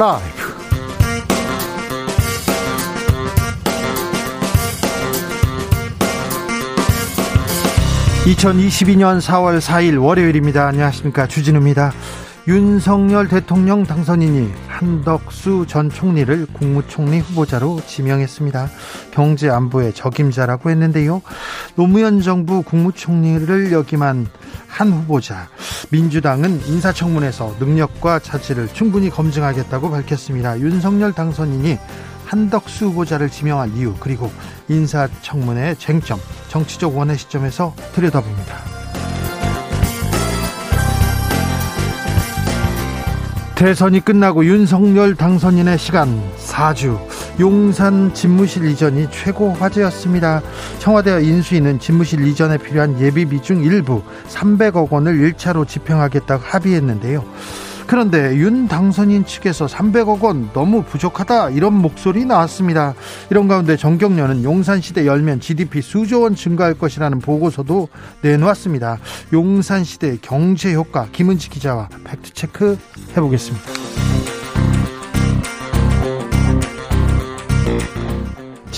라이브. 2022년 4월 4일 월요일입니다. 안녕하십니까. 주진우입니다. 윤석열 대통령 당선인이 한덕수 전 총리를 국무총리 후보자로 지명했습니다. 경제 안보의 적임자라고 했는데요. 노무현 정부 국무총리를 역임한 한 후보자. 민주당은 인사청문회에서 능력과 자질을 충분히 검증하겠다고 밝혔습니다. 윤석열 당선인이 한덕수 후보자를 지명한 이유 그리고 인사청문회 쟁점 정치적 원의 시점에서 들여다봅니다. 대선이 끝나고 윤석열 당선인의 시간 4주 용산 집무실 이전이 최고 화제였습니다. 청와대 인수위는 집무실 이전에 필요한 예비 비 중 일부 300억 원을 1차로 집행하겠다고 합의했는데요. 그런데 윤 당선인 측에서 300억 원 너무 부족하다 이런 목소리 나왔습니다. 이런 가운데 정경련은 용산시대 열면 GDP 수조 원 증가할 것이라는 보고서도 내놓았습니다. 용산시대 경제 효과 김은지 기자와 팩트체크 해보겠습니다.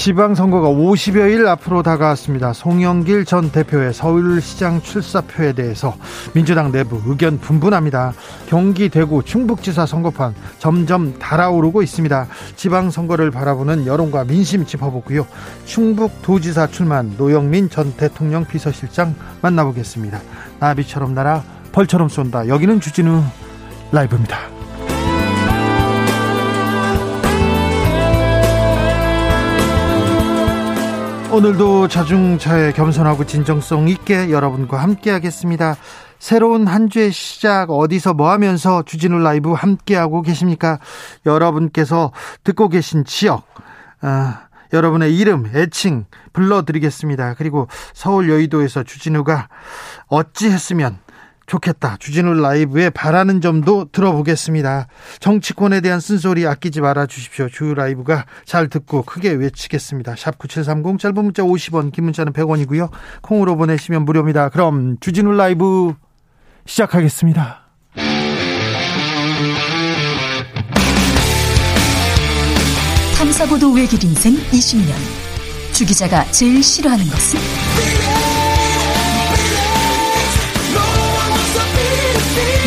지방선거가 50여일 앞으로 다가왔습니다. 송영길 전 대표의 서울시장 출사표에 대해서 민주당 내부 의견 분분합니다. 경기 대구 충북지사 선거판 점점 달아오르고 있습니다. 지방선거를 바라보는 여론과 민심 짚어보고요. 충북도지사 출마한 노영민 전 대통령 비서실장 만나보겠습니다. 나비처럼 날아 벌처럼 쏜다. 여기는 주진우 라이브입니다. 오늘도 자중차에 겸손하고 진정성 있게 여러분과 함께하겠습니다. 새로운 한 주의 시작 어디서 뭐 하면서 주진우 라이브 함께하고 계십니까? 여러분께서 듣고 계신 지역, 아, 여러분의 이름, 애칭 불러드리겠습니다. 그리고 서울 여의도에서 주진우가 어찌 했으면 좋겠다. 주진우 라이브에 바라는 점도 들어보겠습니다. 정치권에 대한 쓴소리 아끼지 말아 주십시오. 주 라이브가 잘 듣고 크게 외치겠습니다. 샵 9730 짧은 문자 50원, 긴 문자는 100원이고요. 콩으로 보내시면 무료입니다. 그럼 주진우 라이브 시작하겠습니다. 탐사보도 외길 인생 20년. 주 기자가 제일 싫어하는 것은?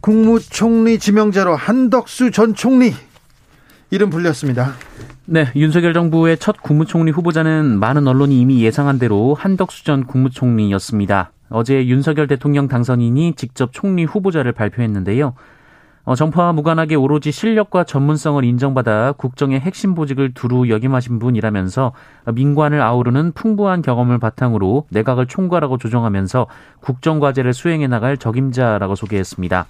국무총리 지명자로 한덕수 전 총리 이름 불렸습니다. 네, 윤석열 정부의 첫 국무총리 후보자는 많은 언론이 이미 예상한 대로 한덕수 전 국무총리였습니다. 어제 윤석열 대통령 당선인이 직접 총리 후보자를 발표했는데요. 어, 정파와 무관하게 오로지 실력과 전문성을 인정받아 국정의 핵심 보직을 두루 역임하신 분이라면서 민관을 아우르는 풍부한 경험을 바탕으로 내각을 총괄하고 조정하면서 국정 과제를 수행해 나갈 적임자라고 소개했습니다.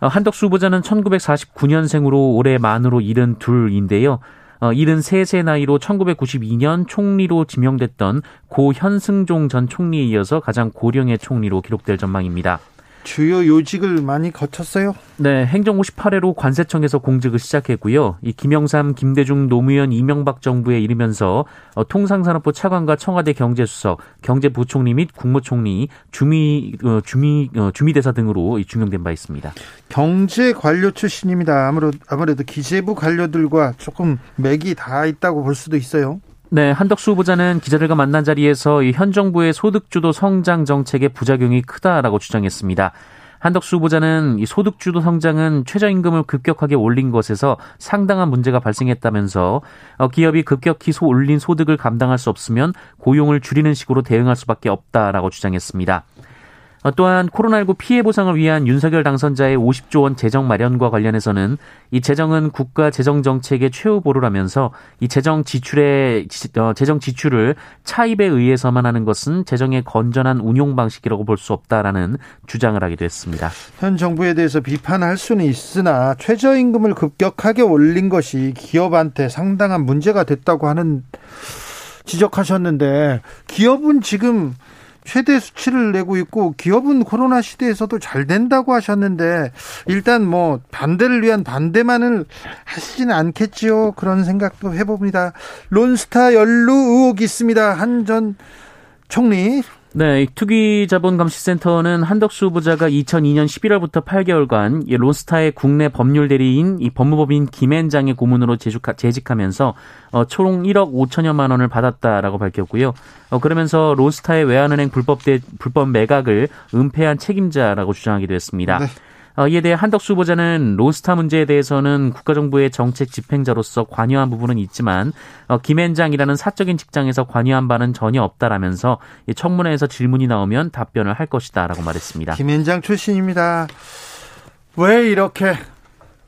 어, 한덕수 후보자는 1949년생으로 올해 만으로 72인데요. 어, 73세 나이로 1992년 총리로 지명됐던 고 현승종 전 총리에 이어서 가장 고령의 총리로 기록될 전망입니다. 주요 요직을 많이 거쳤어요? 네, 행정 58회로 관세청에서 공직을 시작했고요. 이 김영삼, 김대중, 노무현, 이명박 정부에 이르면서 어, 통상산업부 차관과 청와대 경제수석, 경제부총리 및 국무총리, 주미 어, 주미 어, 주미대사 등으로 중용된 바 있습니다. 경제 관료 출신입니다. 아무래도 아무래도 기재부 관료들과 조금 맥이 다 있다고 볼 수도 있어요. 네, 한덕수 후보자는 기자들과 만난 자리에서 현 정부의 소득주도 성장 정책의 부작용이 크다라고 주장했습니다. 한덕수 후보자는 이 소득주도 성장은 최저임금을 급격하게 올린 것에서 상당한 문제가 발생했다면서 어, 기업이 급격히 소 올린 소득을 감당할 수 없으면 고용을 줄이는 식으로 대응할 수밖에 없다라고 주장했습니다. 어, 또한 코로나19 피해 보상을 위한 윤석열 당선자의 50조 원 재정 마련과 관련해서는 이 재정은 국가 재정 정책의 최후 보루라면서 이 재정 지출의 어, 재정 지출을 차입에 의해서만 하는 것은 재정의 건전한 운용 방식이라고 볼 수 없다라는 주장을 하기도 했습니다. 현 정부에 대해서 비판할 수는 있으나 최저임금을 급격하게 올린 것이 기업한테 상당한 문제가 됐다고 하는 지적하셨는데 기업은 지금 최대 수치를 내고 있고 기업은 코로나 시대에서도 잘 된다고 하셨는데 일단 뭐 반대를 위한 반대만을 하시지는 않겠지요. 그런 생각도 해봅니다. 론스타 연루 의혹이 있습니다. 한 전 총리 네, 투기자본감시센터는 한덕수 후보자가 2002년 11월부터 8개월간 이 론스타의 국내 법률 대리인 이 법무법인 김앤장의 고문으로 재직하면서 어, 총 1억 5천여만 원을 받았다라고 밝혔고요. 어, 그러면서 론스타의 외환은행 불법 대, 불법 매각을 은폐한 책임자라고 주장하기도 했습니다. 네. 어, 이에 대해 한덕수 후보자는 로스타 문제에 대해서는 국가정부의 정책 집행자로서 관여한 부분은 있지만 어, 김앤장이라는 사적인 직장에서 관여한 바는 전혀 없다라면서 청문회에서 질문이 나오면 답변을 할 것이다라고 말했습니다. 김앤장 출신입니다. 왜 이렇게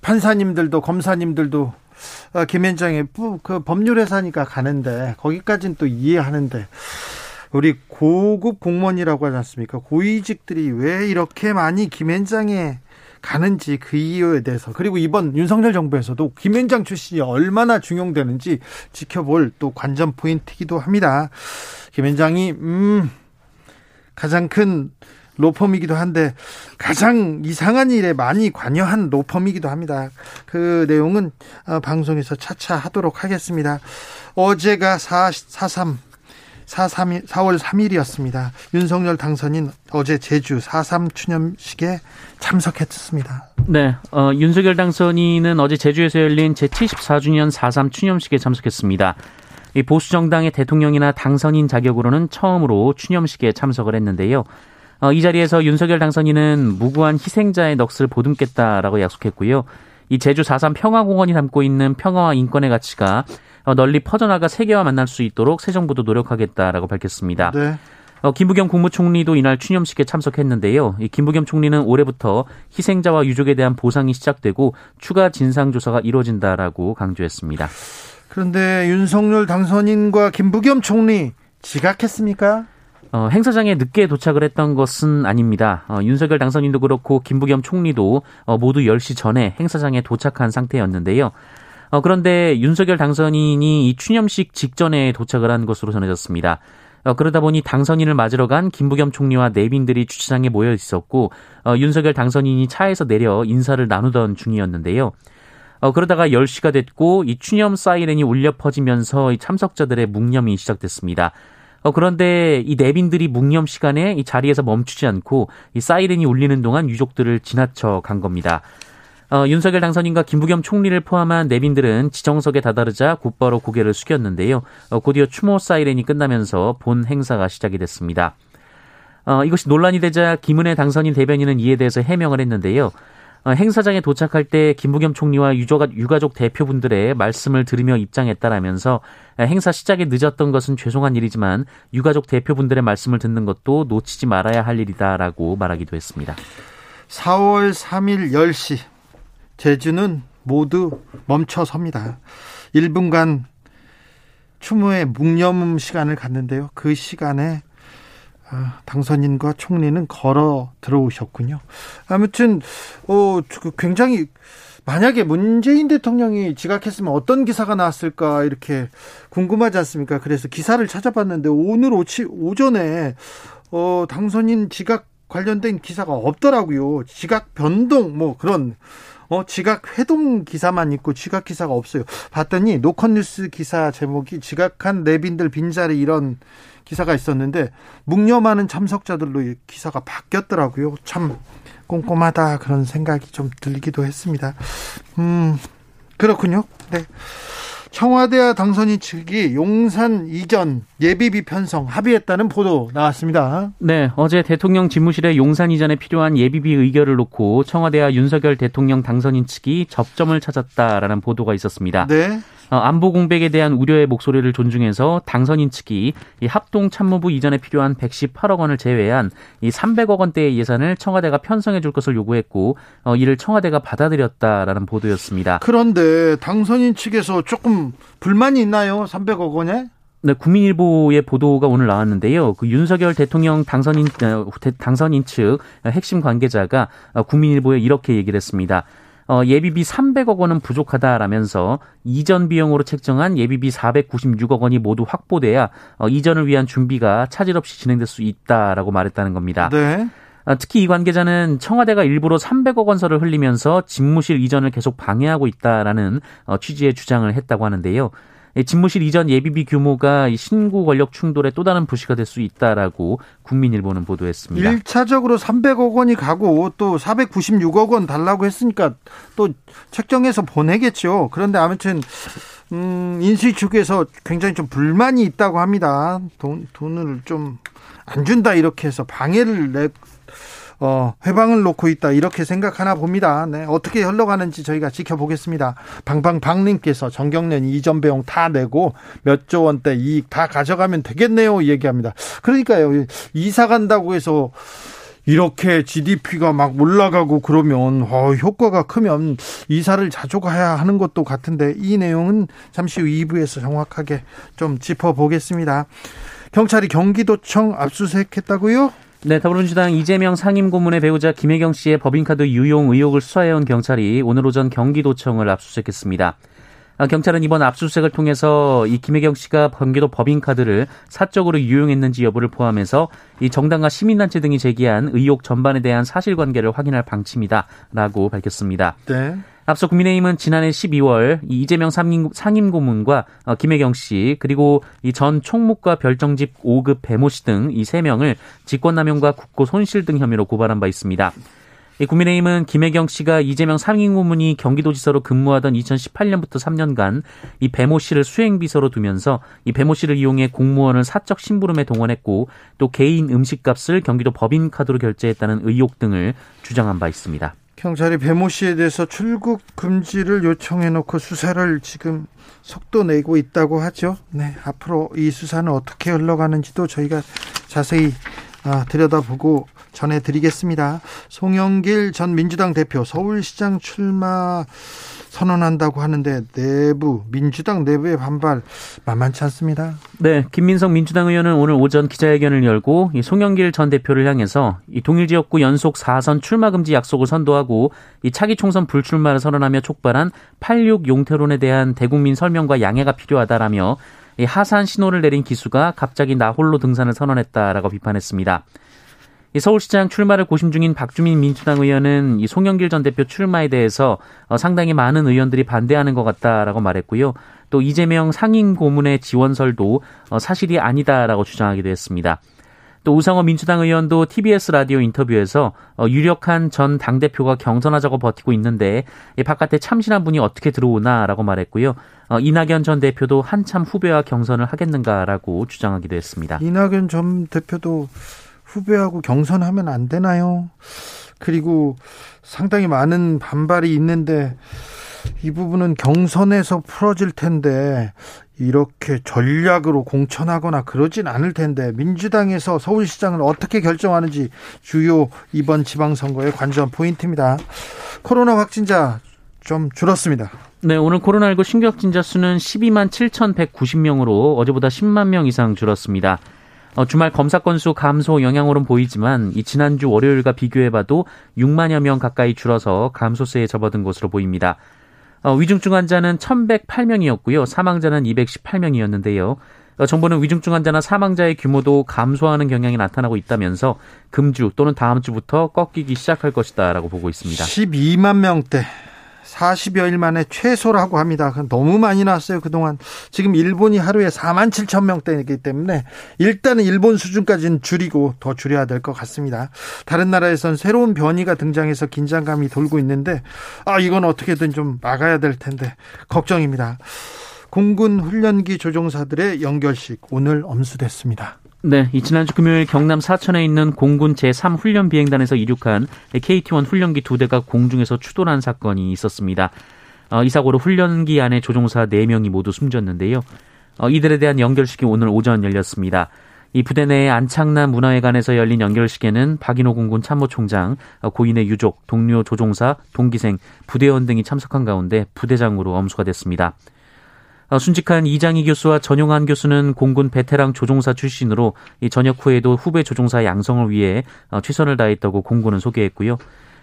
판사님들도 검사님들도 어, 김앤장의 그 법률 회사니까 가는데 거기까지는 또 이해하는데 우리 고급 공무원이라고 하지 않습니까? 고위직들이 왜 이렇게 많이 김앤장의 가는지 그 이유에 대해서 그리고 이번 윤석열 정부에서도 김현장 출신이 얼마나 중용되는지 지켜볼 또 관전 포인트이기도 합니다. 김현장이 음 가장 큰 로펌이기도 한데 가장 이상한 일에 많이 관여한 로펌이기도 합니다. 그 내용은 어, 방송에서 차차 하도록 하겠습니다. 어제가 4, 4.3 4.3, 4월 3일이었습니다. 윤석열 당선인 어제 제주 4.3 추념식에 참석했습니다. 네, 어, 윤석열 당선인은 어제 제주에서 열린 제74주년 4.3 추념식에 참석했습니다. 이 보수 정당의 대통령이나 당선인 자격으로는 처음으로 추념식에 참석을 했는데요. 어, 이 자리에서 윤석열 당선인은 무고한 희생자의 넋을 보듬겠다라고 약속했고요. 이 제주 4.3 평화공원이 담고 있는 평화와 인권의 가치가 어, 널리 퍼져나가 세계와 만날 수 있도록 새 정부도 노력하겠다라고 밝혔습니다. 네. 어, 김부겸 국무총리도 이날 추념식에 참석했는데요. 이 김부겸 총리는 올해부터 희생자와 유족에 대한 보상이 시작되고 추가 진상조사가 이루어진다라고 강조했습니다. 그런데 윤석열 당선인과 김부겸 총리 지각했습니까? 어, 행사장에 늦게 도착을 했던 것은 아닙니다. 어, 윤석열 당선인도 그렇고 김부겸 총리도 어, 모두 10시 전에 행사장에 도착한 상태였는데요. 어, 그런데 윤석열 당선인이 이 추념식 직전에 도착을 한 것으로 전해졌습니다. 어, 그러다 보니 당선인을 맞으러 간 김부겸 총리와 내빈들이 주차장에 모여 있었고 어, 윤석열 당선인이 차에서 내려 인사를 나누던 중이었는데요. 어, 그러다가 10시가 됐고 이 추념 사이렌이 울려 퍼지면서 이 참석자들의 묵념이 시작됐습니다. 어, 그런데 이 내빈들이 묵념 시간에 이 자리에서 멈추지 않고 이 사이렌이 울리는 동안 유족들을 지나쳐 간 겁니다. 어, 윤석열 당선인과 김부겸 총리를 포함한 내빈들은 지정석에 다다르자 곧바로 고개를 숙였는데요. 어, 곧이어 추모 사이렌이 끝나면서 본 행사가 시작이 됐습니다. 어, 이것이 논란이 되자 김은혜 당선인 대변인은 이에 대해서 해명을 했는데요. 어, 행사장에 도착할 때 김부겸 총리와 유저가, 유가족 대표분들의 말씀을 들으며 입장했다라면서 행사 시작에 늦었던 것은 죄송한 일이지만 유가족 대표분들의 말씀을 듣는 것도 놓치지 말아야 할 일이다라고 말하기도 했습니다. 4월 3일 10시 제주는 모두 멈춰 섭니다. 1분간 추모의 묵념 시간을 갖는데요. 그 시간에 아, 당선인과 총리는 걸어 들어오셨군요. 아무튼 어그 굉장히 만약에 문재인 대통령이 지각했으면 어떤 기사가 나왔을까 이렇게 궁금하지 않습니까? 그래서 기사를 찾아봤는데 오늘 오치, 오전에 어 당선인 지각 관련된 기사가 없더라고요. 지각 변동 뭐 그런 어, 지각 회동 기사만 있고 지각 기사가 없어요. 봤더니 노컷뉴스 기사 제목이 지각한 내빈들 빈자리 이런 기사가 있었는데 묵념하는 참석자들로 기사가 바뀌었더라고요. 참 꼼꼼하다 그런 생각이 좀 들기도 했습니다. 음, 그렇군요. 네. 청와대와 당선인 측이 용산 이전 예비비 편성 합의했다는 보도 나왔습니다. 네, 어제 대통령 집무실에 용산 이전에 필요한 예비비 의결을 놓고 청와대와 윤석열 대통령 당선인 측이 접점을 찾았다라는 보도가 있었습니다. 네. 어, 안보 공백에 대한 우려의 목소리를 존중해서 당선인 측이 이 합동 참모부 이전에 필요한 118억 원을 제외한 이 300억 원대의 예산을 청와대가 편성해 줄 것을 요구했고 어, 이를 청와대가 받아들였다라는 보도였습니다. 그런데 당선인 측에서 조금 불만이 있나요? 300억 원에? 네, 국민일보의 보도가 오늘 나왔는데요. 그 윤석열 대통령 당선인 어, 당선인 측 핵심 관계자가 어, 국민일보에 이렇게 얘기를 했습니다. 어, 예비비 300억 원은 부족하다라면서 이전 비용으로 책정한 예비비 496억 원이 모두 확보돼야 어, 이전을 위한 준비가 차질 없이 진행될 수 있다라고 말했다는 겁니다. 네. 어, 특히 이 관계자는 청와대가 일부러 300억 원서를 흘리면서 집무실 이전을 계속 방해하고 있다라는 어, 취지의 주장을 했다고 하는데요. 집무실 이전 예비비 규모가 신구 권력 충돌의 또 다른 부시가 될 수 있다라고 국민일보는 보도했습니다. 1차적으로 300억 원이 가고 또 496억 원 달라고 했으니까 또 책정해서 보내겠죠. 그런데 아무튼 음, 인수위 측에서 굉장히 좀 불만이 있다고 합니다. 돈, 돈을 좀 안 준다 이렇게 해서 방해를 내, 어, 회방을 놓고 있다 이렇게 생각하나 봅니다. 네, 어떻게 흘러가는지 저희가 지켜보겠습니다. 방방방님께서 정경련 이전 배용 다 내고 몇 조 원대 이익 다 가져가면 되겠네요 얘기합니다. 그러니까요 이사 간다고 해서 이렇게 GDP가 막 올라가고 그러면 어, 효과가 크면 이사를 자주 가야 하는 것도 같은데 이 내용은 잠시 후 2부에서 정확하게 좀 짚어보겠습니다. 경찰이 경기도청 압수수색했다고요? 네, 더불어민주당 이재명 상임고문의 배우자 김혜경 씨의 법인카드 유용 의혹을 수사해온 경찰이 오늘 오전 경기도청을 압수수색했습니다. 아, 경찰은 이번 압수수색을 통해서 이 김혜경 씨가 경기도 법인카드를 사적으로 유용했는지 여부를 포함해서 이 정당과 시민단체 등이 제기한 의혹 전반에 대한 사실관계를 확인할 방침이다라고 밝혔습니다. 네. 앞서 국민의힘은 지난해 12월 이재명 상임, 상임고문과 어, 김혜경 씨 그리고 이 전 총무과 별정집 5급 배모 씨 등이 3명을 직권남용과 국고 손실 등 혐의로 고발한 바 있습니다. 이 국민의힘은 김혜경 씨가 이재명 상임고문이 경기도지사로 근무하던 2018년부터 3년간 이 배모 씨를 수행비서로 두면서 이 배모 씨를 이용해 공무원을 사적 심부름에 동원했고 또 개인 음식값을 경기도 법인카드로 결제했다는 의혹 등을 주장한 바 있습니다. 경찰이 배모 씨에 대해서 출국 금지를 요청해 놓고 수사를 지금 속도 내고 있다고 하죠. 네, 앞으로 이 수사는 어떻게 흘러가는지도 저희가 자세히 아, 들여다보고 전해드리겠습니다. 송영길 전 민주당 대표 서울시장 출마 선언한다고 하는데 내부 민주당 내부의 반발 만만치 않습니다. 네, 김민성 민주당 의원은 오늘 오전 기자회견을 열고 이 송영길 전 대표를 향해서 이 동일 지역구 연속 4선 출마 금지 약속을 선도하고 이 차기 총선 불출마를 선언하며 촉발한 86 용태론에 대한 대국민 설명과 양해가 필요하다라며 이 하산 신호를 내린 기수가 갑자기 나 홀로 등산을 선언했다라고 비판했습니다. 이 서울시장 출마를 고심 중인 박주민 민주당 의원은 이 송영길 전 대표 출마에 대해서 어, 상당히 많은 의원들이 반대하는 것 같다라고 말했고요. 또 이재명 상임 고문의 지원설도 어, 사실이 아니다라고 주장하기도 했습니다. 또 우상호 민주당 의원도 TBS 라디오 인터뷰에서 어, 유력한 전 당대표가 경선하자고 버티고 있는데 바깥에 참신한 분이 어떻게 들어오나라고 말했고요. 이낙연 전 대표도 한참 후배와 경선을 하겠는가라고 주장하기도 했습니다. 이낙연 전 대표도 후배하고 경선하면 안 되나요? 그리고 상당히 많은 반발이 있는데 이 부분은 경선에서 풀어질 텐데 이렇게 전략으로 공천하거나 그러진 않을 텐데 민주당에서 서울시장을 어떻게 결정하는지 주요 이번 지방선거의 관전 포인트입니다. 코로나 확진자 좀 줄었습니다. 네, 오늘 코로나19 신규 확진자 수는 12만 7,190명으로 어제보다 10만 명 이상 줄었습니다. 어, 주말 검사 건수 감소 영향으로는 보이지만 이 지난주 월요일과 비교해봐도 6만여 명 가까이 줄어서 감소세에 접어든 것으로 보입니다. 어, 위중증 환자는 1,108명이었고요. 사망자는 218명이었는데요. 어, 정부는 위중증 환자나 사망자의 규모도 감소하는 경향이 나타나고 있다면서 금주 또는 다음 주부터 꺾이기 시작할 것이다라고 보고 있습니다. 12만 명대 40여일 만에 최소라고 합니다. 너무 많이 나왔어요, 그동안. 지금 일본이 하루에 4만 7천 명대이기 때문에 일단은 일본 수준까지는 줄이고 더 줄여야 될 것 같습니다. 다른 나라에선 새로운 변이가 등장해서 긴장감이 돌고 있는데, 아, 이건 어떻게든 좀 막아야 될 텐데, 걱정입니다. 공군 훈련기 조종사들의 연결식 오늘 엄수됐습니다. 네, 이 지난주 금요일 경남 사천에 있는 공군 제3 훈련 비행단에서 이륙한 KT-1 훈련기 두 대가 공중에서 추돌한 사건이 있었습니다. 어, 이 사고로 훈련기 안에 조종사 4명이 모두 숨졌는데요. 어, 이들에 대한 연결식이 오늘 오전 열렸습니다. 이 부대 내 안창남 문화회관에서 열린 연결식에는 박인호 공군 참모총장, 어, 고인의 유족, 동료 조종사, 동기생, 부대원 등이 참석한 가운데 부대장으로 엄수가 됐습니다. 어, 순직한 이장희 교수와 전용한 교수는 공군 베테랑 조종사 출신으로 이 전역 후에도 후배 조종사 양성을 위해 어, 최선을 다했다고 공군은 소개했고요.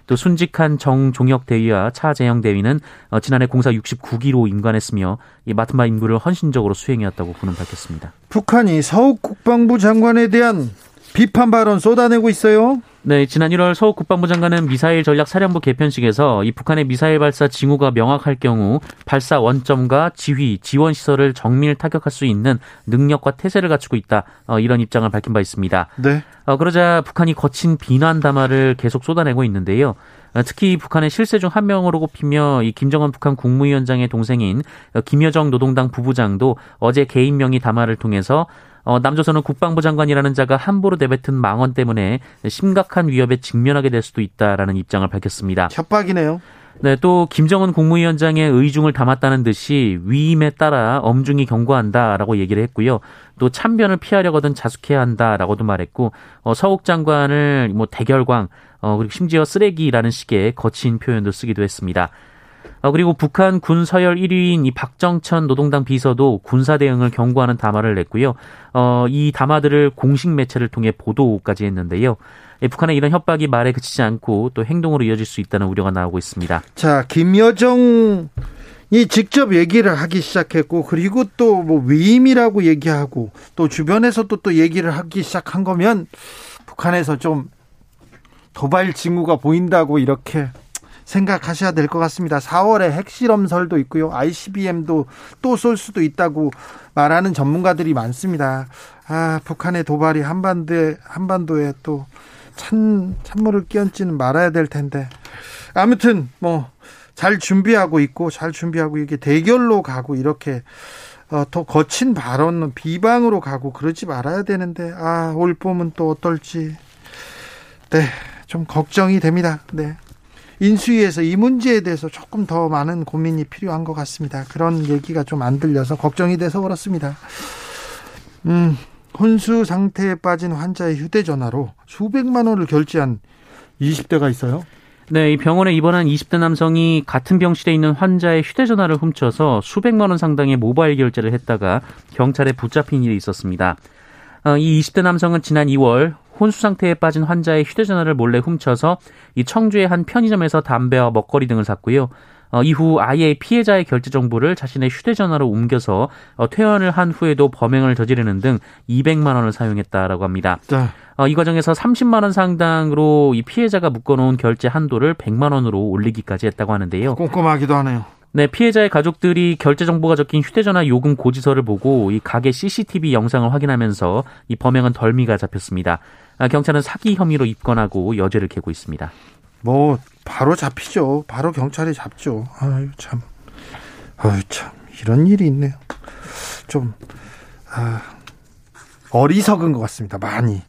또 순직한 정종혁 대위와 차재영 대위는 어, 지난해 공사 69기로 임관했으며 이바 임무를 헌신적으로 수행해왔다고 군은 밝혔습니다. 북한이 서욱 국방부 장관에 대한 비판 발언 쏟아내고 있어요. 네, 지난 1월 서욱 국방부 장관은 미사일 전략 사령부 개편식에서 이 북한의 미사일 발사 징후가 명확할 경우 발사 원점과 지휘, 지원 시설을 정밀 타격할 수 있는 능력과 태세를 갖추고 있다. 어, 이런 입장을 밝힌 바 있습니다. 네. 어, 그러자 북한이 거친 비난 담화를 계속 쏟아내고 있는데요. 어, 특히 북한의 실세 중 한 명으로 꼽히며 이 김정은 북한 국무위원장의 동생인 어, 김여정 노동당 부부장도 어제 개인 명의 담화를 통해서 어, 남조선은 국방부 장관이라는 자가 함부로 내뱉은 망언 때문에 심각한 위협에 직면하게 될 수도 있다라는 입장을 밝혔습니다. 협박이네요. 네, 또 김정은 국무위원장의 의중을 담았다는 듯이 위임에 따라 엄중히 경고한다라고 얘기를 했고요. 또 참변을 피하려거든 자숙해야 한다라고도 말했고 어, 서욱 장관을 뭐 대결광 어, 그리고 심지어 쓰레기라는 식의 거친 표현도 쓰기도 했습니다. 어, 그리고 북한 군 서열 1위인 이 박정천 노동당 비서도 군사 대응을 경고하는 담화를 냈고요. 어, 이 담화들을 공식 매체를 통해 보도까지 했는데요. 예, 북한의 이런 협박이 말에 그치지 않고 또 행동으로 이어질 수 있다는 우려가 나오고 있습니다. 자, 김여정 이 직접 얘기를 하기 시작했고 그리고 또 뭐 위임이라고 얘기하고 또 주변에서도 또 얘기를 하기 시작한 거면 북한에서 좀 도발 징후가 보인다고 이렇게 생각하셔야 될 것 같습니다. 4월에 핵실험설도 있고요. ICBM도 또 쏠 수도 있다고 말하는 전문가들이 많습니다. 아, 북한의 도발이 한반도에, 한반도에 또 찬, 찬물을 끼얹지는 말아야 될 텐데. 아무튼, 뭐, 잘 준비하고 있고, 잘 준비하고, 이게 대결로 가고, 이렇게, 어, 더 거친 발언, 비방으로 가고, 그러지 말아야 되는데, 아, 올 봄은 또 어떨지. 네, 좀 걱정이 됩니다. 네. 인수위에서 이 문제에 대해서 조금 더 많은 고민이 필요한 것 같습니다. 그런 얘기가 좀 안 들려서 걱정이 돼서 그렇습니다. 음, 혼수 상태에 빠진 환자의 휴대전화로 수백만 원을 결제한 20대가 있어요. 네, 이 병원에 입원한 20대 남성이 같은 병실에 있는 환자의 휴대전화를 훔쳐서 수백만 원 상당의 모바일 결제를 했다가 경찰에 붙잡힌 일이 있었습니다. 어, 이 20대 남성은 지난 2월 혼수 상태에 빠진 환자의 휴대전화를 몰래 훔쳐서 이 청주의 한 편의점에서 담배와 먹거리 등을 샀고요. 어, 이후 아예 피해자의 결제 정보를 자신의 휴대전화로 옮겨서 어, 퇴원을 한 후에도 범행을 저지르는 등 200만 원을 사용했다라고 합니다. 네. 어, 이 과정에서 30만 원 상당으로 이 피해자가 묶어놓은 결제 한도를 100만 원으로 올리기까지 했다고 하는데요. 꼼꼼하기도 하네요. 네, 피해자의 가족들이 결제 정보가 적힌 휴대전화 요금 고지서를 보고 이 가게 CCTV 영상을 확인하면서 이 범행은 덜미가 잡혔습니다. 아, 경찰은 사기 혐의로 입건하고 여죄를 개고 있습니다. 뭐 바로 잡히죠. 바로 경찰이 잡죠. 아유 참, 아유 참 이런 일이 있네요. 좀 아, 어리석은 것 같습니다. 많이.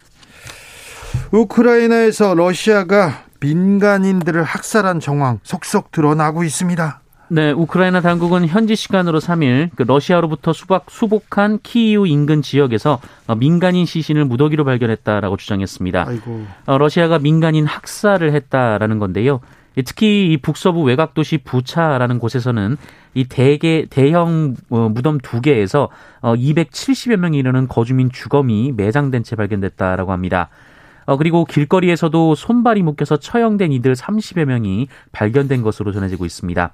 우크라이나에서 러시아가 민간인들을 학살한 정황 속속 드러나고 있습니다. 네, 우크라이나 당국은 현지 시간으로 3일 그 러시아로부터 수박 수복한 키이우 인근 지역에서 어, 민간인 시신을 무더기로 발견했다라고 주장했습니다. 아이고. 어, 러시아가 민간인 학살을 했다라는 건데요. 특히 이 북서부 외곽 도시 부차라는 곳에서는 이 대개 대형 어, 무덤 두 개에서 270여 명이 이르는 거주민 주검이 매장된 채 발견됐다라고 합니다. 그리고 길거리에서도 손발이 묶여서 처형된 이들 30여 명이 발견된 것으로 전해지고 있습니다.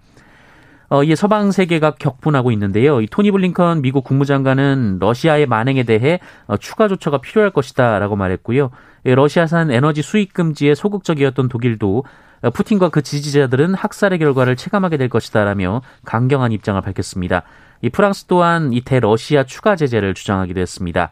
어, 이에 서방 세계가 격분하고 있는데요. 이 토니 블링컨 미국 국무장관은 러시아의 만행에 대해 어, 추가 조처가 필요할 것이다라고 말했고요. 예, 러시아산 에너지 수입 금지에 소극적이었던 독일도 어, 푸틴과 그 지지자들은 학살의 결과를 체감하게 될 것이다라며 강경한 입장을 밝혔습니다. 이 프랑스 또한 이 대러시아 추가 제재를 주장하기도 했습니다.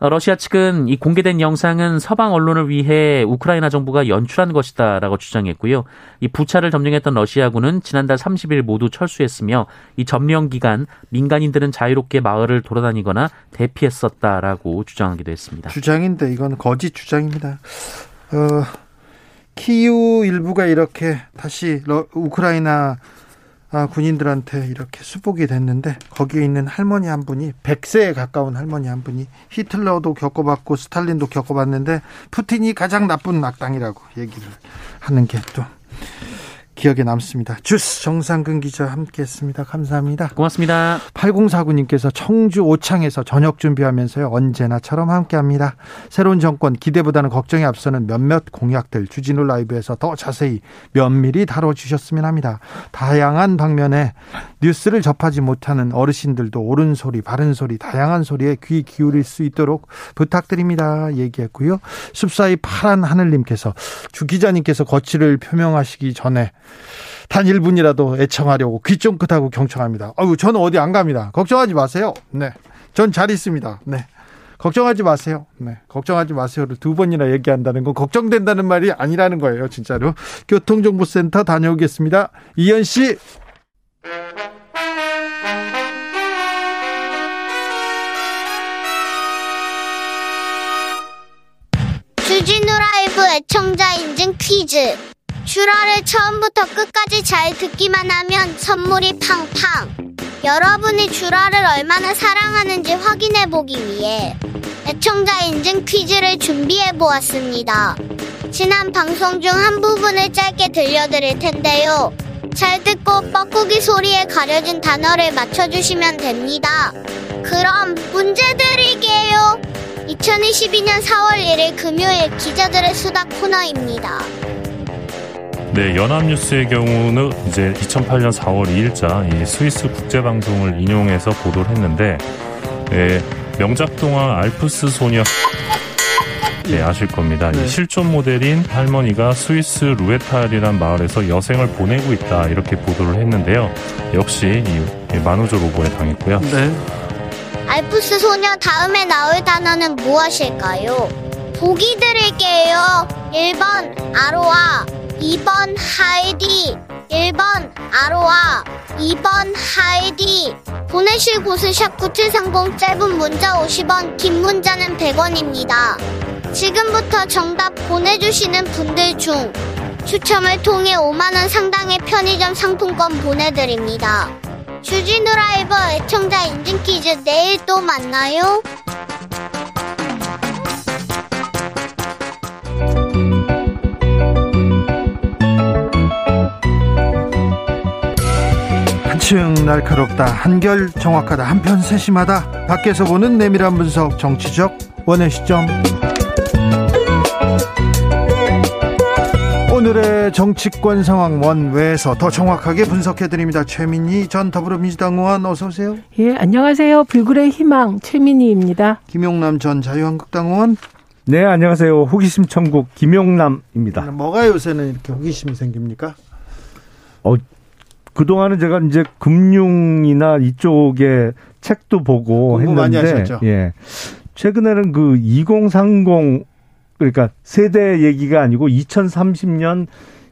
어, 러시아 측은 이 공개된 영상은 서방 언론을 위해 우크라이나 정부가 연출한 것이다라고 주장했고요. 이 부차를 점령했던 러시아군은 지난달 30일 모두 철수했으며 이 점령 기간 민간인들은 자유롭게 마을을 돌아다니거나 대피했었다라고 주장하기도 했습니다. 주장인데 이건 거짓 주장입니다. 어, 키우 일부가 이렇게 다시 러, 우크라이나 아, 군인들한테 이렇게 수복이 됐는데 거기에 있는 할머니 한 분이 100세에 가까운 할머니 한 분이 히틀러도 겪어봤고 스탈린도 겪어봤는데 푸틴이 가장 나쁜 악당이라고 얘기를 하는 게 또 기억에 남습니다. 주스 정상근 기자 함께했습니다. 감사합니다. 고맙습니다. 8049님께서 청주 오창에서 저녁 준비하면서요 언제나처럼 함께합니다. 새로운 정권 기대보다는 걱정이 앞서는 몇몇 공약들 주진우 라이브에서 더 자세히 면밀히 다뤄주셨으면 합니다. 다양한 방면에 뉴스를 접하지 못하는 어르신들도 옳은 소리, 바른 소리, 다양한 소리에 귀 기울일 수 있도록 부탁드립니다. 얘기했고요. 숲사이 파란 하늘님께서 주 기자님께서 거취를 표명하시기 전에 단 1분이라도 애청하려고 귀 쫑긋하고 경청합니다. 아유, 저는 어디 안 갑니다. 걱정하지 마세요. 네. 전 잘 있습니다. 네. 걱정하지 마세요. 네. 걱정하지 마세요를 두 번이나 얘기한다는 건 걱정된다는 말이 아니라는 거예요, 진짜로. 교통정보센터 다녀오겠습니다. 이현 씨. 주진우 라이브 애청자 인증 퀴즈. 슈라를 처음부터 끝까지 잘 듣기만 하면 선물이 팡팡. 여러분이 주라를 얼마나 사랑하는지 확인해 보기 위해 애청자 인증 퀴즈를 준비해 보았습니다. 지난 방송 중 한 부분을 짧게 들려드릴 텐데요. 잘 듣고 뻐꾸기 소리에 가려진 단어를 맞춰주시면 됩니다. 그럼 문제 드릴게요. 2022년 4월 1일 금요일 기자들의 수다 코너입니다. 네, 연합뉴스의 경우는 이제 2008년 4월 2일자 이 스위스 국제방송을 인용해서 보도를 했는데, 예, 명작 동화 알프스 소녀 네, 아실 겁니다. 네. 이 실존 모델인 할머니가 스위스 루에탈이란 마을에서 여생을 보내고 있다 이렇게 보도를 했는데요. 역시 이 만우절 오보에 당했고요. 네. 알프스 소녀 다음에 나올 단어는 무엇일까요? 보기 드릴게요. 1번 아로아, 2번 하이디, 1번 아로아, 2번 하이디. 보내실 곳은 샵9730 짧은 문자 50원, 긴 문자는 100원입니다. 지금부터 정답 보내주시는 분들 중 추첨을 통해 5만원 상당의 편의점 상품권 보내드립니다. 주진우 라이브 애청자 인증 퀴즈 내일 또 만나요. 한층 날카롭다 한결 정확하다 한편 세심하다 밖에서 보는 내밀한 분석 정치적 원의 시점 오늘의 정치권 상황 원외에서 더 정확하게 분석해 드립니다 최민희 전 더불어민주당 의원 어서 오세요 예, 안녕하세요. 불굴의 희망 최민희입니다. 김용남 전 자유한국당 의원 네, 안녕하세요. 호기심 천국 김용남입니다. 뭐가 요새는 이렇게 호기심이 생깁니까 어, 그동안은 제가 이제 금융이나 이쪽에 책도 보고 했는데? 예. 최근에는 그 2030 그러니까 세대 얘기가 아니고 2030년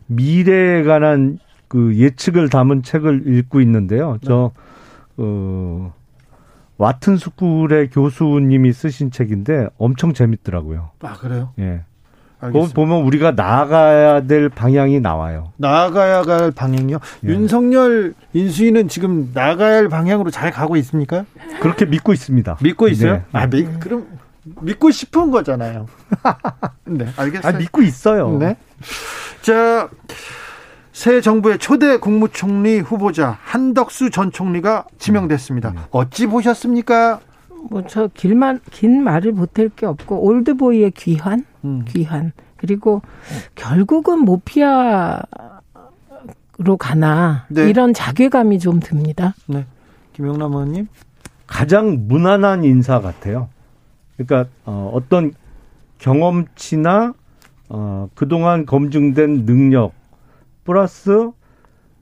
미래에 관한 그 예측을 담은 책을 읽고 있는데요. 저 어, 와튼 스쿨의 교수님이 쓰신 책인데 엄청 재밌더라고요. 아 그래요 예. 알겠습니다 보면 우리가 나아가야 될 방향이 나와요. 나아가야 할 방향이요 예. 윤석열 인수위는 지금 나가야 할 방향으로 잘 가고 있습니까 그렇게 믿고 있습니다. 믿고 있어요? 네. 아, 믿, 그럼 믿고 싶은 거잖아요. 네, 알겠어요. 아, 믿고 있어요. 네. 자, 새 정부의 초대 국무총리 후보자 한덕수 전 총리가 지명됐습니다. 네. 어찌 보셨습니까? 뭐 저 길만 긴 말을 보탤 게 없고 올드보이의 귀환, 음. 귀환. 그리고 결국은 모피아로 가나 네. 이런 자괴감이 좀 듭니다. 네. 김영남 의원님. 가장 무난한 인사 같아요. 그러니까 어, 어떤 경험치나 어, 그동안 검증된 능력 플러스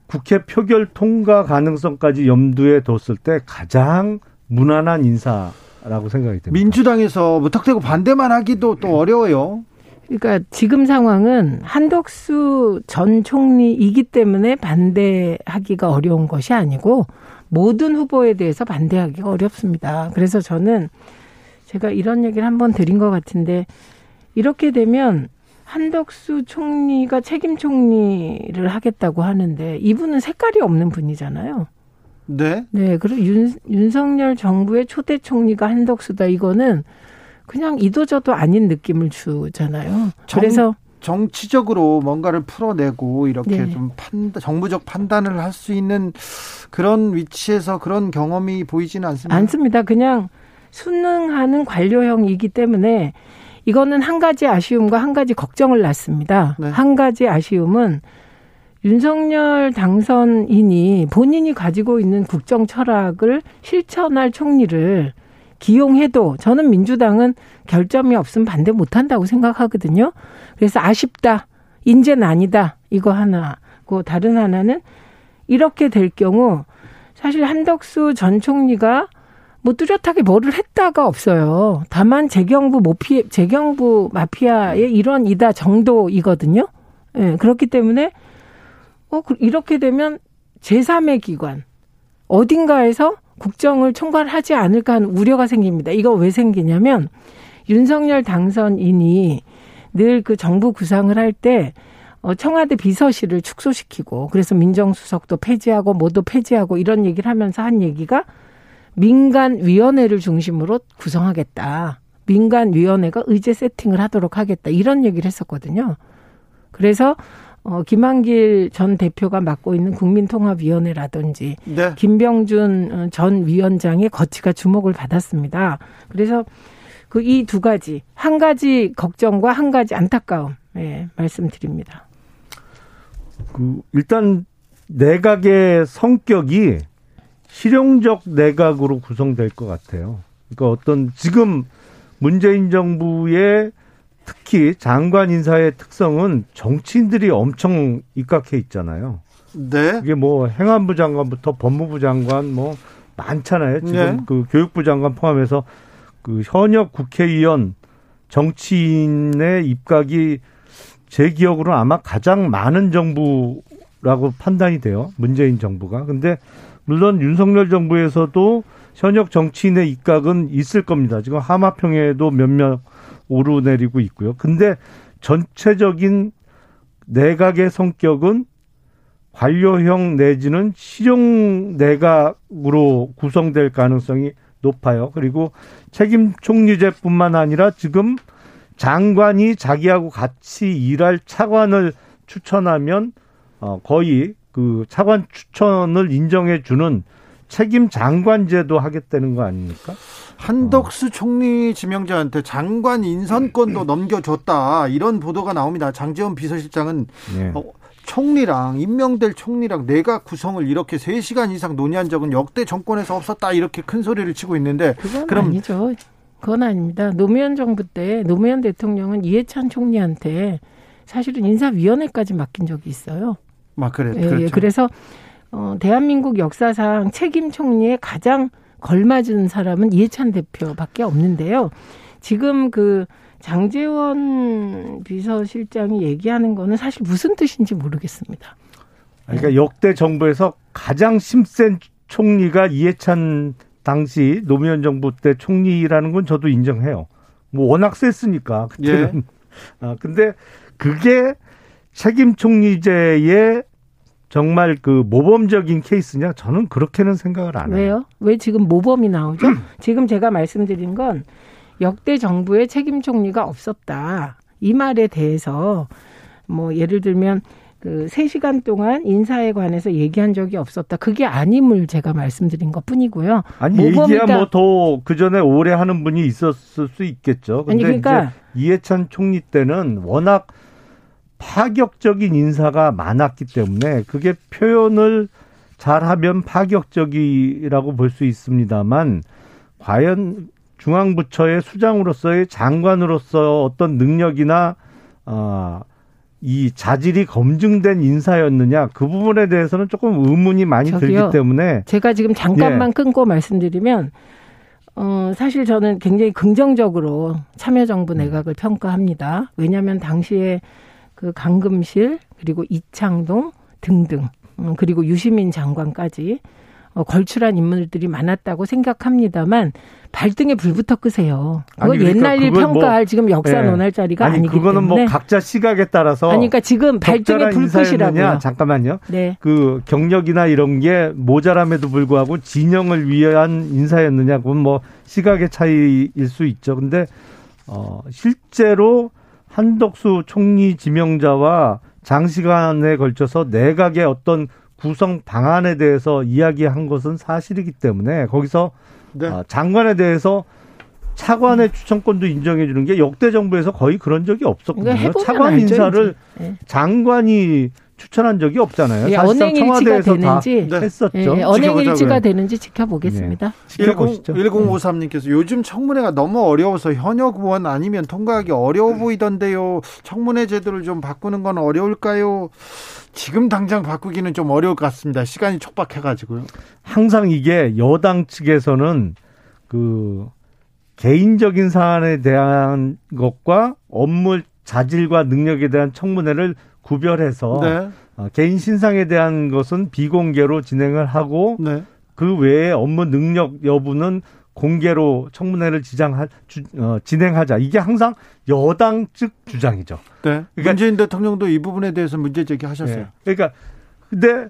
국회 표결 통과 가능성까지 염두에 뒀을 때 가장 무난한 인사라고 생각이 됩니다. 민주당에서 무턱대고 반대만 하기도 또 어려워요. 그러니까 지금 상황은 한덕수 전 총리이기 때문에 반대하기가 어려운 것이 아니고 모든 후보에 대해서 반대하기가 어렵습니다. 그래서 저는 제가 이런 얘기를 한번 드린 것 같은데 이렇게 되면 한덕수 총리가 책임 총리를 하겠다고 하는데 이분은 색깔이 없는 분이잖아요. 네. 네, 그리고 윤, 윤석열 정부의 초대 총리가 한덕수다. 이거는 그냥 이도저도 아닌 느낌을 주잖아요. 정, 그래서 정치적으로 뭔가를 풀어내고 이렇게 네. 좀 판단, 정부적 판단을 할 수 있는 그런 위치에서 그런 경험이 보이지는 않습니다. 않습니다. 그냥 순응하는 관료형이기 때문에 이거는 한 가지 아쉬움과 한 가지 걱정을 낳습니다. 네. 한 가지 아쉬움은 윤석열 당선인이 본인이 가지고 있는 국정 철학을 실천할 총리를 기용해도 저는 민주당은 결점이 없으면 반대 못한다고 생각하거든요. 그래서 아쉽다. 인재는 아니다. 이거 하나고 다른 하나는 이렇게 될 경우 사실 한덕수 전 총리가 뭐 뚜렷하게 뭐를 했다가 없어요. 다만 재경부 모피 재경부 마피아의 일원이다 정도이거든요. 예, 그렇기 때문에 어 그- 이렇게 되면 제3의 기관 어딘가에서 국정을 총괄하지 않을까 하는 우려가 생깁니다. 이거 왜 생기냐면 윤석열 당선인이 늘 그 정부 구상을 할때 어, 청와대 비서실을 축소시키고 그래서 민정수석도 폐지하고 뭐도 폐지하고 이런 얘기를 하면서 한 얘기가 민간위원회를 중심으로 구성하겠다. 민간위원회가 의제 세팅을 하도록 하겠다. 이런 얘기를 했었거든요. 그래서 어, 김한길 전 대표가 맡고 있는 국민통합위원회라든지 네. 김병준 어, 전 위원장의 거치가 주목을 받았습니다. 그래서 그 이 두 가지 한 가지 걱정과 한 가지 안타까움 예, 말씀드립니다. 그 일단 내각의 성격이 실용적 내각으로 구성될 것 같아요. 그러니까 어떤 지금 문재인 정부의 특히 장관 인사의 특성은 정치인들이 엄청 입각해 있잖아요. 네. 이게 뭐 행안부 장관부터 법무부 장관 뭐 많잖아요. 지금 네. 그 교육부 장관 포함해서 그 현역 국회의원 정치인의 입각이 제 기억으로 아마 가장 많은 정부라고 판단이 돼요. 문재인 정부가. 근데 물론 윤석열 정부에서도 현역 정치인의 입각은 있을 겁니다. 지금 하마평에도 몇몇 오르내리고 있고요. 근데 전체적인 내각의 성격은 관료형 내지는 실용 내각으로 구성될 가능성이 높아요. 그리고 책임 총리제뿐만 아니라 지금 장관이 자기하고 같이 일할 차관을 추천하면 어 거의 그 차관 추천을 인정해 주는 책임 장관제도 하겠다는 거 아닙니까? 한덕수 총리 지명자한테 장관 인선권도 넘겨줬다 이런 보도가 나옵니다. 장재원 비서실장은 네. 어, 총리랑 임명될 총리랑 내각 구성을 이렇게 3시간 이상 논의한 적은 역대 정권에서 없었다 이렇게 큰 소리를 치고 있는데 그건 그럼- 아니죠. 그건 아닙니다. 노무현 정부 때 노무현 대통령은 이해찬 총리한테 사실은 인사위원회까지 맡긴 적이 있어요. 막 그래 예, 그렇죠. 예. 그래서 어, 대한민국 역사상 책임 총리에 가장 걸맞은 사람은 이해찬 대표밖에 없는데요. 지금 그 장재원 비서실장이 얘기하는 거는 사실 무슨 뜻인지 모르겠습니다. 그러니까 역대 정부에서 가장 힘센 총리가 이해찬 당시 노무현 정부 때 총리라는 건 저도 인정해요. 뭐 워낙 셌으니까 그때는. 아 근데 그게 책임 총리제의 정말 그 모범적인 케이스냐? 저는 그렇게는 생각을 안 해요. 왜요? 왜 지금 모범이 나오죠? 지금 제가 말씀드린 건 역대 정부의 책임 총리가 없었다. 이 말에 대해서 뭐 예를 들면 그 3시간 동안 인사에 관해서 얘기한 적이 없었다. 그게 아님을 제가 말씀드린 것 뿐이고요. 아니. 얘기야 뭐 더 그 전에 오래 하는 분이 있었을 수 있겠죠. 근데 아니, 그러니까 이해찬 총리 때는 워낙 파격적인 인사가 많았기 때문에 그게 표현을 잘하면 파격적이라고 볼 수 있습니다만 과연 중앙부처의 수장으로서의 장관으로서 어떤 능력이나 어, 이 자질이 검증된 인사였느냐 그 부분에 대해서는 조금 의문이 많이 저기요. 들기 때문에 제가 지금 잠깐만 예. 끊고 말씀드리면 어 사실 저는 굉장히 긍정적으로 참여정부 음. 내각을 평가합니다. 왜냐하면 당시에 그 강금실 그리고 이창동 등등 음, 그리고 유시민 장관까지 어, 걸출한 인물들이 많았다고 생각합니다만 발등에 불부터 끄세요. 아니, 그러니까 옛날 일 그건 뭐- 평가할 지금 역사 예. 논할 자리가 아니 아니기 그거는 때문에. 뭐 각자 시각에 따라서 아니, 그러니까 지금 발등에 적절한 불 인사였느냐? 끄시라고요. 잠깐만요. 네. 그 경력이나 이런 게 모자람에도 불구하고 진영을 위한 인사였느냐 그건 뭐 시각의 차이일 수 있죠. 근데 어 실제로 한덕수 총리 지명자와 장시간에 걸쳐서 내각의 어떤 구성 방안에 대해서 이야기한 것은 사실이기 때문에 거기서 네. 아, 장관에 대해서 차관의 추천권도 인정해 주는 게 역대 정부에서 거의 그런 적이 없었거든요. 해보면 차관 알죠, 인사를. 예. 장관이 추천한 적이 없잖아요. 예, 사실상 언행일치가 청와대에서 되는지 다 네. 했었죠. 예, 언행일치가. 되는지 지켜보겠습니다. 지켜보시죠. 1053님께서 요즘 청문회가 너무 어려워서 현역 의원 아니면 통과하기 어려워 보이던데요. 청문회 제도를 좀 바꾸는 건 어려울까요? 지금 당장 바꾸기는 좀 어려울 것 같습니다. 시간이 촉박해가지고요. 항상 이게 여당 측에서는 그 개인적인 사안에 대한 것과 업무 자질과 능력에 대한 청문회를 구별해서 네, 어, 개인 신상에 대한 것은 비공개로 진행을 하고 네. 그 외에 업무 능력 여부는 공개로 청문회를 지장하, 주, 어, 진행하자. 이게 항상 여당 측 주장이죠. 네. 그러니까- 문재인 대통령도 이 부분에 대해서 문제 제기하셨어요. 예. 그러니까 근데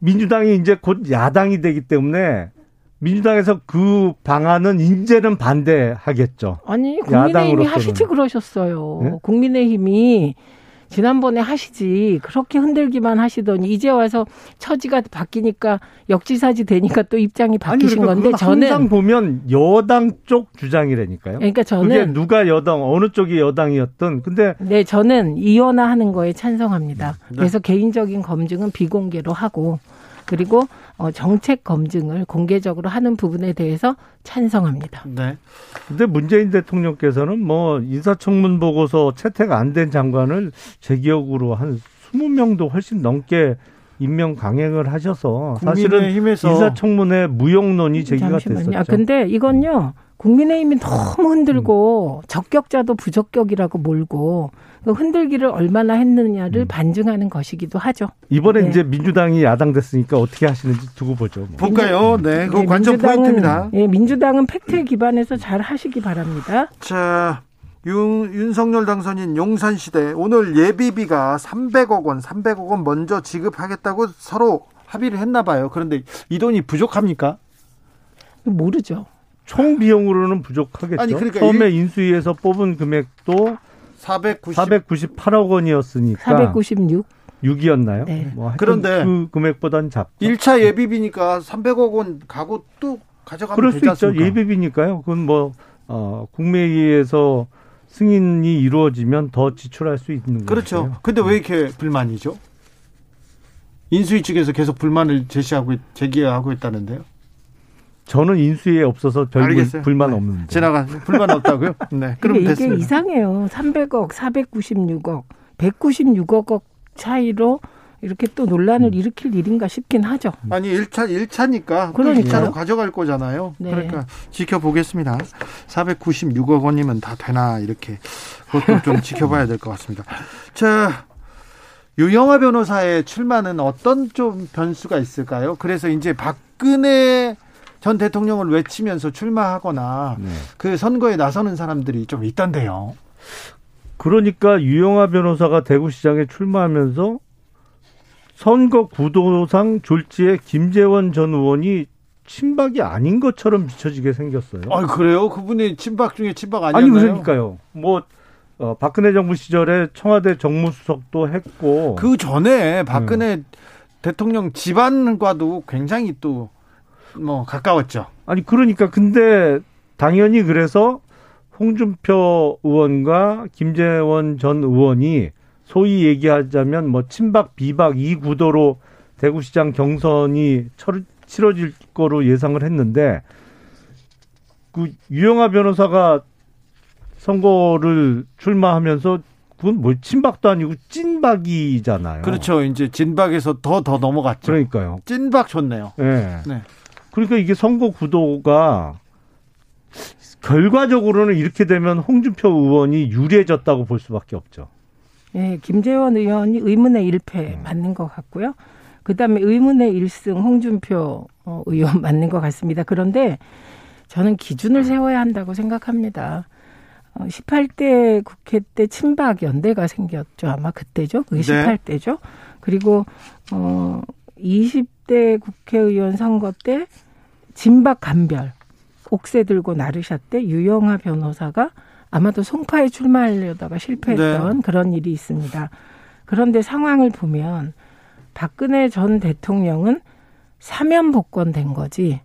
민주당이 이제 곧 야당이 되기 때문에 민주당에서 그 방안은 이제는 반대하겠죠. 아니 국민의힘이 야당으로서는. 하시지 그러셨어요. 네? 국민의힘이 지난번에 하시지 그렇게 흔들기만 하시더니 이제 와서 처지가 바뀌니까 역지사지 되니까 또 입장이 바뀌신 그러니까 건데 그건 항상 저는 보면 여당 쪽 주장이라니까요. 그러니까 그게 저는 누가 여당 어느 쪽이 여당이었든 근데 네 저는 이원화하는 거에 찬성합니다. 네. 그래서 개인적인 검증은 비공개로 하고 그리고 어, 정책 검증을 공개적으로 하는 부분에 대해서 찬성합니다. 네. 근데 문재인 대통령께서는 뭐 인사청문 보고서 채택 안 된 장관을 제 기억으로 한 20명도 훨씬 넘게 임명 강행을 하셔서 사실은 인사청문회 무용론이 제기가 됐었죠. 아, 근데 이건요, 국민의힘이 너무 흔들고, 적격자도 부적격이라고 몰고, 그 흔들기를 얼마나 했느냐를 음. 반증하는 것이기도 하죠. 이번에 네. 이제 민주당이 야당 됐으니까 어떻게 하시는지 두고 보죠. 뭐. 볼까요? 네, 그거 예, 관전 포인트입니다. 예, 민주당은 팩트에 기반해서 잘 하시기 바랍니다. 자, 윤, 윤석열 당선인 용산시대 오늘 예비비가 300억 원, 300억 원 먼저 지급하겠다고 서로 합의를 했나 봐요. 그런데 이 돈이 부족합니까? 모르죠. 총 비용으로는 부족하겠죠. 아니, 그러니까 처음에 인수위에서 뽑은 금액도 490. 498억 원이었으니까 496. 6이었나요? 네. 뭐 그런데 그 금액보단 작죠. 1차 예비비니까 300억 원 가고 또 가져가면 그럴 수 되지 있죠. 않습니까? 예비비니까요. 그건 뭐 어, 국회의회에서 승인이 이루어지면 더 지출할 수 있는 그렇죠. 거예요. 근데 왜 이렇게 불만이죠? 인수위 측에서 계속 불만을 제시하고 있- 제기하고 있다는데요. 저는 인수위에 없어서 별 알겠어요. 불만 네. 없는데. 지나가 불만 없다고요? 네. 그럼 이게, 됐습니다. 이상해요. 300억, 496억, 196억 차이로 이렇게 또 논란을 일으킬 일인가 싶긴 하죠. 아니 1차 1차니까 그러니까요. 2차로 가져갈 거잖아요. 네. 그러니까 지켜보겠습니다. 496억 원이면 다 되나 이렇게 그것도 좀 지켜봐야 될 것 같습니다. 자 유영아 변호사의 출마는 어떤 좀 변수가 있을까요? 그래서 이제 박근혜 전 대통령을 외치면서 출마하거나 네. 그 선거에 나서는 사람들이 좀 있던데요. 그러니까 유영아 변호사가 대구시장에 출마하면서 선거 구도상 졸지에 김재원 전 의원이 친박이 아닌 것처럼 비춰지게 생겼어요. 아 그래요? 그분이 친박 중에 친박 아니 아니었나요? 그러니까요. 뭐 어, 박근혜 정부 시절에 청와대 정무수석도 했고 그 전에 박근혜 대통령 집안과도 굉장히 또 뭐 가까웠죠. 아니 그러니까 근데 당연히 그래서 홍준표 의원과 김재원 전 의원이 소위 얘기하자면 뭐 친박 비박 이 구도로 대구시장 경선이 철- 치러질 거로 예상을 했는데 그 유영아 변호사가 선거를 출마하면서 그건 뭐 친박도 아니고 찐박이잖아요. 그렇죠. 이제 진박에서 더 더 넘어갔죠. 그러니까요. 찐박 좋네요. 예. 네. 그러니까 이게 선거 구도가 결과적으로는 이렇게 되면 홍준표 의원이 유리해졌다고 볼 수밖에 없죠. 예, 김재원 의원이 의문의 일패 맞는 것 같고요. 그다음에 의문의 1승 홍준표 어, 의원 맞는 것 같습니다. 그런데 저는 기준을 세워야 한다고 생각합니다. 어, 18대 국회 때 친박 연대가 생겼죠. 아마 그때죠. 그게 네. 18대죠. 그리고 어 20 대 국회의원 선거 때 진박 간별 옥새 들고 나르샤 때 유영아 변호사가 아마도 송파에 출마하려다가 실패했던 네. 그런 일이 있습니다. 그런데 상황을 보면 박근혜 전 대통령은 사면 복권된 거지.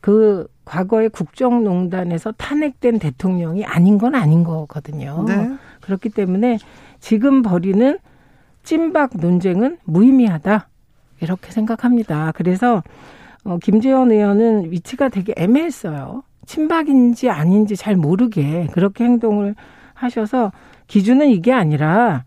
그 과거에 국정농단에서 탄핵된 대통령이 아닌 건 아닌 거거든요. 네. 그렇기 때문에 지금 벌이는 찐박 논쟁은 무의미하다. 이렇게 생각합니다. 그래서 어, 김재원 의원은 위치가 되게 애매했어요. 친박인지 아닌지 잘 모르게 그렇게 행동을 하셔서 기준은 이게 아니라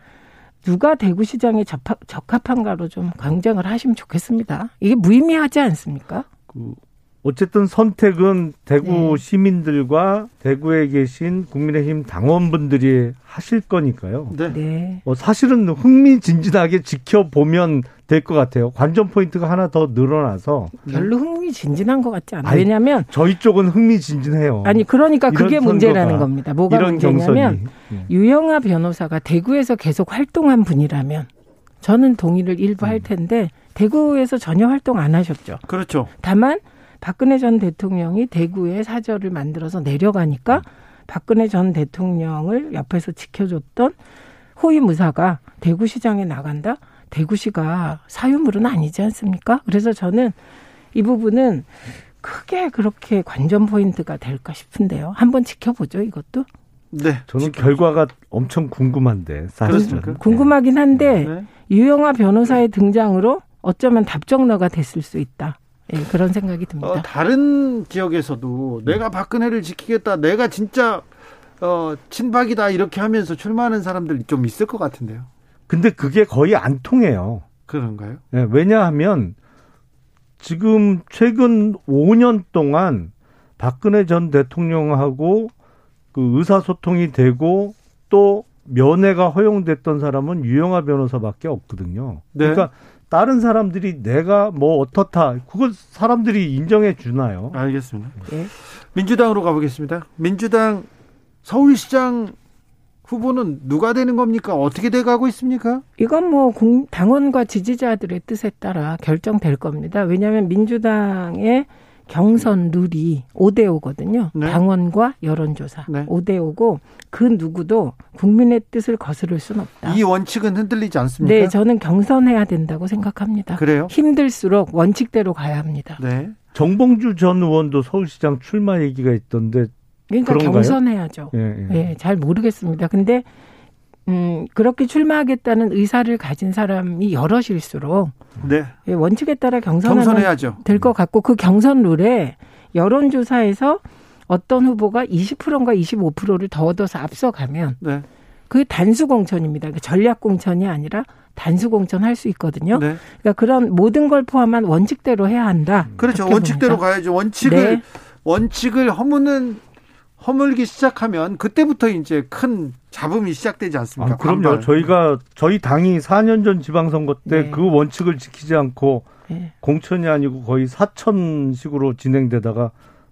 누가 대구시장에 적합, 적합한가로 좀 경쟁을 하시면 좋겠습니다. 이게 무의미하지 않습니까? 그 어쨌든 선택은 대구 네. 시민들과 대구에 계신 국민의힘 당원분들이 하실 거니까요. 네. 네. 어, 사실은 흥미진진하게 지켜보면 될 것 같아요. 관전 포인트가 하나 더 늘어나서 별로 흥미진진한 것 같지 않아요. 왜냐하면 저희 쪽은 흥미진진해요. 아니 그러니까 그게 문제라는 겁니다. 뭐가 이런 문제냐면 경선이. 예. 유영아 변호사가 대구에서 계속 활동한 분이라면 저는 동의를 일부 음. 할 텐데 대구에서 전혀 활동 안 하셨죠. 그렇죠. 다만 박근혜 전 대통령이 대구에 사저를 만들어서 내려가니까 박근혜 전 대통령을 옆에서 지켜줬던 호위무사가 대구시장에 나간다? 대구시가 사유물은 아니지 않습니까? 그래서 저는 이 부분은 크게 그렇게 관전 포인트가 될까 싶은데요. 한번 지켜보죠, 이것도. 네. 저는 결과가 엄청 궁금한데 사실은. 그렇습니까? 궁금하긴 한데 네. 유영아 변호사의 등장으로 어쩌면 답정너가 됐을 수 있다. 예, 그런 생각이 듭니다. 어, 다른 지역에서도 내가 박근혜를 지키겠다. 내가 진짜 어, 친박이다 이렇게 하면서 출마하는 사람들 좀 있을 것 같은데요. 근데 그게 거의 안 통해요. 그런가요? 예, 왜냐하면 지금 최근 5년 동안 박근혜 전 대통령하고 그 의사소통이 되고 또 면회가 허용됐던 사람은 유영아 변호사밖에 없거든요. 네. 그러니까 다른 사람들이 내가 뭐 어떻다 그걸 사람들이 인정해 주나요? 알겠습니다. 예. 민주당으로 가보겠습니다. 민주당 서울시장 후보는 누가 되는 겁니까? 어떻게 돼가고 있습니까? 이건 뭐 공- 당원과 지지자들의 뜻에 따라 결정될 겁니다. 왜냐하면 민주당의 경선 룰이 5대 5거든요. 네. 당원과 여론조사 네. 5대 5고 그 누구도 국민의 뜻을 거스를 수는 없다. 이 원칙은 흔들리지 않습니까? 네, 저는 경선해야 된다고 생각합니다. 그래요? 힘들수록 원칙대로 가야 합니다. 네. 정봉주 전 의원도 서울시장 출마 얘기가 있던데 그러니까 그런가요? 경선해야죠. 예, 예. 예, 잘 모르겠습니다. 근데 음, 그렇게 출마하겠다는 의사를 가진 사람이 여럿일수록 네. 예, 원칙에 따라 경선하면 경선해야죠. 될것 같고 그 경선 룰에 여론조사에서 어떤 후보가 20%인가 25%를 더 얻어서 앞서가면 네. 그게 단수 공천입니다. 그러니까 전략 공천이 아니라 단수 공천 할 수 있거든요. 네. 그러니까 그런 모든 걸 포함한 원칙대로 해야 한다. 그렇죠. 원칙대로 봅니다. 가야죠. 원칙을 네. 원칙을 허무는 허물기 시작하면 그때부터 이제 큰 잡음이 시작되지 않습니까? 아, 그럼요. 반발. 저희가 저희 당이 4년 전 지방선거 때 네. 그 원칙을 지키지 않고 예. 공천이 아니고 거의 사천식으로 진행되다가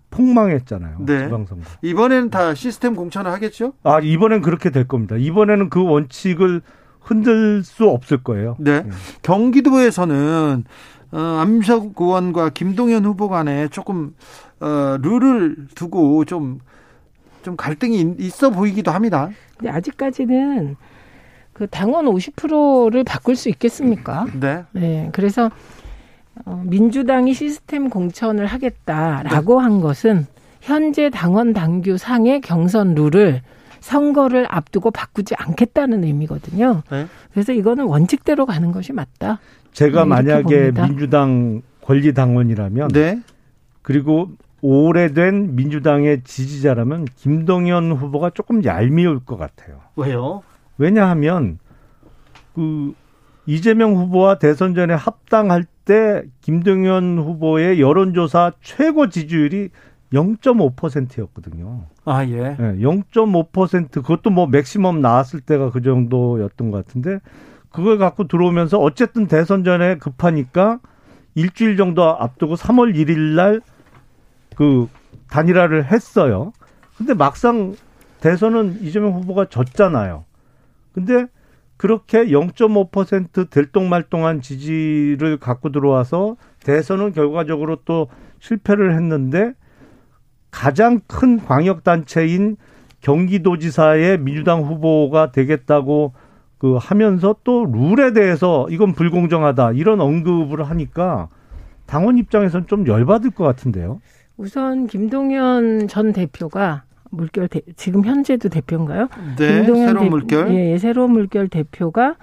폭망했잖아요. 네. 지방선거. 이번에는 다 시스템 공천을 하겠죠? 아 이번엔 그렇게 될 겁니다. 이번에는 그 원칙을 흔들 수 없을 거예요. 네. 예. 경기도에서는 어, 안민석 의원과 김동연 후보 간에 조금 어, 룰을 두고 좀, 좀 갈등이 있- 있어 보이기도 합니다. 근데 아직까지는 그 당원 50%를 바꿀 수 있겠습니까? 네. 네. 그래서 어, 민주당이 시스템 공천을 하겠다라고 한 것은 현재 당원 당규 상의 경선 룰을 선거를 앞두고 바꾸지 않겠다는 의미거든요. 네. 그래서 이거는 원칙대로 가는 것이 맞다. 제가 네, 만약에 봅니다. 민주당 권리 당원이라면 네. 그리고 오래된 민주당의 지지자라면 김동연 후보가 조금 얄미울 것 같아요. 왜요? 왜냐하면 그 이재명 후보와 대선 전에 합당할 때 김동연 후보의 여론조사 최고 지지율이 0.5%였거든요. 아, 예. 예, 0.5% 그것도 뭐 맥시멈 나왔을 때가 그 정도였던 것 같은데 그걸 갖고 들어오면서 어쨌든 대선 전에 급하니까 일주일 정도 앞두고 3월 1일 날 그 단일화를 했어요. 근데 막상 대선은 이재명 후보가 졌잖아요. 근데 그렇게 0.5% 들똥말똥한 지지를 갖고 들어와서 대선은 결과적으로 또 실패를 했는데 가장 큰 광역단체인 경기도지사의 민주당 후보가 되겠다고 그 하면서 또 룰에 대해서 이건 불공정하다 이런 언급을 하니까 당원 입장에서는 좀 열받을 것 같은데요. 우선 김동연 전 대표가 물결 대, 지금 현재도 대표인가요? 네, 김동연 새로운 대, 물결. 예, 예, 새로운 물결 대표가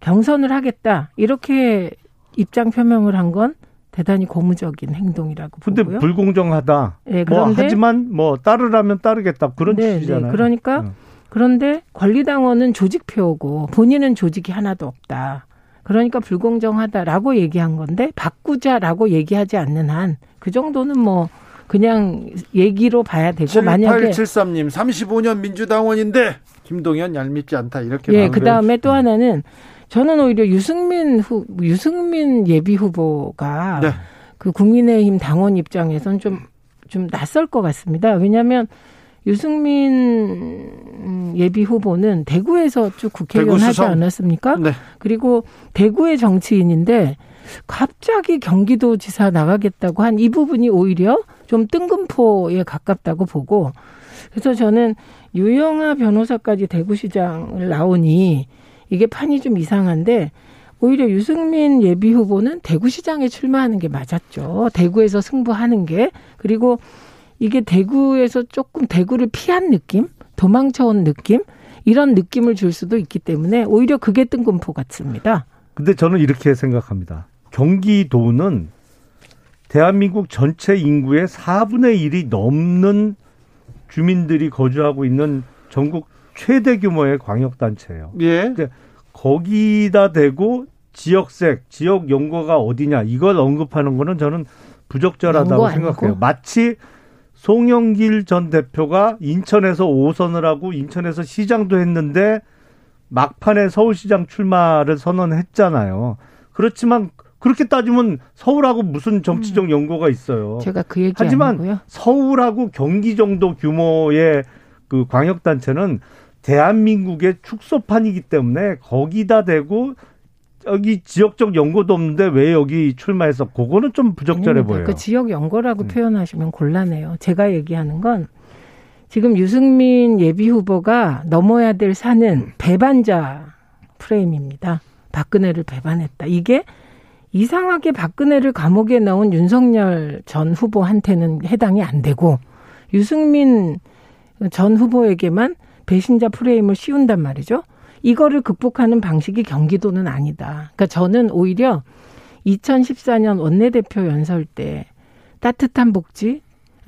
경선을 하겠다 이렇게 입장 표명을 한 건 대단히 고무적인 행동이라고 근데 보고요. 불공정하다. 예, 뭐 그런데 하지만 뭐 따르라면 따르겠다 그런 네, 취지잖아요. 네, 그러니까 응. 그런데 권리당원은 조직표고 본인은 조직이 하나도 없다. 그러니까 불공정하다라고 얘기한 건데 바꾸자라고 얘기하지 않는 한 그 정도는 뭐 그냥 얘기로 봐야 되고 만약에 7873님 35년 민주당원인데 김동연 얄밉지 않다 이렇게 예, 마무리를 그 다음에 해주시죠. 또 하나는 저는 오히려 유승민 후 유승민 예비 후보가 네. 그 국민의힘 당원 입장에선 좀, 좀 낯설 것 같습니다. 왜냐하면 유승민 예비 후보는 대구에서 쭉 국회의원 대구 하지. 않았습니까? 네. 그리고 대구의 정치인인데 갑자기 경기도지사 나가겠다고 한 이 부분이 오히려 좀 뜬금포에 가깝다고 보고 그래서 저는 유영아 변호사까지 대구시장을 나오니 이게 판이 좀 이상한데 오히려 유승민 예비 후보는 대구시장에 출마하는 게 맞았죠. 대구에서 승부하는 게 그리고 이게 대구에서 조금 대구를 피한 느낌, 도망쳐온 느낌 이런 느낌을 줄 수도 있기 때문에 오히려 그게 뜬금포 같습니다. 근데 저는 이렇게 생각합니다. 경기도는 대한민국 전체 인구의 4분의 1이 넘는 주민들이 거주하고 있는 전국 최대 규모의 광역단체예요. 예. 거기다 대고 지역색, 지역 연고가 어디냐 이걸 언급하는 거는 저는 부적절하다고 연고 아니고? 생각해요. 마치 송영길 전 대표가 인천에서 5선을 하고 인천에서 시장도 했는데 막판에 서울시장 출마를 선언했잖아요. 그렇지만 그렇게 따지면 서울하고 무슨 정치적 연고가 있어요. 제가 그 얘기 하지만 아니고요. 서울하고 경기 정도 규모의 그 광역 단체는 대한민국의 축소판이기 때문에 거기다 대고 여기 지역적 연고도 없는데 왜 여기 출마해서 그거는 좀 부적절해 아닙니다. 보여요. 그 지역 연고라고 음. 표현하시면 곤란해요. 제가 얘기하는 건 지금 유승민 예비 후보가 넘어야 될 산은 배반자 프레임입니다. 박근혜를 배반했다. 이게 이상하게 박근혜를 감옥에 넣은 윤석열 전 후보한테는 해당이 안 되고 유승민 전 후보에게만 배신자 프레임을 씌운단 말이죠. 이거를 극복하는 방식이 경기도는 아니다. 그러니까 저는 오히려 2014년 원내대표 연설 때 따뜻한 복지,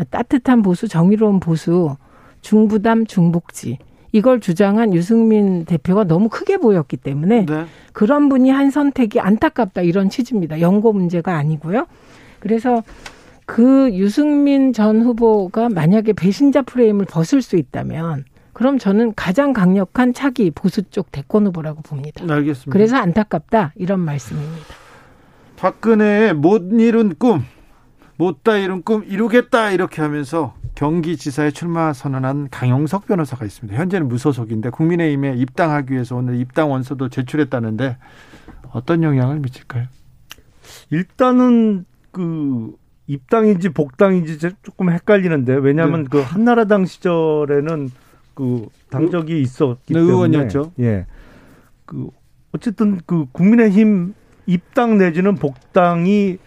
따뜻한 보수, 정의로운 보수, 중부담 중복지 이걸 주장한 유승민 대표가 너무 크게 보였기 때문에 네. 그런 분이 한 선택이 안타깝다 이런 취지입니다. 연고 문제가 아니고요. 그래서 그 유승민 전 후보가 만약에 배신자 프레임을 벗을 수 있다면 그럼 저는 가장 강력한 차기 보수 쪽 대권 후보라고 봅니다. 알겠습니다. 그래서 안타깝다 이런 말씀입니다. 박근혜의 못 이룬 꿈, 못다 이룬 꿈 이루겠다 이렇게 하면서 경기지사에 출마 선언한 강용석 변호사가 있습니다. 현재는 무소속인데 국민의힘에 입당하기 위해서 오늘 입당 원서도 제출했다는데 어떤 영향을 미칠까요? 일단은 그 입당인지 복당인지 조금 헷갈리는데 왜냐하면 네. 그 한나라당 시절에는 그 당적이 있었기 네, 때문에 의원이었죠. 예. 그 어쨌든 그 국민의힘 입당 내지는 복당이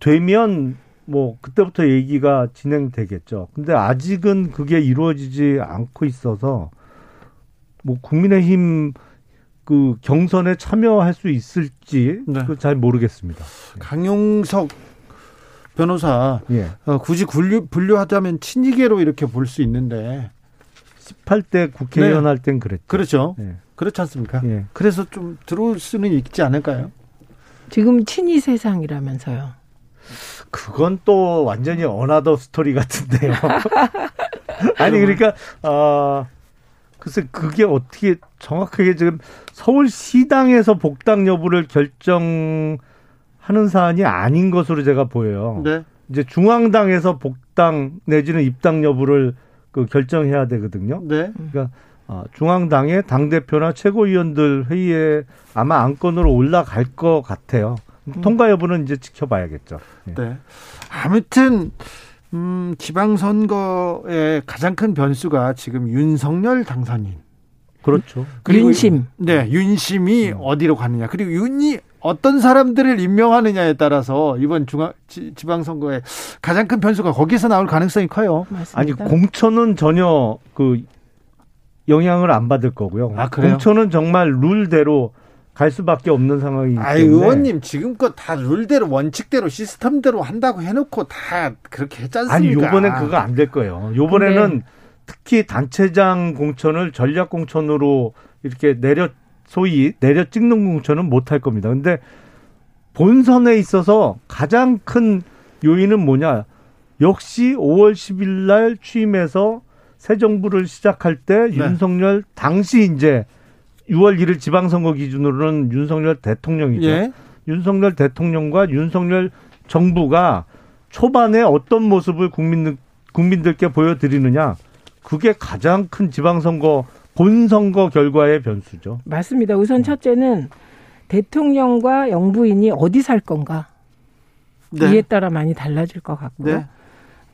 되면 뭐 그때부터 얘기가 진행되겠죠. 근데 아직은 그게 이루어지지 않고 있어서 뭐 국민의힘 그 경선에 참여할 수 있을지 네. 그잘 모르겠습니다. 강용석 변호사 예. 어, 굳이 분류, 분류하자면 친이계로 이렇게 볼 수 있는데 18대 국회의원 네. 할땐 그랬죠. 그렇죠. 예. 그렇지 않습니까? 예. 그래서 좀 들어올 수는 있지 않을까요? 지금 친이 세상이라면서요. 그건 또 완전히 another story 같은데요. 아니 그러니까 어 글쎄 그게 어떻게 정확하게 지금 서울시당에서 복당 여부를 결정하는 사안이 아닌 것으로 제가 보여요. 네. 이제 중앙당에서 복당 내지는 입당 여부를 그 결정해야 되거든요. 네. 그러니까 어, 중앙당의 당 대표나 최고위원들 회의에 아마 안건으로 올라갈 것 같아요. 통과 여부는 이제 지켜봐야겠죠. 예. 네. 아무튼 음, 지방선거의 가장 큰 변수가 지금 윤석열 당선인. 그렇죠. 그리고 윤심. 네, 윤심이 어디로 가느냐. 그리고 윤이 어떤 사람들을 임명하느냐에 따라서 이번 중앙 지, 지방선거에 가장 큰 변수가 거기서 나올 가능성이 커요. 맞습니다. 아니 공천은 전혀 그 영향을 안 받을 거고요. 아, 그래요? 공천은 정말 룰대로 갈 수밖에 없는 상황이기 때문에. 아이 의원님 지금껏 다 룰대로 원칙대로 시스템대로 한다고 해놓고 다 그렇게 했지 않습니까? 아니 요번엔 그거 안 될 거예요. 요번에는 근데- 특히 단체장 공천을 전략 공천으로 이렇게 내려 소위 내려 찍는 공천은 못 할 겁니다. 근데 본선에 있어서 가장 큰 요인은 뭐냐? 역시 5월 10일 날 취임해서 새 정부를 시작할 때 네. 윤석열 당시 이제 6월 1일 지방선거 기준으로는 윤석열 대통령이죠. 예. 윤석열 대통령과 윤석열 정부가 초반에 어떤 모습을 국민 국민들께 보여드리느냐 그게 가장 큰 지방선거 본선거 결과의 변수죠. 맞습니다. 우선 첫째는 대통령과 영부인이 어디 살 건가 네. 이에 따라 많이 달라질 것 같고요. 네.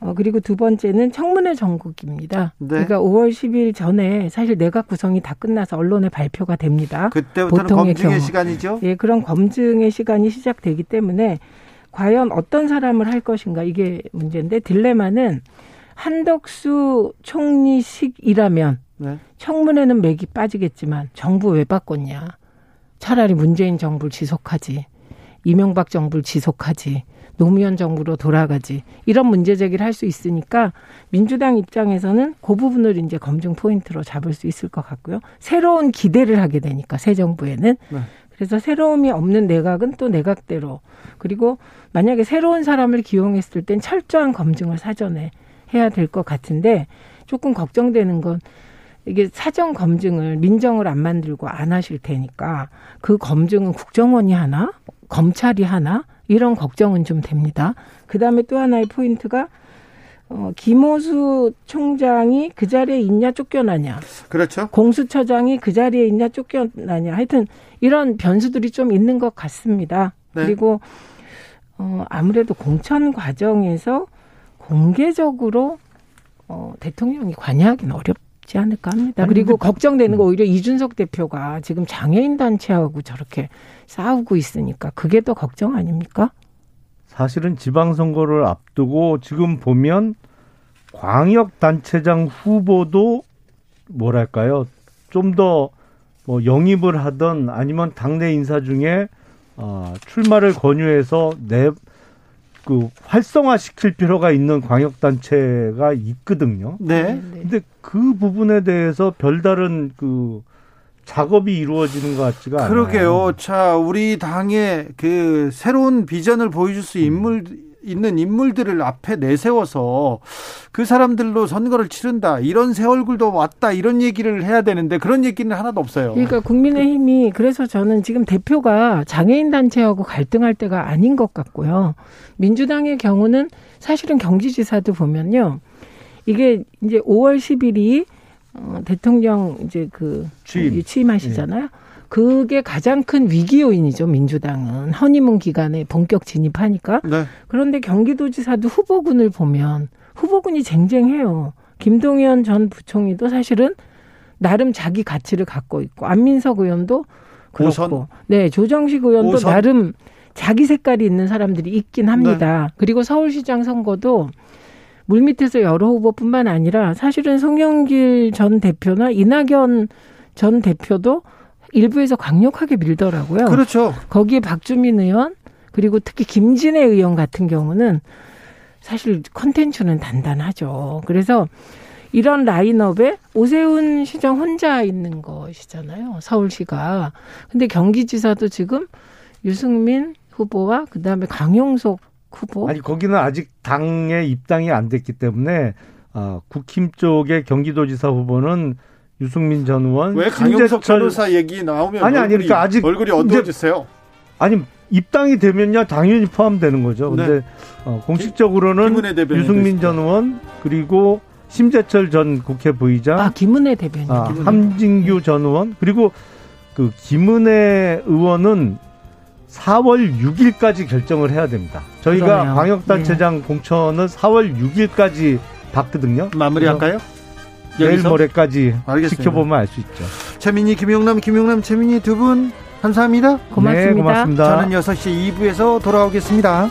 어, 그리고 두 번째는 청문회 전국입니다. 네. 그러니까 5월 10일 전에 사실 내각 구성이 다 끝나서 언론에 발표가 됩니다. 그때부터는 보통의 검증의 경우. 시간이죠. 예, 그런 검증의 시간이 시작되기 때문에 과연 어떤 사람을 할 것인가 이게 문제인데 딜레마는 한덕수 총리식이라면 네. 청문회는 맥이 빠지겠지만 정부 왜 바꿨냐? 차라리 문재인 정부를 지속하지. 이명박 정부를 지속하지. 노무현 정부로 돌아가지. 이런 문제 제기를 할 수 있으니까 민주당 입장에서는 그 부분을 이제 검증 포인트로 잡을 수 있을 것 같고요. 새로운 기대를 하게 되니까 새 정부에는. 네. 그래서 새로움이 없는 내각은 또 내각대로 그리고 만약에 새로운 사람을 기용했을 땐 철저한 검증을 사전에 해야 될 것 같은데 조금 걱정되는 건 이게 사전 검증을 민정을 안 만들고 안 하실 테니까 그 검증은 국정원이 하나 검찰이 하나 이런 걱정은 좀 됩니다. 그 다음에 또 하나의 포인트가 어, 김호수 총장이 그 자리에 있냐 쫓겨나냐 그렇죠. 공수처장이 그 자리에 있냐 쫓겨나냐 하여튼 이런 변수들이 좀 있는 것 같습니다. 네. 그리고 어, 아무래도 공천 과정에서 공개적으로 어, 대통령이 관여하기는 어렵지 않을까 합니다. 그리고 걱정되는 거 오히려 이준석 대표가 지금 장애인 단체하고 저렇게 싸우고 있으니까 그게 더 걱정 아닙니까? 사실은 지방선거를 앞두고 지금 보면 광역단체장 후보도 뭐랄까요 좀 더 뭐 영입을 하던 아니면 당내 인사 중에 어, 출마를 권유해서 내 그 활성화 시킬 필요가 있는 광역단체가 있거든요. 네. 근데 그 부분에 대해서 별다른 그 작업이 이루어지는 것 같지가 않아요. 그러게요. 자, 우리 당의 그 새로운 비전을 보여줄 수 인물 있는 인물들을 앞에 내세워서 그 사람들로 선거를 치른다. 이런 새 얼굴도 왔다. 이런 얘기를 해야 되는데 그런 얘기는 하나도 없어요. 그러니까 국민의힘이 그래서 저는 지금 대표가 장애인 단체하고 갈등할 때가 아닌 것 같고요. 민주당의 경우는 사실은 경기지사도 보면요. 이게 이제 5월 10일이 어, 대통령 이제 그 취임. 예. 취임하시잖아요. 그게 가장 큰 위기 요인이죠. 민주당은 허니문 기간에 본격 진입하니까. 네. 그런데 경기도지사도 후보군을 보면 후보군이 쟁쟁해요. 김동연 전 부총리도 사실은 나름 자기 가치를 갖고 있고 안민석 의원도 그렇고 오선? 네 조정식 의원도 오선? 나름 자기 색깔이 있는 사람들이 있긴 합니다. 그리고 서울시장 선거도 물밑에서 여러 후보뿐만 아니라 사실은 송영길 전 대표나 이낙연 전 대표도 일부에서 강력하게 밀더라고요. 그렇죠. 거기에 박주민 의원 그리고 특히 김진애 의원 같은 경우는 사실 컨텐츠는 단단하죠. 그래서 이런 라인업에 오세훈 시장 혼자 있는 것이잖아요. 서울시가. 근데 경기지사도 지금 유승민 후보와 그다음에 강용석 후보 아니 거기는 아직 당에 입당이 안 됐기 때문에 어, 국힘 쪽의 경기도지사 후보는 유승민 전 의원, 왜 심재철- 변호사 얘기 나오면 아니, 아니, 그러니까 아직 얼굴이 어두워지세요. 아니 입당이 되면요 당연히 포함되는 거죠. 근데 네. 어, 공식적으로는 김은혜 대변인도 유승민. 전 의원 그리고 심재철 전 국회 부의장, 아 김은혜 대변인. 아, 김은혜. 함진규 전 의원 그리고 그 김은혜 의원은 4월 6일까지 결정을 해야 됩니다. 저희가 그러네요. 광역단체장 공천은 4월 6일까지 봤거든요. 마무리할까요? 내일? 모레까지 알겠습니다. 지켜보면 알 수 있죠. 최민희, 김용남, 김용남, 최민희 두 분 감사합니다. 고맙습니다. 네, 고맙습니다. 저는 6시 2부에서 돌아오겠습니다.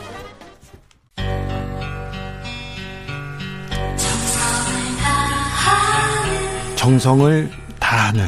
정성을 다하는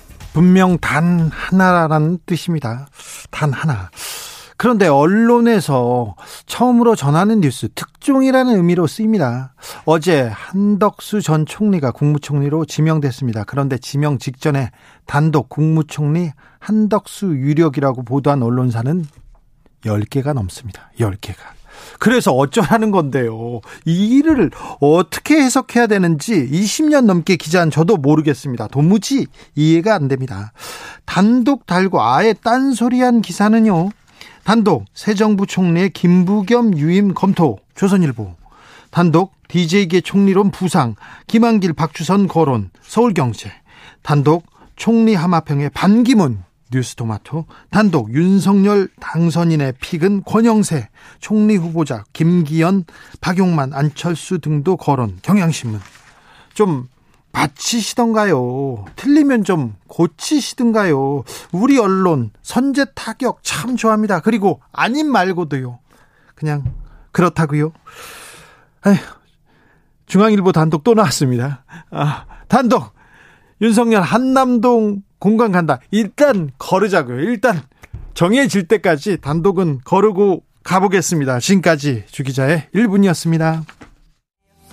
분명 단 하나라는 뜻입니다. 단 하나. 그런데 언론에서 처음으로 전하는 뉴스 특종이라는 의미로 쓰입니다. 어제 한덕수 전 총리가 국무총리로 지명됐습니다. 그런데 지명 직전에 단독 국무총리 한덕수 유력이라고 보도한 언론사는 10개가 넘습니다. 10개가. 그래서 어쩌라는 건데요. 이 일을 어떻게 해석해야 되는지 20년 넘게 기자한 저도 모르겠습니다. 도무지 이해가 안 됩니다. 단독 달고 아예 딴소리한 기사는요. 단독 새 정부 총리의 김부겸 유임 검토 조선일보. 단독 DJ계 총리론 부상 김한길 박주선 거론 서울경제. 단독 총리 하마평의 반기문 뉴스토마토 단독 윤석열 당선인의 픽은 권영세 총리 후보자 김기현 박용만 안철수 등도 거론. 경향신문. 좀 맞히시던가요? 틀리면 좀 고치시던가요? 우리 언론 선제 타격 참 좋아합니다. 그리고 아님 말고도요. 그냥 그렇다고요. 에휴, 중앙일보 단독 또 나왔습니다. 아, 단독 윤석열 한남동 공간 간다. 일단 거르자고요. 일단 정해질 때까지 단독은 거르고 가보겠습니다. 지금까지 주기자의 1분이었습니다.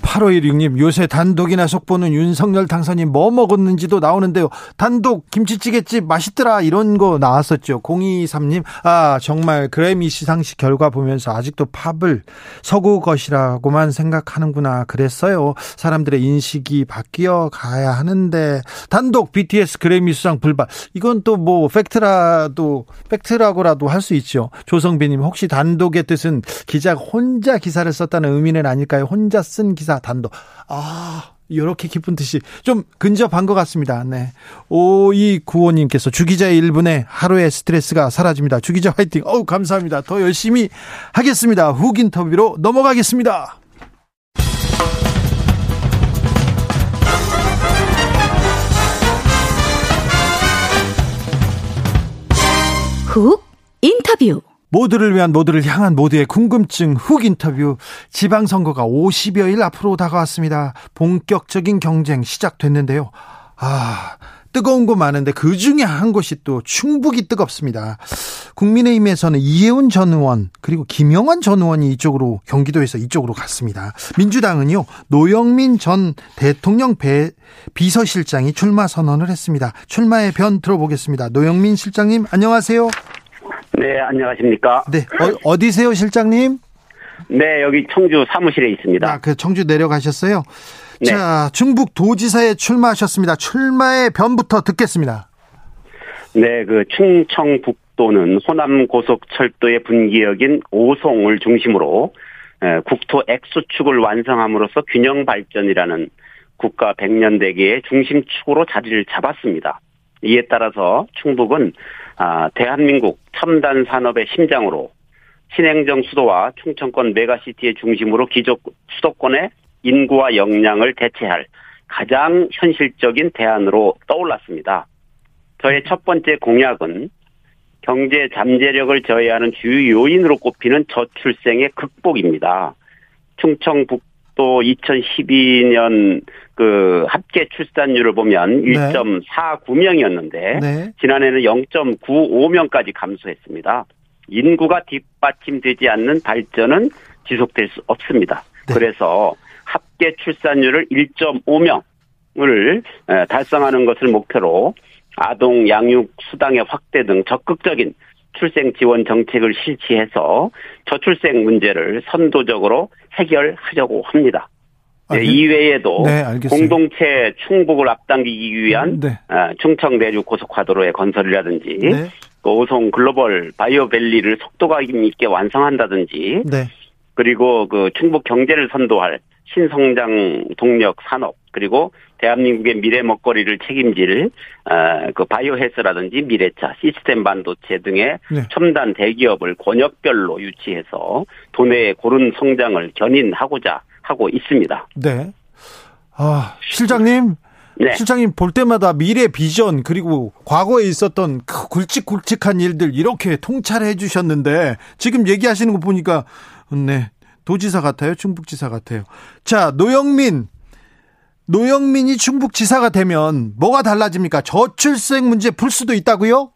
8516님, 요새 단독이나 속보는 윤석열 당선인 뭐 먹었는지도 나오는데요. 단독 김치찌개집 맛있더라. 이런 거 나왔었죠. 023님, 아, 정말 그래미 시상식 결과 보면서 아직도 팝을 서구 것이라고만 생각하는구나. 그랬어요. 사람들의 인식이 바뀌어 가야 하는데, 단독 BTS 그래미 수상 불발. 이건 또 뭐, 팩트라도, 팩트라고라도 할 수 있죠. 조성빈님, 혹시 단독의 뜻은 기자가 혼자 기사를 썼다는 의미는 아닐까요? 혼자 쓴 기사 단독. 아, 이렇게 깊은 뜻이 좀 근접한 것 같습니다. 네. 5295님께서 주기자의 1분에 하루의 스트레스가 사라집니다. 주기자 화이팅. 어우, 감사합니다. 더 열심히 하겠습니다. 훅 인터뷰로 넘어가겠습니다. 훅 인터뷰. 모두를 위한 모두를 향한 모두의 궁금증 훅 인터뷰 지방선거가 50여일 앞으로 다가왔습니다. 본격적인 경쟁 시작됐는데요. 아 뜨거운 곳 많은데 그 중에 한 곳이 또 충북이 뜨겁습니다. 국민의힘에서는 이혜훈 전 의원 그리고 김영환 전 의원이 이쪽으로 경기도에서 이쪽으로 갔습니다. 민주당은요 노영민 전 대통령 배, 비서실장이 출마 선언을 했습니다. 출마의 변 들어보겠습니다. 노영민 실장님 안녕하세요. 네, 안녕하십니까. 네, 어, 디세요 실장님? 네, 여기 청주 사무실에 있습니다. 아, 그 청주 내려가셨어요? 네. 자, 중북 도지사에 출마하셨습니다. 출마의 변부터 듣겠습니다. 네, 그 충청북도는 호남 고속철도의 분기역인 오송을 중심으로 에, 국토 X축을 완성함으로써 균형 발전이라는 국가 백년대계의 중심축으로 자리를 잡았습니다. 이에 따라서 충북은 아, 대한민국 첨단 산업의 심장으로 신행정 수도와 충청권 메가시티의 중심으로 기존 수도권의 인구와 역량을 대체할 가장 현실적인 대안으로 떠올랐습니다. 저의 첫 번째 공약은 경제 잠재력을 저해하는 주요 요인으로 꼽히는 저출생의 극복입니다. 충청북도 또 2012년 그 합계 출산율을 보면 네. 1.49명이었는데 네. 지난해는 0.95명까지 감소했습니다. 인구가 뒷받침되지 않는 발전은 지속될 수 없습니다. 네. 그래서 합계 출산율을 1.5명을 달성하는 것을 목표로 아동 양육 수당의 확대 등 적극적인 출생 지원 정책을 실시해서 저출생 문제를 선도적으로 해결하려고 합니다. 아, 네, 그- 이외에도 네, 알겠습니다. 공동체 충북을 앞당기기 위한 네. 아, 충청 내륙 고속화도로의 건설이라든지 네. 그 오송 글로벌 바이오밸리를 속도감 있게 완성한다든지 네. 그리고 그 충북 경제를 선도할 신성장 동력 산업 그리고 대한민국의 미래 먹거리를 책임질 아, 그 바이오헬스라든지 미래차 시스템 반도체 등의 네. 첨단 대기업을 권역별로 유치해서 도내의 고른 성장을 견인하고자 하고 있습니다. 네. 아, 실장님. 네. 실장님 볼 때마다 미래 비전 그리고 과거에 있었던 그 굵직굵직한 일들 이렇게 통찰해 주셨는데 지금 얘기하시는 거 보니까 네 도지사 같아요 충북지사 같아요 자 노영민 노영민이 충북지사가 되면 뭐가 달라집니까 저출생 문제 풀 수도 있다고요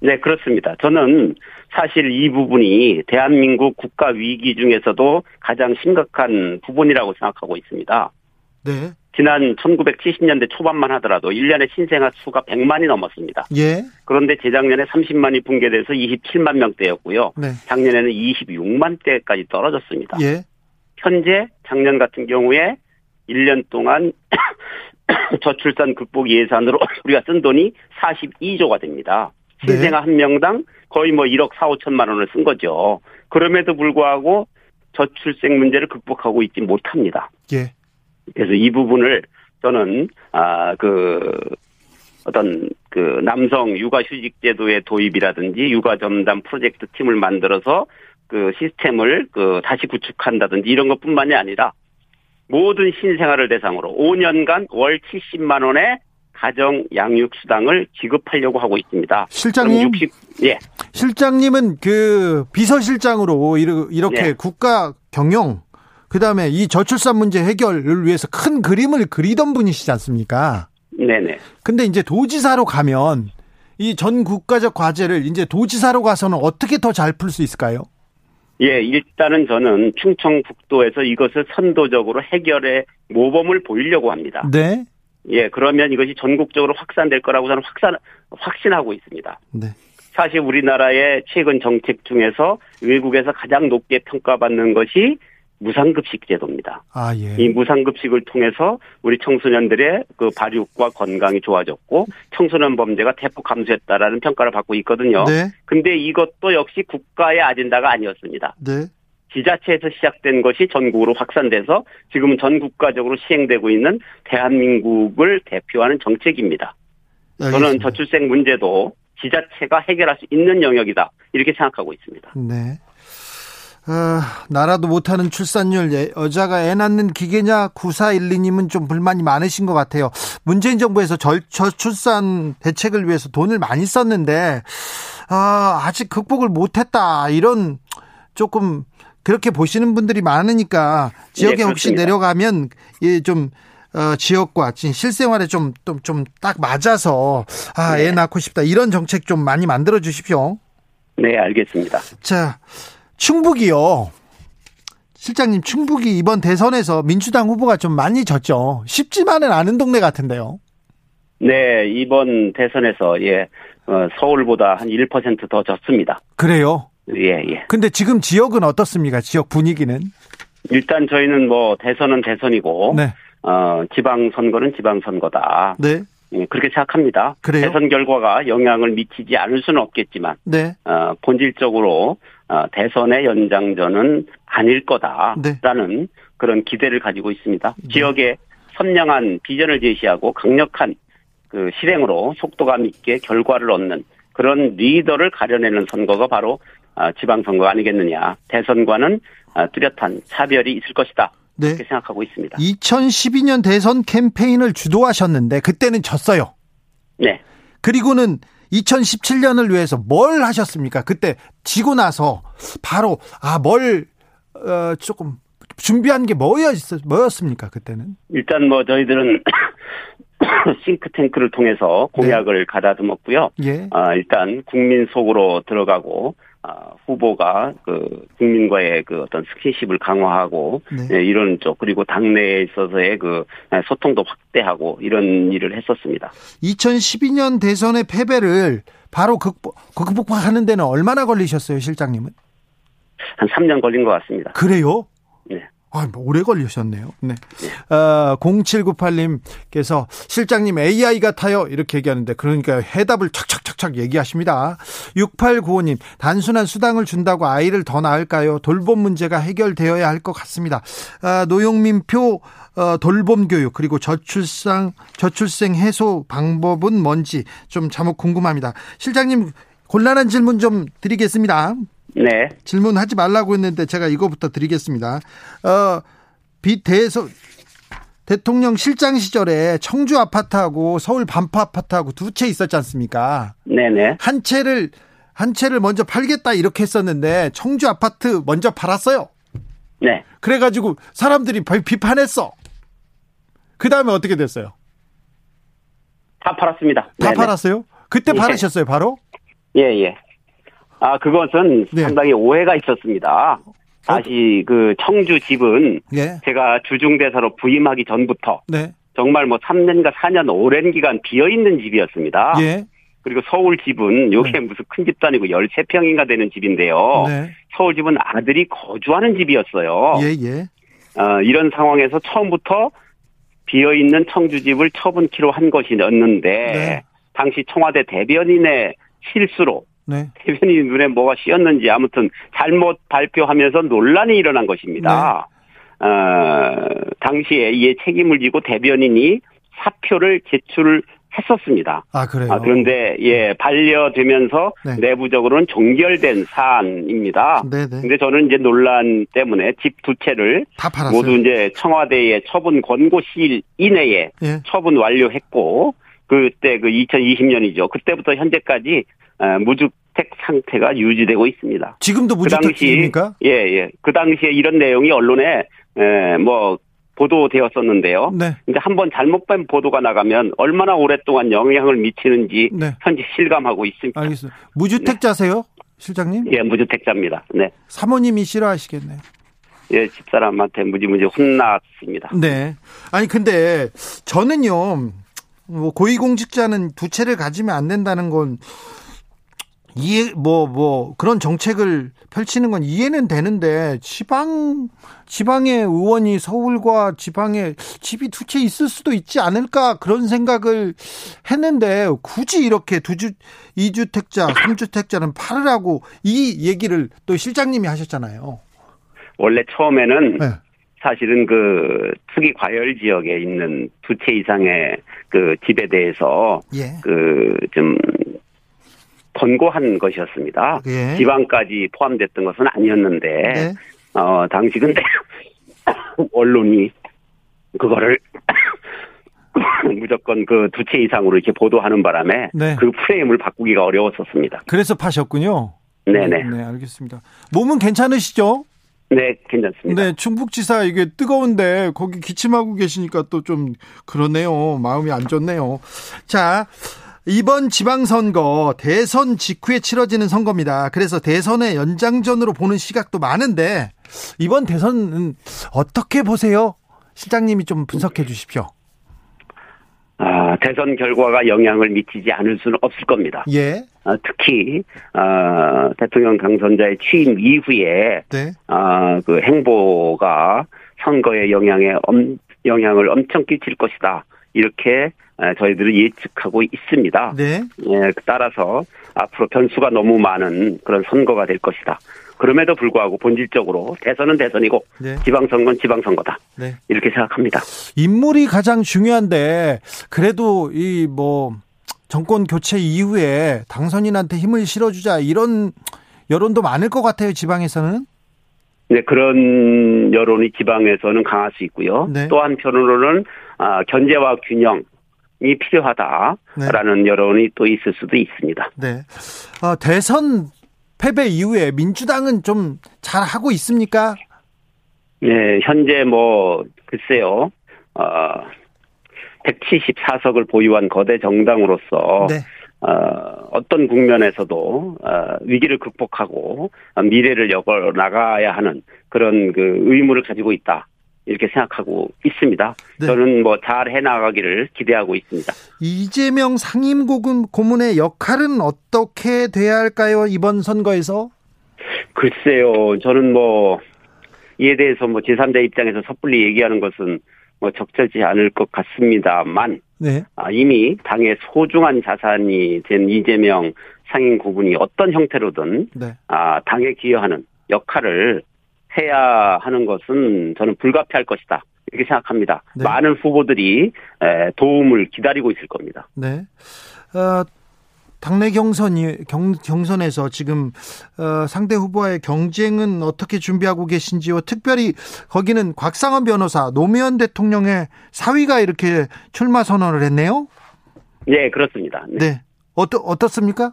네, 그렇습니다. 저는 사실 이 부분이 대한민국 국가 위기 중에서도 가장 심각한 부분이라고 생각하고 있습니다. 네 지난 1970년대 초반만 하더라도 1년에 신생아 수가 100만이 넘었습니다. 예. 그런데 재작년에 30만이 붕괴돼서 27만 명대였고요. 네. 작년에는 26만 대까지 떨어졌습니다. 예. 현재 작년 같은 경우에 1년 동안 저출산 극복 예산으로 우리가 쓴 돈이 42조가 됩니다. 네. 신생아 한 명당 거의 뭐 1억 4, 5천만 원을 쓴 거죠. 그럼에도 불구하고 저출생 문제를 극복하고 있지 못합니다. 예. 그래서 이 부분을 저는 아 그 어떤 그 남성 육아 휴직 제도의 도입이라든지 육아 점담 프로젝트 팀을 만들어서 그 시스템을 그 다시 구축한다든지 이런 것뿐만이 아니라 모든 신생아를 대상으로 5년간 월 70만 원의 가정 양육 수당을 지급하려고 하고 있습니다. 실장님? 그럼 60, 예. 실장님은 그 비서실장으로 이렇게 네. 국가 경영 그다음에 이 저출산 문제 해결을 위해서 큰 그림을 그리던 분이시지 않습니까? 네네. 근데 이제 도지사로 가면 이 전 국가적 과제를 이제 도지사로 가서는 어떻게 더 잘 풀 수 있을까요? 예, 일단은 저는 충청북도에서 이것을 선도적으로 해결의 모범을 보이려고 합니다. 네. 예, 그러면 이것이 전국적으로 확산될 거라고 저는 확산, 확신하고 있습니다. 네. 사실 우리나라의 최근 정책 중에서 외국에서 가장 높게 평가받는 것이 무상급식 제도입니다. 아, 예. 이 무상급식을 통해서 우리 청소년들의 그 발육과 건강이 좋아졌고 청소년 범죄가 대폭 감소했다라는 평가를 받고 있거든요. 네. 근데 이것도 역시 국가의 아젠다가 아니었습니다. 네. 지자체에서 시작된 것이 전국으로 확산돼서 지금은 전 국가적으로 시행되고 있는 대한민국을 대표하는 정책입니다. 저는 알겠습니다. 저출생 문제도 지자체가 해결할 수 있는 영역이다. 이렇게 생각하고 있습니다. 네. 아, 나라도 못하는 출산율, 예, 여자가 애 낳는 기계냐, 9412님은 좀 불만이 많으신 것 같아요. 문재인 정부에서 절, 저출산 대책을 위해서 돈을 많이 썼는데, 아, 아직 극복을 못했다. 이런 조금 그렇게 보시는 분들이 많으니까 지역에 네, 혹시. 내려가면 예, 좀 어, 지역과 지금 실생활에 좀좀 딱 맞아서 아, 애 네. 낳고 싶다. 이런 정책 좀 많이 만들어 주십시오. 네, 알겠습니다. 자, 충북이요. 실장님, 충북이 이번 대선에서 민주당 후보가 좀 많이 졌죠. 쉽지만은 않은 동네 같은데요. 네, 이번 대선에서 예, 어, 서울보다 한 1%더 졌습니다. 그래요. 예, 예. 근데 지금 지역은 어떻습니까? 지역 분위기는? 일단 저희는 뭐 대선은 대선이고 네. 어, 지방 선거는 지방 선거다. 네. 예, 그렇게 생각합니다. 그래요? 대선 결과가 영향을 미치지 않을 수는 없겠지만 네. 어, 본질적으로 어, 대선의 연장전은 아닐 네. 거다라는 그런 기대를 가지고 있습니다. 지역에 선명한 비전을 제시하고 강력한 그 실행으로 속도감 있게 결과를 얻는 그런 리더를 가려내는 선거가 바로 아, 지방선거 아니겠느냐. 대선과는 아, 뚜렷한 차별이 있을 것이다. 네. 이렇게 생각하고 있습니다. 2012년 대선 캠페인을 주도하셨는데 그때는 졌어요. 네. 그리고는 2017년을 위해서 뭘 하셨습니까? 그때 지고 나서 바로 아뭘 어, 조금 준비한 게 뭐였, 뭐였습니까, 그때는? 일단 뭐 저희들은 싱크탱크를 통해서 공약을 가다듬었고요. 예. 아, 일단 국민 속으로 들어가고 아, 후보가 그 국민과의 그 어떤 스킨십을 강화하고 네. 예, 이런 쪽 그리고 당내에 있어서의 그 소통도 확대하고 이런 일을 했었습니다. 2012년 대선의 패배를 바로 극복, 극복하는 데는 얼마나 걸리셨어요, 실장님은? 한 3년 걸린 것 같습니다. 그래요? 네. 아, 뭐 오래 걸리셨네요. 네. 어, 0798님께서 실장님 AI 같아요. 이렇게 얘기하는데 그러니까 해답을 착착착착 얘기하십니다. 6895님 단순한 수당을 준다고 아이를 더 낳을까요? 돌봄 문제가 해결되어야 할 것 같습니다. 아, 노영민표 어, 돌봄 교육 그리고 저출산 저출생 해소 방법은 뭔지 좀 자목 궁금합니다. 실장님 곤란한 질문 좀 드리겠습니다. 네. 질문하지 말라고 했는데 제가 이거부터 드리겠습니다. 어, 비대선 대통령 실장 시절에 청주 아파트하고 서울 반포 아파트하고 두 채 있었지 않습니까? 네네. 한 채를 한 채를 먼저 팔겠다 이렇게 했었는데 청주 아파트 먼저 팔았어요. 네. 그래가지고 사람들이 비- 비판했어. 그 다음에 어떻게 됐어요? 다 팔았습니다. 다 네네. 팔았어요? 그때 예. 팔으셨어요, 바로? 예, 예. 아, 그것은 네. 상당히 오해가 있었습니다. 다시 그 청주 집은 예. 제가 주중대사로 부임하기 전부터 네. 정말 뭐 3년과 4년 오랜 기간 비어 있는 집이었습니다. 예. 그리고 서울 집은 요게 네. 무슨 큰 집도 아니고 13평인가 되는 집인데요. 네. 서울 집은 아들이 거주하는 집이었어요. 예, 예. 어, 이런 상황에서 처음부터 비어 있는 청주 집을 처분키로 한 것이었는데 네. 당시 청와대 대변인의 실수로 네. 대변인 눈에 뭐가 씌었는지 아무튼 잘못 발표하면서 논란이 일어난 것입니다. 네. 어, 당시에 이에 책임을 지고 대변인이 사표를 제출했었습니다. 아, 그래요? 아, 그런데 예 반려되면서 네. 내부적으로는 종결된 사안입니다. 네네. 근데 저는 이제 논란 때문에 집 두 채를. 모두 이제 청와대의 처분 권고 시일 이내에 예. 처분 완료했고 그때 그 2020년이죠. 그때부터 현재까지 어, 무주택 상태가 유지되고 있습니다. 지금도 그 당시 무주택입니까? 예, 예. 그 당시에 이런 내용이 언론에 에, 뭐 보도되었었는데요. 네. 이제 한번 잘못된 보도가 나가면 얼마나 오랫동안 영향을 미치는지 네. 현재 실감하고 있습니다. 알겠습니다. 무주택자세요? 실장님? 예, 무주택자입니다. 네. 사모님이 싫어하시겠네요. 예, 집사람한테 무지무지 혼났습니다. 네. 아니, 근데 저는요, 뭐 고위공직자는 두 채를 가지면 안 된다는 건 이해, 뭐, 뭐, 그런 정책을 펼치는 건 이해는 되는데, 지방, 지방의 의원이 서울과 지방에 집이 두 채 있을 수도 있지 않을까, 그런 생각을 했는데, 굳이 이렇게 두 주, 이주택자 삼주택자는 팔으라고 이 얘기를 또 실장님이 하셨잖아요. 원래 처음에는 네. 사실은 그 투기 과열 지역에 있는 두 채 이상의 그 집에 대해서 예. 그좀 권고한 것이었습니다. 예. 지방까지 포함됐던 것은 아니었는데 네. 어 당시 근데 언론이 그거를 무조건 그 두 채 이상으로 이렇게 보도하는 바람에 네. 그 프레임을 바꾸기가 어려웠었습니다. 그래서 파셨군요. 네네. 네, 알겠습니다. 몸은 괜찮으시죠? 네, 괜찮습니다. 네, 충북지사 이게 뜨거운데 거기 기침하고 계시니까 또 좀 그러네요. 마음이 안 좋네요. 자, 이번 지방선거 대선 직후에 치러지는 선거입니다. 그래서 대선의 연장전으로 보는 시각도 많은데 이번 대선은 어떻게 보세요? 실장님이 좀 분석해 주십시오. 아, 대선 결과가 영향을 미치지 않을 수는 없을 겁니다. 예. 아, 특히 아, 대통령 당선자의 취임 이후에 네. 아, 그 행보가 선거에 영향에 엄, 영향을 엄청 끼칠 것이다. 이렇게 아, 저희들은 예측하고 있습니다. 네. 예, 따라서 앞으로 변수가 너무 많은 그런 선거가 될 것이다. 그럼에도 불구하고 본질적으로 대선은 대선이고 네. 지방선거는 지방선거다. 네. 이렇게 생각합니다. 인물이 가장 중요한데 그래도 이 뭐 정권 교체 이후에 당선인한테 힘을 실어주자 이런 여론도 많을 것 같아요 지방에서는 네, 그런 여론이 지방에서는 강할 수 있고요. 네. 또 한편으로는 아, 견제와 균형 이 필요하다라는 여론이 또 있을 수도 있습니다. 네 어, 대선 패배 이후에 민주당은 좀 잘 하고 있습니까? 네, 현재 뭐 글쎄요. 어 174석을 보유한 거대 정당으로서 네. 어, 어떤 국면에서도 어, 위기를 극복하고 어, 미래를 열어 나가야 하는 그런 그 의무를 가지고 있다. 이렇게 생각하고 있습니다. 네. 저는 뭐 잘 해나가기를 기대하고 있습니다. 이재명 상임고문 고문의 역할은 어떻게 돼야 할까요? 이번 선거에서? 글쎄요, 저는 뭐 이에 대해서 뭐 제3자 입장에서 섣불리 얘기하는 것은 뭐 적절치 않을 것 같습니다만 네. 아, 이미 당의 소중한 자산이 된 이재명 상임 고문이 어떤 형태로든 네. 아, 당에 기여하는 역할을 해야 하는 것은 저는 불가피할 것이다. 이렇게 생각합니다. 네. 많은 후보들이 에, 도움을 기다리고 있을 겁니다. 네. 어, 당내 경선이 경, 경선에서 지금 어, 상대 후보와의 경쟁은 어떻게 준비하고 계신지요? 특별히 거기는 곽상원 변호사, 노무현 대통령의 사위가 이렇게 출마 선언을 했네요. 예, 그렇습니다. 네. 네. 어떠 어떻습니까?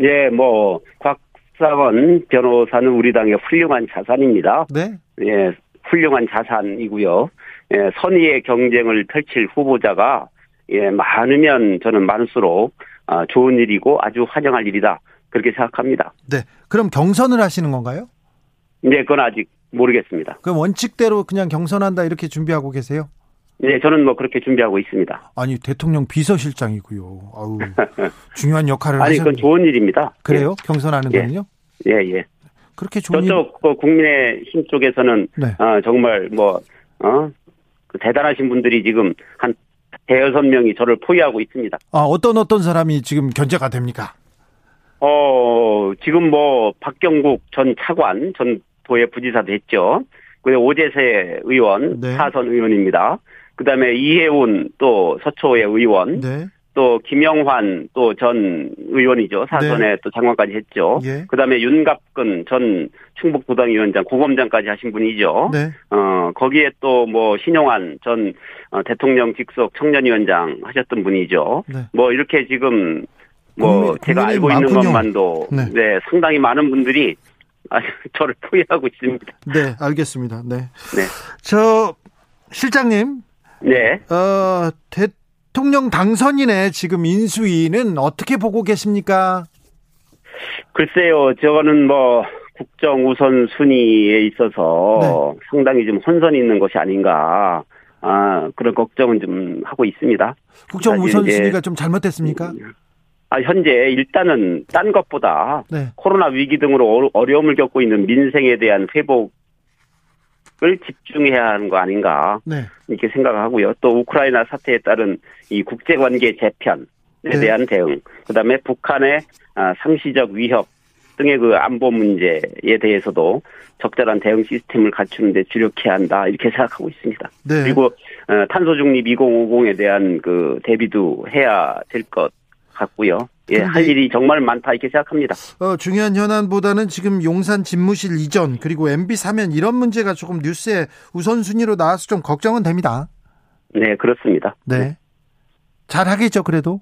예, 뭐 곽 상원 변호사는 우리 당의 훌륭한 자산입니다. 네. 예, 훌륭한 자산이고요. 예, 선의의 경쟁을 펼칠 후보자가 예, 많으면 저는 많을수록 아, 좋은 일이고 아주 환영할 일이다. 그렇게 생각합니다. 네. 그럼 경선을 하시는 건가요? 네, 그건 아직 모르겠습니다. 그럼 원칙대로 그냥 경선한다 이렇게 준비하고 계세요? 네, 저는 뭐 그렇게 준비하고 있습니다. 아니 대통령 비서실장이고요. 아우 중요한 역할을 아니, 하셨 그건 좋은 일입니다. 그래요? 경선하는 예. 거는요? 예, 예. 그렇게 좋은 일. 저쪽 그 국민의힘 쪽에서는 네. 어, 정말 뭐 어? 그 대단하신 분들이 지금 한 대여섯 명이 저를 포위하고 있습니다. 아, 어떤 어떤 사람이 지금 견제가 됩니까? 어, 지금 뭐, 박경국 전 차관, 전 도의 부지사도 했죠. 그리고 오재세 의원, 네. 사선 의원입니다. 그 다음에 이혜훈 또 서초의 의원, 네. 또 김영환 또 전 의원이죠. 사선에 또 장관까지 했죠. 예. 그 다음에 윤갑근 전 충북도당위원장, 고검장까지 하신 분이죠. 네. 어, 거기에 또 뭐 신용환 전 어, 대통령 직속 청년위원장 하셨던 분이죠. 네. 뭐 이렇게 지금 뭐 국민- 제가 알고 있는 많군요. 것만도 네. 네. 상당히 많은 분들이 아, 저를 포위하고 있습니다. 네, 알겠습니다. 네. 네. 저 실장님, 네. 어, 대통령 당선인의 지금 인수위는 어떻게 보고 계십니까? 글쎄요, 저거는 뭐 국정 우선 순위에 있어서 네. 상당히 좀 혼선이 있는 것이 아닌가. 아, 그런 걱정은 좀 하고 있습니다. 국정 우선 순위가 좀 잘못됐습니까? 아, 현재 일단은 딴 것보다 네. 코로나 위기 등으로 어려- 어려움을 겪고 있는 민생에 대한 회복 을 집중해야 하는 거 아닌가 네. 이렇게 생각하고요. 또 우크라이나 사태에 따른 이 국제 관계 재편에 네. 대한 대응, 그다음에 북한의 아, 상시적 위협 등의 그 안보 문제에 대해서도 적절한 대응 시스템을 갖추는데 주력해야 한다 이렇게 생각하고 있습니다. 네. 그리고 어, 탄소 중립 2050에 대한 그 대비도 해야 될 것 같고요. 예, 할 일이 정말 많다 이렇게 생각합니다. 어, 중요한 현안보다는 지금 용산 집무실 이전 그리고 MB 사면 이런 문제가 조금 뉴스에 우선순위로 나와서 좀 걱정은 됩니다. 네, 그렇습니다. 네. 잘 하겠죠, 그래도.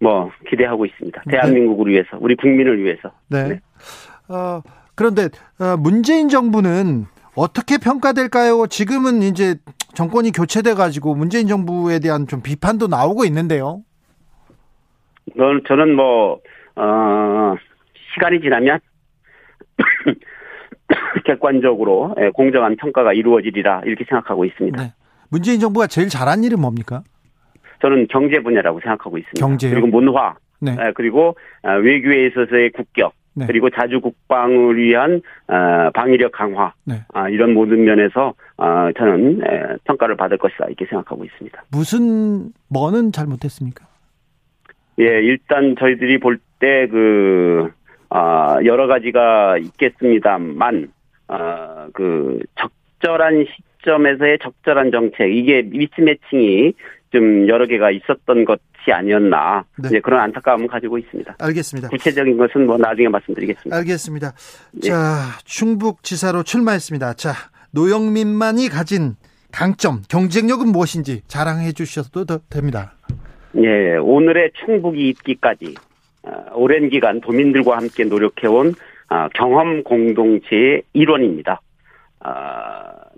뭐 기대하고 있습니다. 네. 대한민국을 위해서, 우리 국민을 위해서. 네. 네. 어, 그런데 어, 문재인 정부는 어떻게 평가될까요? 지금은 이제 정권이 교체돼 가지고 문재인 정부에 대한 좀 비판도 나오고 있는데요. 넌 저는 뭐 어, 시간이 지나면 객관적으로 예, 공정한 평가가 이루어지리라 이렇게 생각하고 있습니다. 네. 문재인 정부가 제일 잘한 일은 뭡니까? 저는 경제 분야라고 생각하고 있습니다. 경제요? 그리고 문화, 네. 예, 그리고 아, 외교에 있어서의 국격, 네. 그리고 자주 국방을 위한 아, 방위력 강화, 네. 아, 이런 모든 면에서 아, 저는 예, 평가를 받을 것이다 이렇게 생각하고 있습니다. 무슨 뭐는 잘못했습니까? 예, 일단 저희들이 볼 때 그, 아, 여러 가지가 있겠습니다만, 아, 그, 적절한 시점에서의 적절한 정책, 이게 미스매칭이 좀 여러 개가 있었던 것이 아니었나, 네. 이제 그런 안타까움을 가지고 있습니다. 알겠습니다. 구체적인 것은 뭐 나중에 말씀드리겠습니다. 알겠습니다. 예. 자, 충북지사로 출마했습니다. 자, 노영민만이 가진 강점, 경쟁력은 무엇인지 자랑해 주셔도 더 됩니다. 예, 오늘의 충북이 있기까지, 아, 오랜 기간 도민들과 함께 노력해온 아, 경험 공동체의 일원입니다. 어,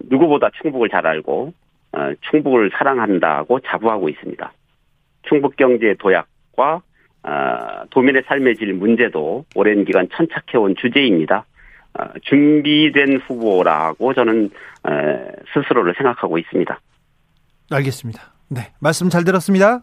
누구보다 충북을 잘 알고 어, 충북을 사랑한다고 자부하고 있습니다. 충북 경제 도약과 어, 도민의 삶의 질 문제도 오랜 기간 천착해온 주제입니다. 어, 준비된 후보라고 저는 에, 스스로를 생각하고 있습니다. 알겠습니다. 네, 말씀 잘 들었습니다.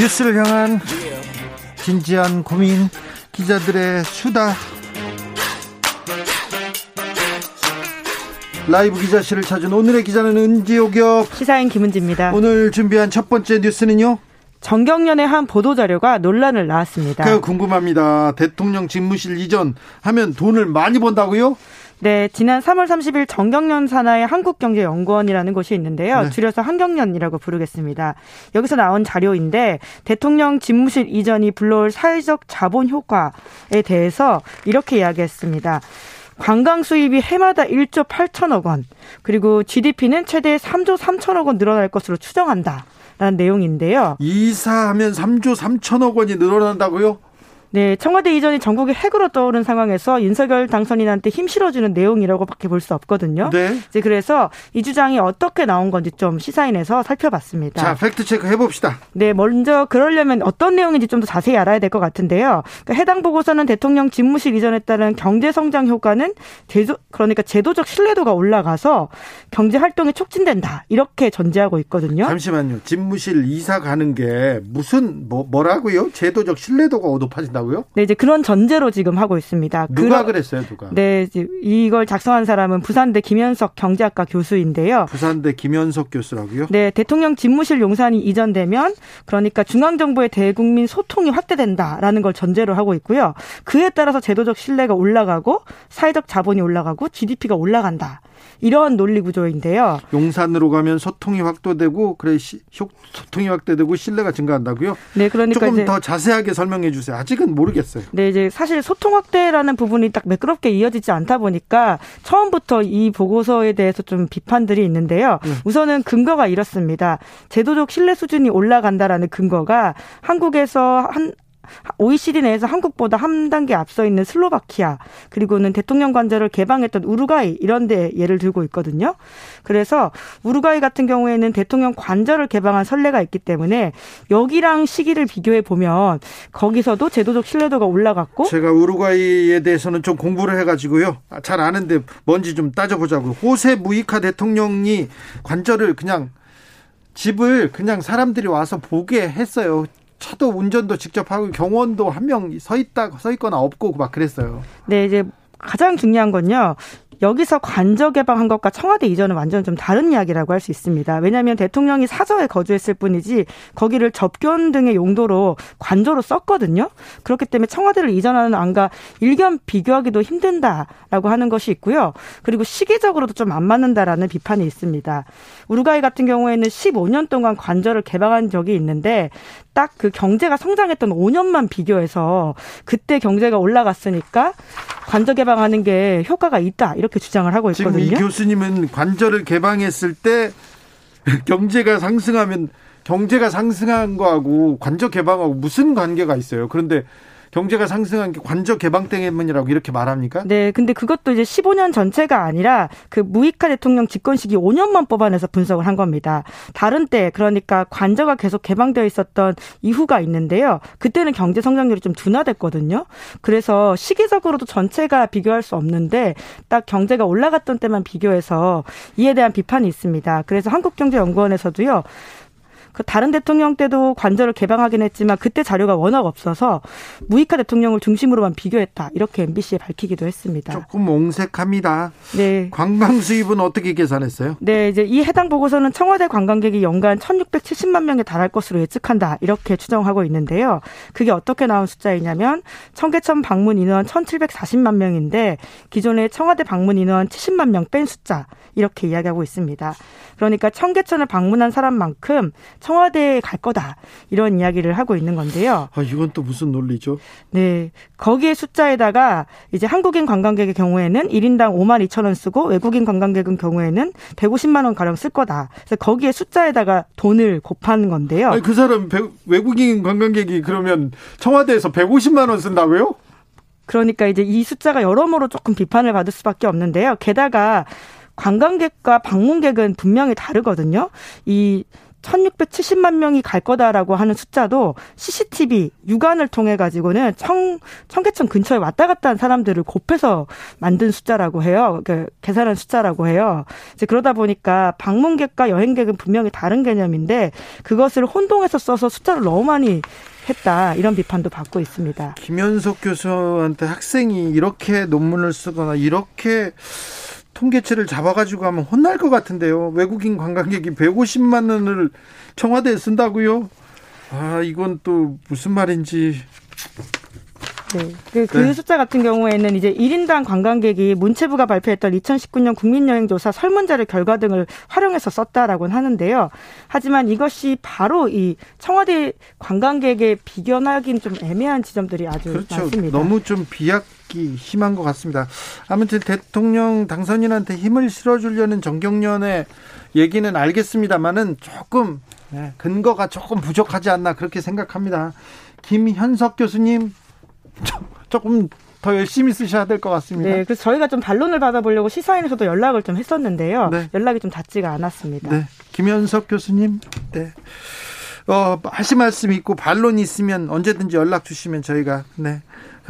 뉴스를 향한 진지한 고민 기자들의 수다 라이브 기자실을 찾은 오늘의 기자는 은지옥이요 시사인 김은지입니다. 오늘 준비한 첫 번째 뉴스는요 정경련의 한 보도 자료가 논란을 낳았습니다. 그 궁금합니다. 대통령 집무실 이전 하면 돈을 많이 번다고요? 네, 지난 3월 30일 정경련 산하의 한국경제연구원이라는 곳이 있는데요. 네. 줄여서 한경련이라고 부르겠습니다. 여기서 나온 자료인데 대통령 집무실 이전이 불러올 사회적 자본 효과에 대해서 이렇게 이야기했습니다. 관광 수입이 해마다 1조 8천억 원, 그리고 GDP는 최대 3조 3천억 원 늘어날 것으로 추정한다. 라는 내용인데요. 이사하면 3조 3천억 원이 늘어난다고요? 네, 청와대 이전이 정국의 핵으로 떠오른 상황에서 윤석열 당선인한테 힘 실어주는 내용이라고밖에 볼 수 없거든요. 네. 이제 그래서 이 주장이 어떻게 나온 건지 좀 시사인에서 살펴봤습니다. 자, 팩트 체크 해봅시다. 네, 먼저 그러려면 어떤 내용인지 좀 더 자세히 알아야 될 것 같은데요. 그러니까 해당 보고서는 대통령 집무실 이전에 따른 경제 성장 효과는 제도, 그러니까 제도적 신뢰도가 올라가서 경제 활동이 촉진된다 이렇게 전제하고 있거든요. 잠시만요. 집무실 이사 가는 게 무슨 뭐 뭐라고요? 제도적 신뢰도가 높아진다 고요? 네, 이제 그런 전제로 지금 하고 있습니다. 누가 그러- 그랬어요, 누가? 네, 이제 이걸 작성한 사람은 부산대 김현석 경제학과 교수인데요. 부산대 김현석 교수라고요? 네, 대통령 집무실 용산이 이전되면 그러니까 중앙정부의 대국민 소통이 확대된다라는 걸 전제로 하고 있고요. 그에 따라서 제도적 신뢰가 올라가고 사회적 자본이 올라가고 GDP가 올라간다. 이런 논리 구조인데요. 용산으로 가면 소통이 확대되고 그래 소통이 확대되고 신뢰가 증가한다고요? 네, 그러니까 조금 더 자세하게 설명해 주세요. 아직은 모르겠어요. 네, 이제 사실 소통 확대라는 부분이 딱 매끄럽게 이어지지 않다 보니까 처음부터 이 보고서에 대해서 좀 비판들이 있는데요. 네. 우선은 근거가 이렇습니다. 제도적 신뢰 수준이 올라간다라는 근거가 한국에서 한 OECD 내에서 한국보다 한 단계 앞서 있는 슬로바키아 그리고는 대통령 관저를 개방했던 우루과이 이런 데 예를 들고 있거든요. 그래서 우루과이 같은 경우에는 대통령 관저를 개방한 선례가 있기 때문에 여기랑 시기를 비교해 보면 거기서도 제도적 신뢰도가 올라갔고 제가 우루과이에 대해서는 좀 공부를 해 가지고요. 아, 잘 아는데 뭔지 좀 따져보자고요. 호세 무이카 대통령이 관절을 그냥 집을 그냥 사람들이 와서 보게 했어요. 차도 운전도 직접 하고 경원도 한 명 서 있다 서 있거나 없고 막 그랬어요. 네, 이제 가장 중요한 건요. 여기서 관저 개방한 것과 청와대 이전은 완전 좀 다른 이야기라고 할 수 있습니다. 왜냐하면 대통령이 사저에 거주했을 뿐이지 거기를 접견 등의 용도로 관저로 썼거든요. 그렇기 때문에 청와대를 이전하는 안과 일견 비교하기도 힘든다라고 하는 것이 있고요. 그리고 시기적으로도 좀 안 맞는다라는 비판이 있습니다. 우루과이 같은 경우에는 15년 동안 관저를 개방한 적이 있는데 딱 그 경제가 성장했던 5년만 비교해서 그때 경제가 올라갔으니까 관저 개방 하는 게 효과가 있다 이렇게 주장을 하고 지금 있거든요. 이 교수님은 관절을 개방했을 때 경제가 상승하면 경제가 상승한 거하고 관저 개방하고 무슨 관계가 있어요? 그런데 경제가 상승한 게 관저 개방 때문이라고 이렇게 말합니까? 네, 근데 그것도 이제 15년 전체가 아니라 그 무이카 대통령 집권 시기 5년만 뽑아내서 분석을 한 겁니다. 다른 때 그러니까 관저가 계속 개방되어 있었던 이후가 있는데요. 그때는 경제 성장률이 좀 둔화됐거든요. 그래서 시기적으로도 전체가 비교할 수 없는데 딱 경제가 올라갔던 때만 비교해서 이에 대한 비판이 있습니다. 그래서 한국경제연구원에서도요. 그 다른 대통령 때도 관저를 개방하긴 했지만 그때 자료가 워낙 없어서 무이카 대통령을 중심으로만 비교했다. 이렇게 MBC에 밝히기도 했습니다. 조금 옹색합니다. 네. 관광 수입은 어떻게 계산했어요? 네, 이제 이 해당 보고서는 청와대 관광객이 연간 1,670만 명에 달할 것으로 예측한다. 이렇게 추정하고 있는데요. 그게 어떻게 나온 숫자이냐면 청계천 방문 인원 1,740만 명인데 기존의 청와대 방문 인원 70만 명 뺀 숫자 이렇게 이야기하고 있습니다. 그러니까 청계천을 방문한 사람만큼 청와대에 갈 거다 이런 이야기를 하고 있는 건데요. 아, 이건 또 무슨 논리죠? 네. 거기에 숫자에다가 이제 한국인 관광객의 경우에는 1인당 5만 2천 원 쓰고 외국인 관광객은 경우에는 150만 원 가량 쓸 거다. 그래서 거기에 숫자에다가 돈을 곱하는 건데요. 아니, 그 사람 배, 외국인 관광객이 그러면 청와대에서 150만 원 쓴다고요? 그러니까 이제 이 숫자가 여러모로 조금 비판을 받을 수밖에 없는데요. 게다가 관광객과 방문객은 분명히 다르거든요. 이 1670만 명이 갈 거다라고 하는 숫자도 CCTV 육안을 통해 가지고는 청 청계천 근처에 왔다 갔다 한 사람들을 곱해서 만든 숫자라고 해요. 그 계산한 숫자라고 해요. 이제 그러다 보니까 방문객과 여행객은 분명히 다른 개념인데 그것을 혼동해서 써서 숫자를 너무 많이 했다 이런 비판도 받고 있습니다. 김현석 교수한테 학생이 이렇게 논문을 쓰거나 이렇게 통계치를 잡아가지고 하면 혼날 것 같은데요. 외국인 관광객이 150만 원을 청와대에 쓴다고요? 아, 이건 또 무슨 말인지. 네. 그, 그 네. 숫자 같은 경우에는 이제 1인당 관광객이 문체부가 발표했던 2019년 국민여행조사 설문자료 결과 등을 활용해서 썼다라고는 하는데요. 하지만 이것이 바로 이 청와대 관광객에 비견하기는 좀 애매한 지점들이 아주 그렇죠. 많습니다. 너무 좀 비약 이 심한 것 같습니다. 아무튼 대통령 당선인한테 힘을 실어주려는 정경련의 얘기는 알겠습니다만은 조금 네, 근거가 조금 부족하지 않나 그렇게 생각합니다. 김현석 교수님 조금 더 열심히 쓰셔야 될 것 같습니다. 네, 그래서 저희가 좀 반론을 받아보려고 시사인에서도 연락을 좀 했었는데요. 네. 연락이 좀 닿지가 않았습니다. 네, 김현석 교수님, 네, 어, 하실 말씀 있고 반론 있으면 언제든지 연락 주시면 저희가 네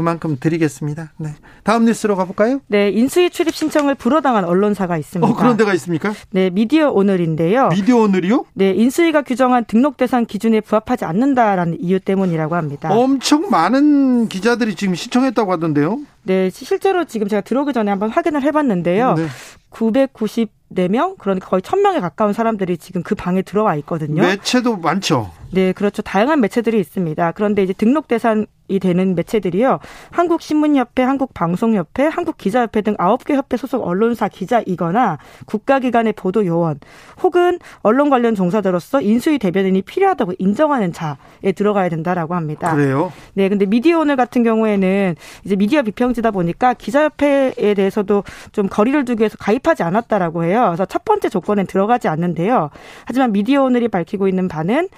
그만큼 드리겠습니다. 네. 다음 뉴스로 가볼까요? 네, 인수위 출입 신청을 불허당한 언론사가 있습니다. 어, 그런 데가 있습니까? 네, 미디어 오늘인데요. 미디어 오늘이요? 네, 인수위가 규정한 등록 대상 기준에 부합하지 않는다라는 이유 때문이라고 합니다. 엄청 많은 기자들이 지금 신청했다고 하던데요. 네, 실제로 지금 제가 들어오기 전에 한번 확인을 해봤는데요. 네. 994명, 그러니까 거의 1000명에 가까운 사람들이 지금 그 방에 들어와 있거든요. 매체도 많죠. 네, 그렇죠. 다양한 매체들이 있습니다. 그런데 이제 등록 대상 이 되는 매체들이요. 한국신문협회, 한국방송협회, 한국기자협회 등 9개 협회 소속 언론사 기자이거나 국가기관의 보도 요원 혹은 언론 관련 종사자로서 인수위 대변인이 필요하다고 인정하는 자에 들어가야 된다라고 합니다. 그래요? 네, 근데 미디어 오늘 같은 경우에는 이제 미디어 비평지다 보니까 기자협회에 대해서도 좀 거리를 두기 위해서 가입하지 않았다라고 해요. 그래서 첫 번째 조건엔 들어가지 않는데요. 하지만 미디어 오늘이 밝히고 있는 바는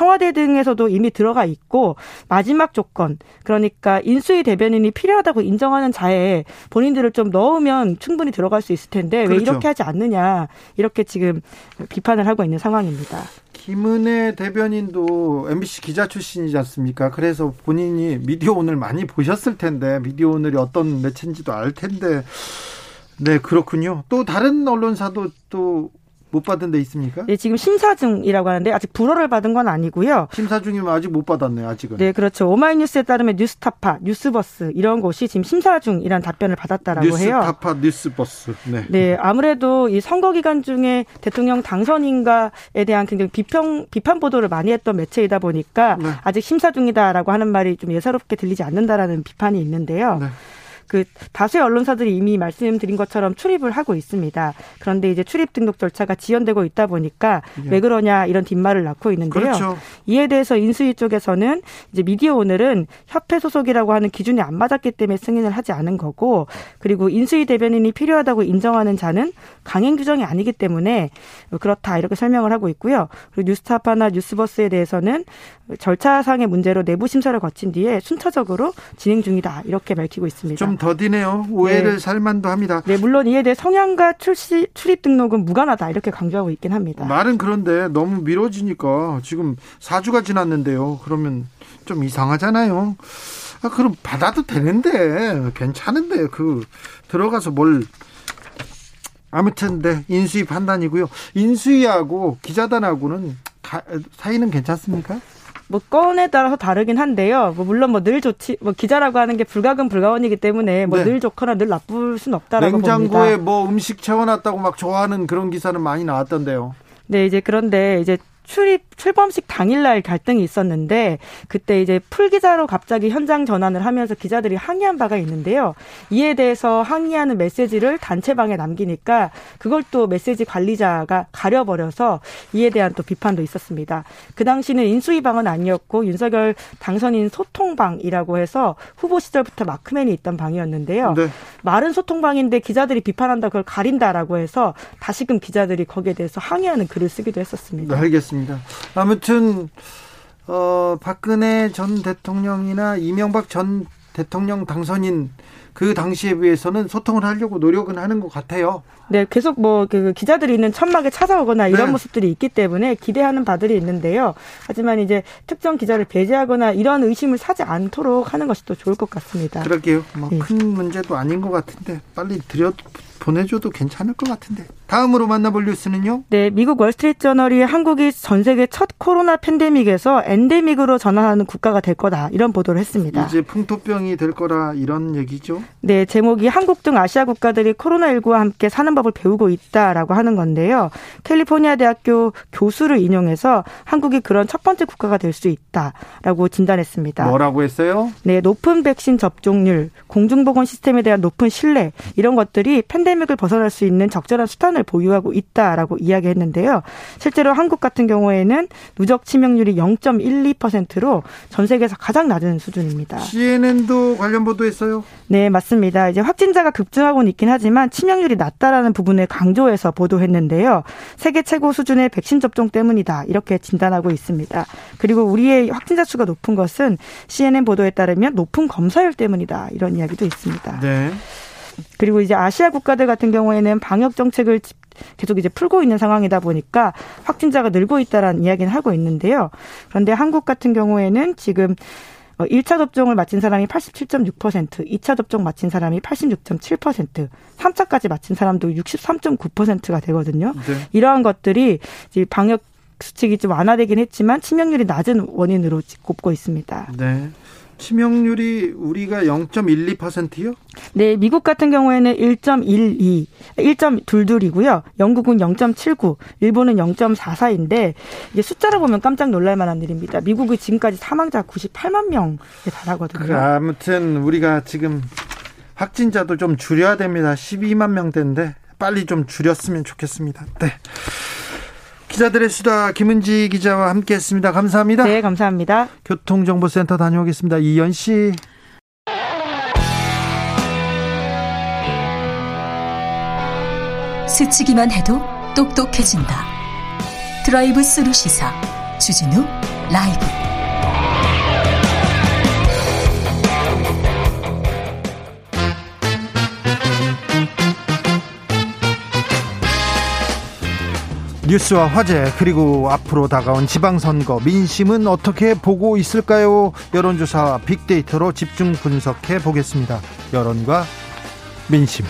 청와대 등에서도 이미 들어가 있고 마지막 조건 그러니까 인수위 대변인이 필요하다고 인정하는 자에 본인들을 좀 넣으면 충분히 들어갈 수 있을 텐데 그렇죠. 왜 이렇게 하지 않느냐 이렇게 지금 비판을 하고 있는 상황입니다. 김은혜 대변인도 MBC 기자 출신이지 않습니까? 그래서 본인이 미디어 오늘 많이 보셨을 텐데 미디어 오늘이 어떤 매체인지도 알 텐데 네 그렇군요. 또 다른 언론사도 또 못 받은 데 있습니까? 네, 지금 심사 중이라고 하는데 아직 불허를 받은 건 아니고요. 심사 중이면 아직 못 받았네요, 아직은. 네, 그렇죠. 오마이뉴스에 따르면 뉴스타파, 뉴스버스 이런 곳이 지금 심사 중이란 답변을 받았다라고 뉴스타파, 해요. 뉴스타파, 뉴스버스. 네. 네, 아무래도 이 선거 기간 중에 대통령 당선인가에 대한 굉장히 비평 비판 보도를 많이 했던 매체이다 보니까 네. 아직 심사 중이다라고 하는 말이 좀 예사롭게 들리지 않는다라는 비판이 있는데요. 네. 그 다수의 언론사들이 이미 말씀드린 것처럼 출입을 하고 있습니다. 그런데 이제 출입 등록 절차가 지연되고 있다 보니까 예. 왜 그러냐 이런 뒷말을 낳고 있는데요. 그렇죠. 이에 대해서 인수위 쪽에서는 이제 미디어 오늘은 협회 소속이라고 하는 기준이 안 맞았기 때문에 승인을 하지 않은 거고 그리고 인수위 대변인이 필요하다고 인정하는 자는 강행 규정이 아니기 때문에 그렇다 이렇게 설명을 하고 있고요. 그리고 뉴스타파나 뉴스버스에 대해서는 절차상의 문제로 내부 심사를 거친 뒤에 순차적으로 진행 중이다 이렇게 밝히고 있습니다. 좀 더디네요. 오해를 네. 살만도 합니다. 네, 물론 이에 대해 성향과 출시 출입 등록은 무관하다 이렇게 강조하고 있긴 합니다. 말은 그런데 너무 미뤄지니까 지금 4주가 지났는데요. 그러면 좀 이상하잖아요. 아, 그럼 받아도 되는데 괜찮은데 그 들어가서 뭘 아무튼 네 인수위 판단이고요. 인수위하고 기자단하고는 가, 사이는 괜찮습니까? 뭐 건에 따라서 다르긴 한데요. 뭐 물론 뭐 늘 좋지 뭐 기자라고 하는 게 불가근 불가원이기 때문에 뭐늘 네. 좋거나 늘 나쁠 순 없다라고 냉장고에 봅니다. 뭐 음식 채워놨다고 막 좋아하는 그런 기사는 많이 나왔던데요. 네, 이제 그런데 이제 출입 출범식 당일날 갈등이 있었는데 그때 이제 풀 기자로 갑자기 현장 전환을 하면서 기자들이 항의한 바가 있는데요. 이에 대해서 항의하는 메시지를 단체방에 남기니까 그걸 또 메시지 관리자가 가려버려서 이에 대한 또 비판도 있었습니다. 그 당시는 인수위방은 아니었고 윤석열 당선인 소통방이라고 해서 후보 시절부터 마크맨이 있던 방이었는데요. 네. 말은 소통방인데 기자들이 비판한다 그걸 가린다라고 해서 다시금 기자들이 거기에 대해서 항의하는 글을 쓰기도 했었습니다. 네, 알겠습니다. 아무튼 어, 박근혜 전 대통령이나 이명박 전 대통령 당선인 그 당시에 비해서는 소통을 하려고 노력은 하는 것 같아요. 네, 계속 뭐 그 기자들이 있는 천막에 찾아오거나 이런 네. 모습들이 있기 때문에 기대하는 바들이 있는데요. 하지만 이제 특정 기자를 배제하거나 이런 의심을 사지 않도록 하는 것이 또 좋을 것 같습니다. 그러게요. 뭐 예. 큰 문제도 아닌 것 같은데 빨리 들여 보내줘도 괜찮을 것 같은데. 다음으로 만나볼 뉴스는요. 네, 미국 월스트리트저널이 한국이 전 세계 첫 코로나 팬데믹에서 엔데믹으로 전환하는 국가가 될 거다 이런 보도를 했습니다. 이제 풍토병이 될 거라 이런 얘기죠. 네, 제목이 한국 등 아시아 국가들이 코로나19와 함께 사는 법을 배우고 있다라고 하는 건데요. 캘리포니아 대학교 교수를 인용해서 한국이 그런 첫 번째 국가가 될 수 있다라고 진단했습니다. 뭐라고 했어요? 네, 높은 백신 접종률, 공중보건 시스템에 대한 높은 신뢰 이런 것들이 팬데믹을 벗어날 수 있는 적절한 수단을 보유하고 있다라고 이야기했는데요. 실제로 한국 같은 경우에는 누적 치명률이 0.12%로 전 세계에서 가장 낮은 수준입니다. CNN도 관련 보도했어요. 네, 맞습니다. 이제 확진자가 급증하고는 있긴 하지만 치명률이 낮다라는 부분을 강조해서 보도했는데요. 세계 최고 수준의 백신 접종 때문이다. 이렇게 진단하고 있습니다. 그리고 우리의 확진자 수가 높은 것은 CNN 보도에 따르면 높은 검사율 때문이다. 이런 이야기도 있습니다. 네. 그리고 이제 아시아 국가들 같은 경우에는 방역 정책을 집- 계속 이제 풀고 있는 상황이다 보니까 확진자가 늘고 있다라는 이야기는 하고 있는데요. 그런데 한국 같은 경우에는 지금 어, 1차 접종을 마친 사람이 87.6%, 2차 접종 마친 사람이 86.7%, 3차까지 마친 사람도 63.9%가 되거든요. 네. 이러한 것들이 방역 수칙이 좀 완화되긴 했지만 치명률이 낮은 원인으로 꼽고 있습니다. 네. 치명률이 우리가 0.12%요? 네, 미국 같은 경우에는 1.12, 1.22이고요. 영국은 0.79, 일본은 0.44인데 이게 숫자를 보면 깜짝 놀랄 만한 일입니다. 미국이 지금까지 사망자 98만 명에 달하거든요. 그 아무튼 우리가 지금 확진자도 좀 줄여야 됩니다. 12만 명대인데 빨리 좀 줄였으면 좋겠습니다. 네. 기자들의 수다 김은지 기자와 함께했습니다. 감사합니다. 네, 감사합니다. 교통정보센터 다녀오겠습니다. 이연 씨. 스치기만 해도 똑똑해진다. 드라이브 스루 시사 주진우 라이브. 뉴스와 화제 그리고 앞으로 다가온 지방선거 민심은 어떻게 보고 있을까요? 여론조사 빅데이터로 집중 분석해 보겠습니다. 여론과 민심.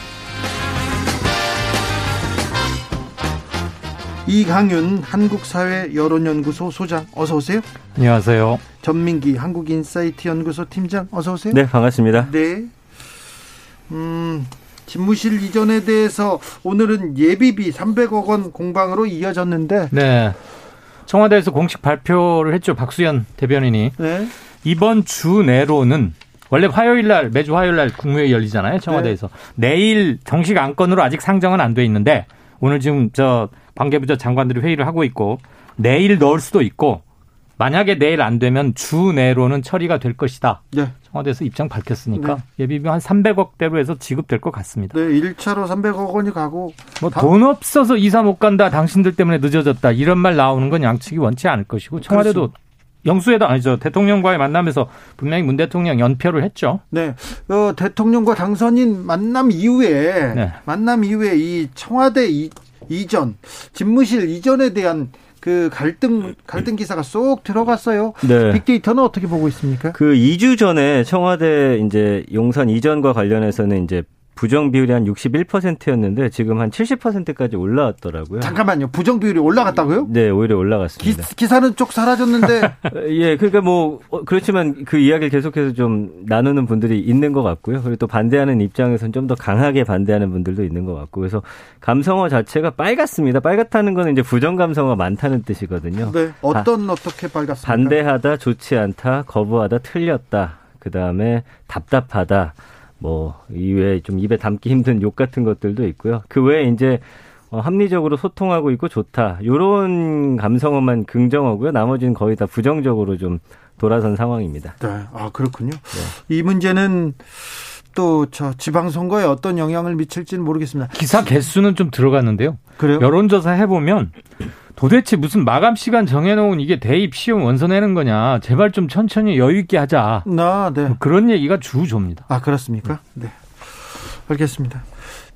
이강윤 한국사회 여론연구소 소장 어서 오세요. 안녕하세요. 전민기 한국인사이트 연구소 팀장 어서 오세요. 네, 반갑습니다. 네. 음, 집무실 이전에 대해서 오늘은 예비비 300억 원 공방으로 이어졌는데 네. 청와대에서 공식 발표를 했죠. 박수현 대변인이. 네. 이번 주 내로는 원래 화요일 날 매주 화요일 날 국무회의 열리잖아요. 청와대에서. 내일 정식 안건으로 아직 상정은 안 돼 있는데 오늘 지금 저 관계부처 장관들이 회의를 하고 있고 내일 넣을 수도 있고 만약에 내일 안 되면 주 내로는 처리가 될 것이다. 네. 청와대에서 입장 밝혔으니까 네. 예비비 한 300억대로 해서 지급될 것 같습니다. 네, 1차로 300억 원이 가고 뭐 돈 없어서 이사 못 간다. 당신들 때문에 늦어졌다. 이런 말 나오는 건 양측이 원치 않을 것이고 청와대도 영수회담 아니죠. 대통령과의 만남에서 분명히 문 대통령 연표를 했죠. 네. 어, 대통령과 당선인 만남 이후에 네. 만남 이후에 이 청와대 이, 이전 집무실 이전에 대한 그 갈등 갈등 기사가 쏙 들어갔어요. 네. 빅데이터는 어떻게 보고 있습니까? 그 2주 전에 청와대 이제 용산 이전과 관련해서는 이제 부정 비율이 한 61%였는데 지금 한 70%까지 올라왔더라고요. 잠깐만요. 부정 비율이 올라갔다고요? 네, 오히려 올라갔습니다. 기, 사는 쪽 사라졌는데. 예, 그러니까 뭐 어, 그렇지만 그 이야기를 계속해서 좀 나누는 분들이 있는 것 같고요. 그리고 또 반대하는 입장에서는 좀 더 강하게 반대하는 분들도 있는 것 같고 그래서 감성어 자체가 빨갛습니다. 빨갛다는 건 이제 부정 감성어가 많다는 뜻이거든요. 네, 어떤 아, 어떻게 빨갛습니까? 반대하다, 좋지 않다, 거부하다, 틀렸다. 그 다음에 답답하다. 뭐 이외에 좀 입에 담기 힘든 욕 같은 것들도 있고요. 그 외에 이제 어, 합리적으로 소통하고 있고 좋다. 요런 감성어만 긍정어고요. 나머지는 거의 다 부정적으로 좀 돌아선 상황입니다. 네. 아, 그렇군요. 네. 이 문제는 또 저 지방선거에 어떤 영향을 미칠지는 모르겠습니다. 기사 개수는 좀 들어갔는데요. 그래요? 여론조사 해보면 도대체 무슨 마감 시간 정해놓은 이게 대입 시험 원서 내는 거냐. 제발 좀 천천히 여유 있게 하자. 아, 네. 뭐 그런 얘기가 주조입니다. 아, 그렇습니까? 네. 알겠습니다.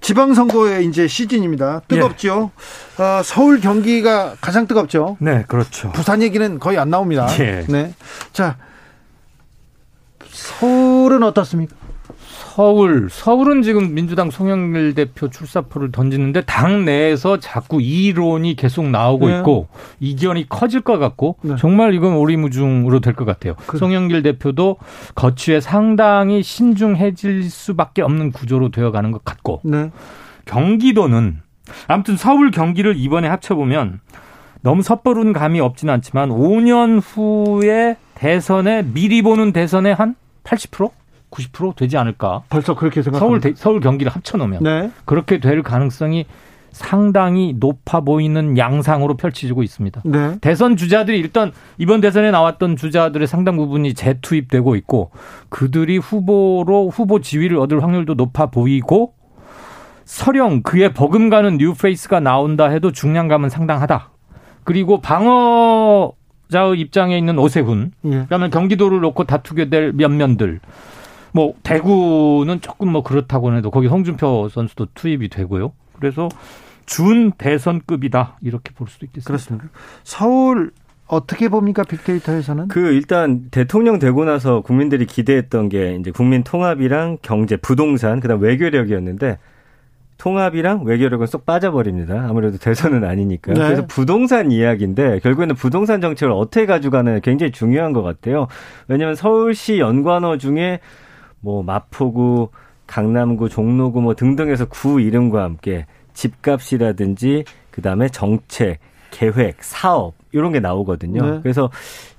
지방선거의 이제 시즌입니다. 뜨겁죠. 예. 어, 서울 경기가 가장 뜨겁죠. 네, 그렇죠. 부산 얘기는 거의 안 나옵니다. 예. 네. 자, 서울은 어떻습니까? 서울, 서울은 지금 민주당 송영길 대표 출사표를 던지는데 당 내에서 자꾸 이론이 계속 나오고 네. 있고 이견이 커질 것 같고 네. 정말 이건 오리무중으로 될 것 같아요. 그 송영길 대표도 거취에 상당히 신중해질 수밖에 없는 구조로 되어가는 것 같고 네. 경기도는 아무튼 서울 경기를 이번에 합쳐보면 너무 섣부른 감이 없지는 않지만 5년 후에 대선에 미리 보는 대선에 한 80%? 90% 되지 않을까. 벌써 그렇게 생각 서울 서울 경기를 합쳐 놓으면 네. 그렇게 될 가능성이 상당히 높아 보이는 양상으로 펼쳐지고 있습니다. 네. 대선 주자들이 일단 이번 대선에 나왔던 주자들의 상당 부분이 재투입되고 있고 그들이 후보로 후보 지위를 얻을 확률도 높아 보이고 설령 그에 버금가는 뉴페이스가 나온다 해도 중량감은 상당하다. 그리고 방어 자의 입장에 있는 오세훈, 예. 그러면 경기도를 놓고 다투게 될 면면들, 뭐 대구는 조금 뭐 그렇다고 해도 거기 홍준표 선수도 투입이 되고요. 그래서 준 대선급이다 이렇게 볼 수도 있겠습니다. 그렇습니다. 서울 어떻게 봅니까 빅데이터에서는? 그 일단 대통령 되고 나서 국민들이 기대했던 게 이제 국민 통합이랑 경제, 부동산, 그다음 외교력이었는데 통합이랑 외교력은 쏙 빠져버립니다. 아무래도 대선은 아니니까. 네. 그래서 부동산 이야기인데 결국에는 부동산 정책을 어떻게 가져가는 굉장히 중요한 것 같아요. 왜냐하면 서울시 연관어 중에 뭐 마포구, 강남구, 종로구 뭐 등등에서 구 이름과 함께 집값이라든지 그다음에 정책, 계획, 사업 이런 게 나오거든요. 네. 그래서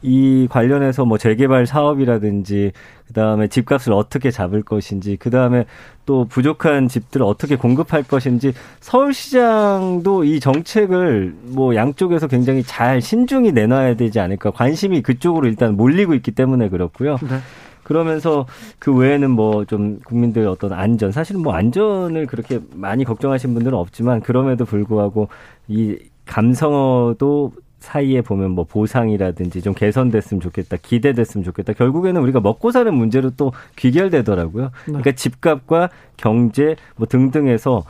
이 관련해서 뭐 재개발 사업이라든지 그다음에 집값을 어떻게 잡을 것인지 그다음에 또 부족한 집들을 어떻게 공급할 것인지 서울시장도 이 정책을 뭐 양쪽에서 굉장히 잘 신중히 내놔야 되지 않을까 관심이 그쪽으로 일단 몰리고 있기 때문에 그렇고요. 네. 그러면서 그 외에는 뭐 좀 국민들 어떤 안전 사실 뭐 안전을 그렇게 많이 걱정하신 분들은 없지만 그럼에도 불구하고 이 감성어도 사이에 보면 뭐 보상이라든지 좀 개선됐으면 좋겠다, 기대됐으면 좋겠다. 결국에는 우리가 먹고 사는 문제로 또 귀결되더라고요. 네. 그러니까 집값과 경제 뭐 등등에서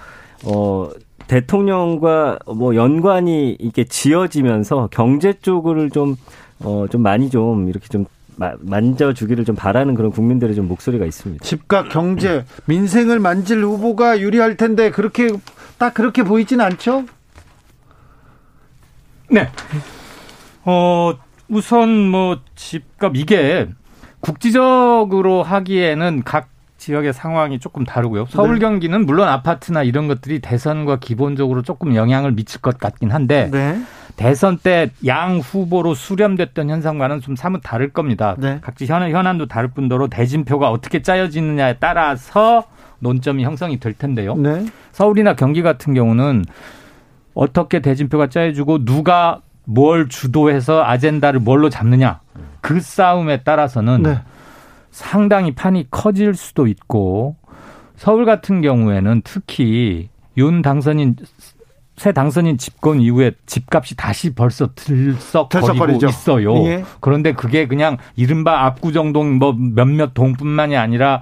어 대통령과 뭐 연관이 이렇게 지어지면서 경제 쪽을 좀 어, 좀 많이 좀 이렇게 좀 만져주기를 좀 바라는 그런 국민들의 좀 목소리가 있습니다. 집값, 경제, 민생을 만질 후보가 유리할 텐데 그렇게 딱 그렇게 보이진 않죠? 네. 어, 우선 뭐 집값 이게 국지적으로 하기에는 각 지역의 상황이 조금 다르고요. 서울 네. 경기는 물론 아파트나 이런 것들이 대선과 기본적으로 조금 영향을 미칠 것 같긴 한데 네. 대선 때 양 후보로 수렴됐던 현상과는 좀 사뭇 다를 겁니다. 네. 각지 현, 현안도 다를 뿐더러 대진표가 어떻게 짜여지느냐에 따라서 논점이 형성이 될 텐데요. 네. 서울이나 경기 같은 경우는 어떻게 대진표가 짜여지고 누가 뭘 주도해서 아젠다를 뭘로 잡느냐 그 싸움에 따라서는 네. 상당히 판이 커질 수도 있고 서울 같은 경우에는 특히 윤 당선인 새 당선인 집권 이후에 집값이 다시 벌써 들썩거리고 있어요. 예. 그런데 그게 그냥 이른바 압구정동 뭐 몇몇 동뿐만이 아니라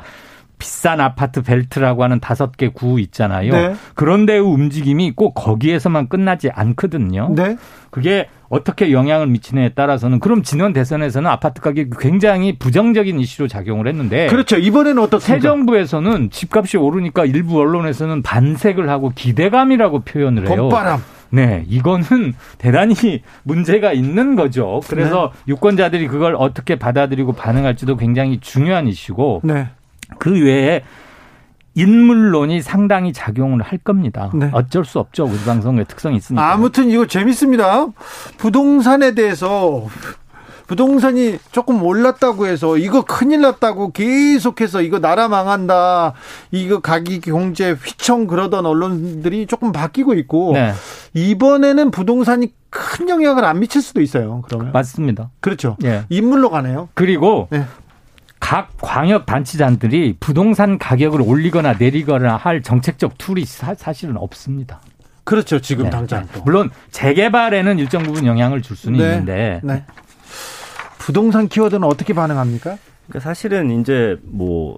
비싼 아파트 벨트라고 하는 다섯 개 구 있잖아요. 네. 그런데의 움직임이 꼭 거기에서만 끝나지 않거든요. 네. 그게 어떻게 영향을 미치느냐에 따라서는 그럼 지난 대선에서는 아파트 가격이 굉장히 부정적인 이슈로 작용을 했는데 그렇죠. 이번에는 어떻습니까? 새 정부에서는 집값이 오르니까 일부 언론에서는 반색을 하고 기대감이라고 표현을 해요. 봄바람. 네, 이거는 대단히 문제가 있는 거죠. 그래서 네. 유권자들이 그걸 어떻게 받아들이고 반응할지도 굉장히 중요한 이슈고 네. 그 외에 인물론이 상당히 작용을 할 겁니다. 네. 어쩔 수 없죠. 우리 방송의 특성이 있으니까. 아무튼 이거 재밌습니다. 부동산에 대해서 부동산이 조금 올랐다고 해서 이거 큰일 났다고 계속해서 이거 나라 망한다. 이거 가기 경제 휘청 그러던 언론들이 조금 바뀌고 있고 네. 이번에는 부동산이 큰 영향을 안 미칠 수도 있어요. 그러면 맞습니다. 그렇죠. 예. 인물로 가네요. 그리고 네. 각 광역 단체장들이 부동산 가격을 올리거나 내리거나 할 정책적 tool이 사, 실은 없습니다. 그렇죠. 지금 네. 당장 또. 물론 재개발에는 일정 부분 영향을 줄 수는 네. 있는데 네. 부동산 키워드는 어떻게 반응합니까? 그러니까 사실은 이제 뭐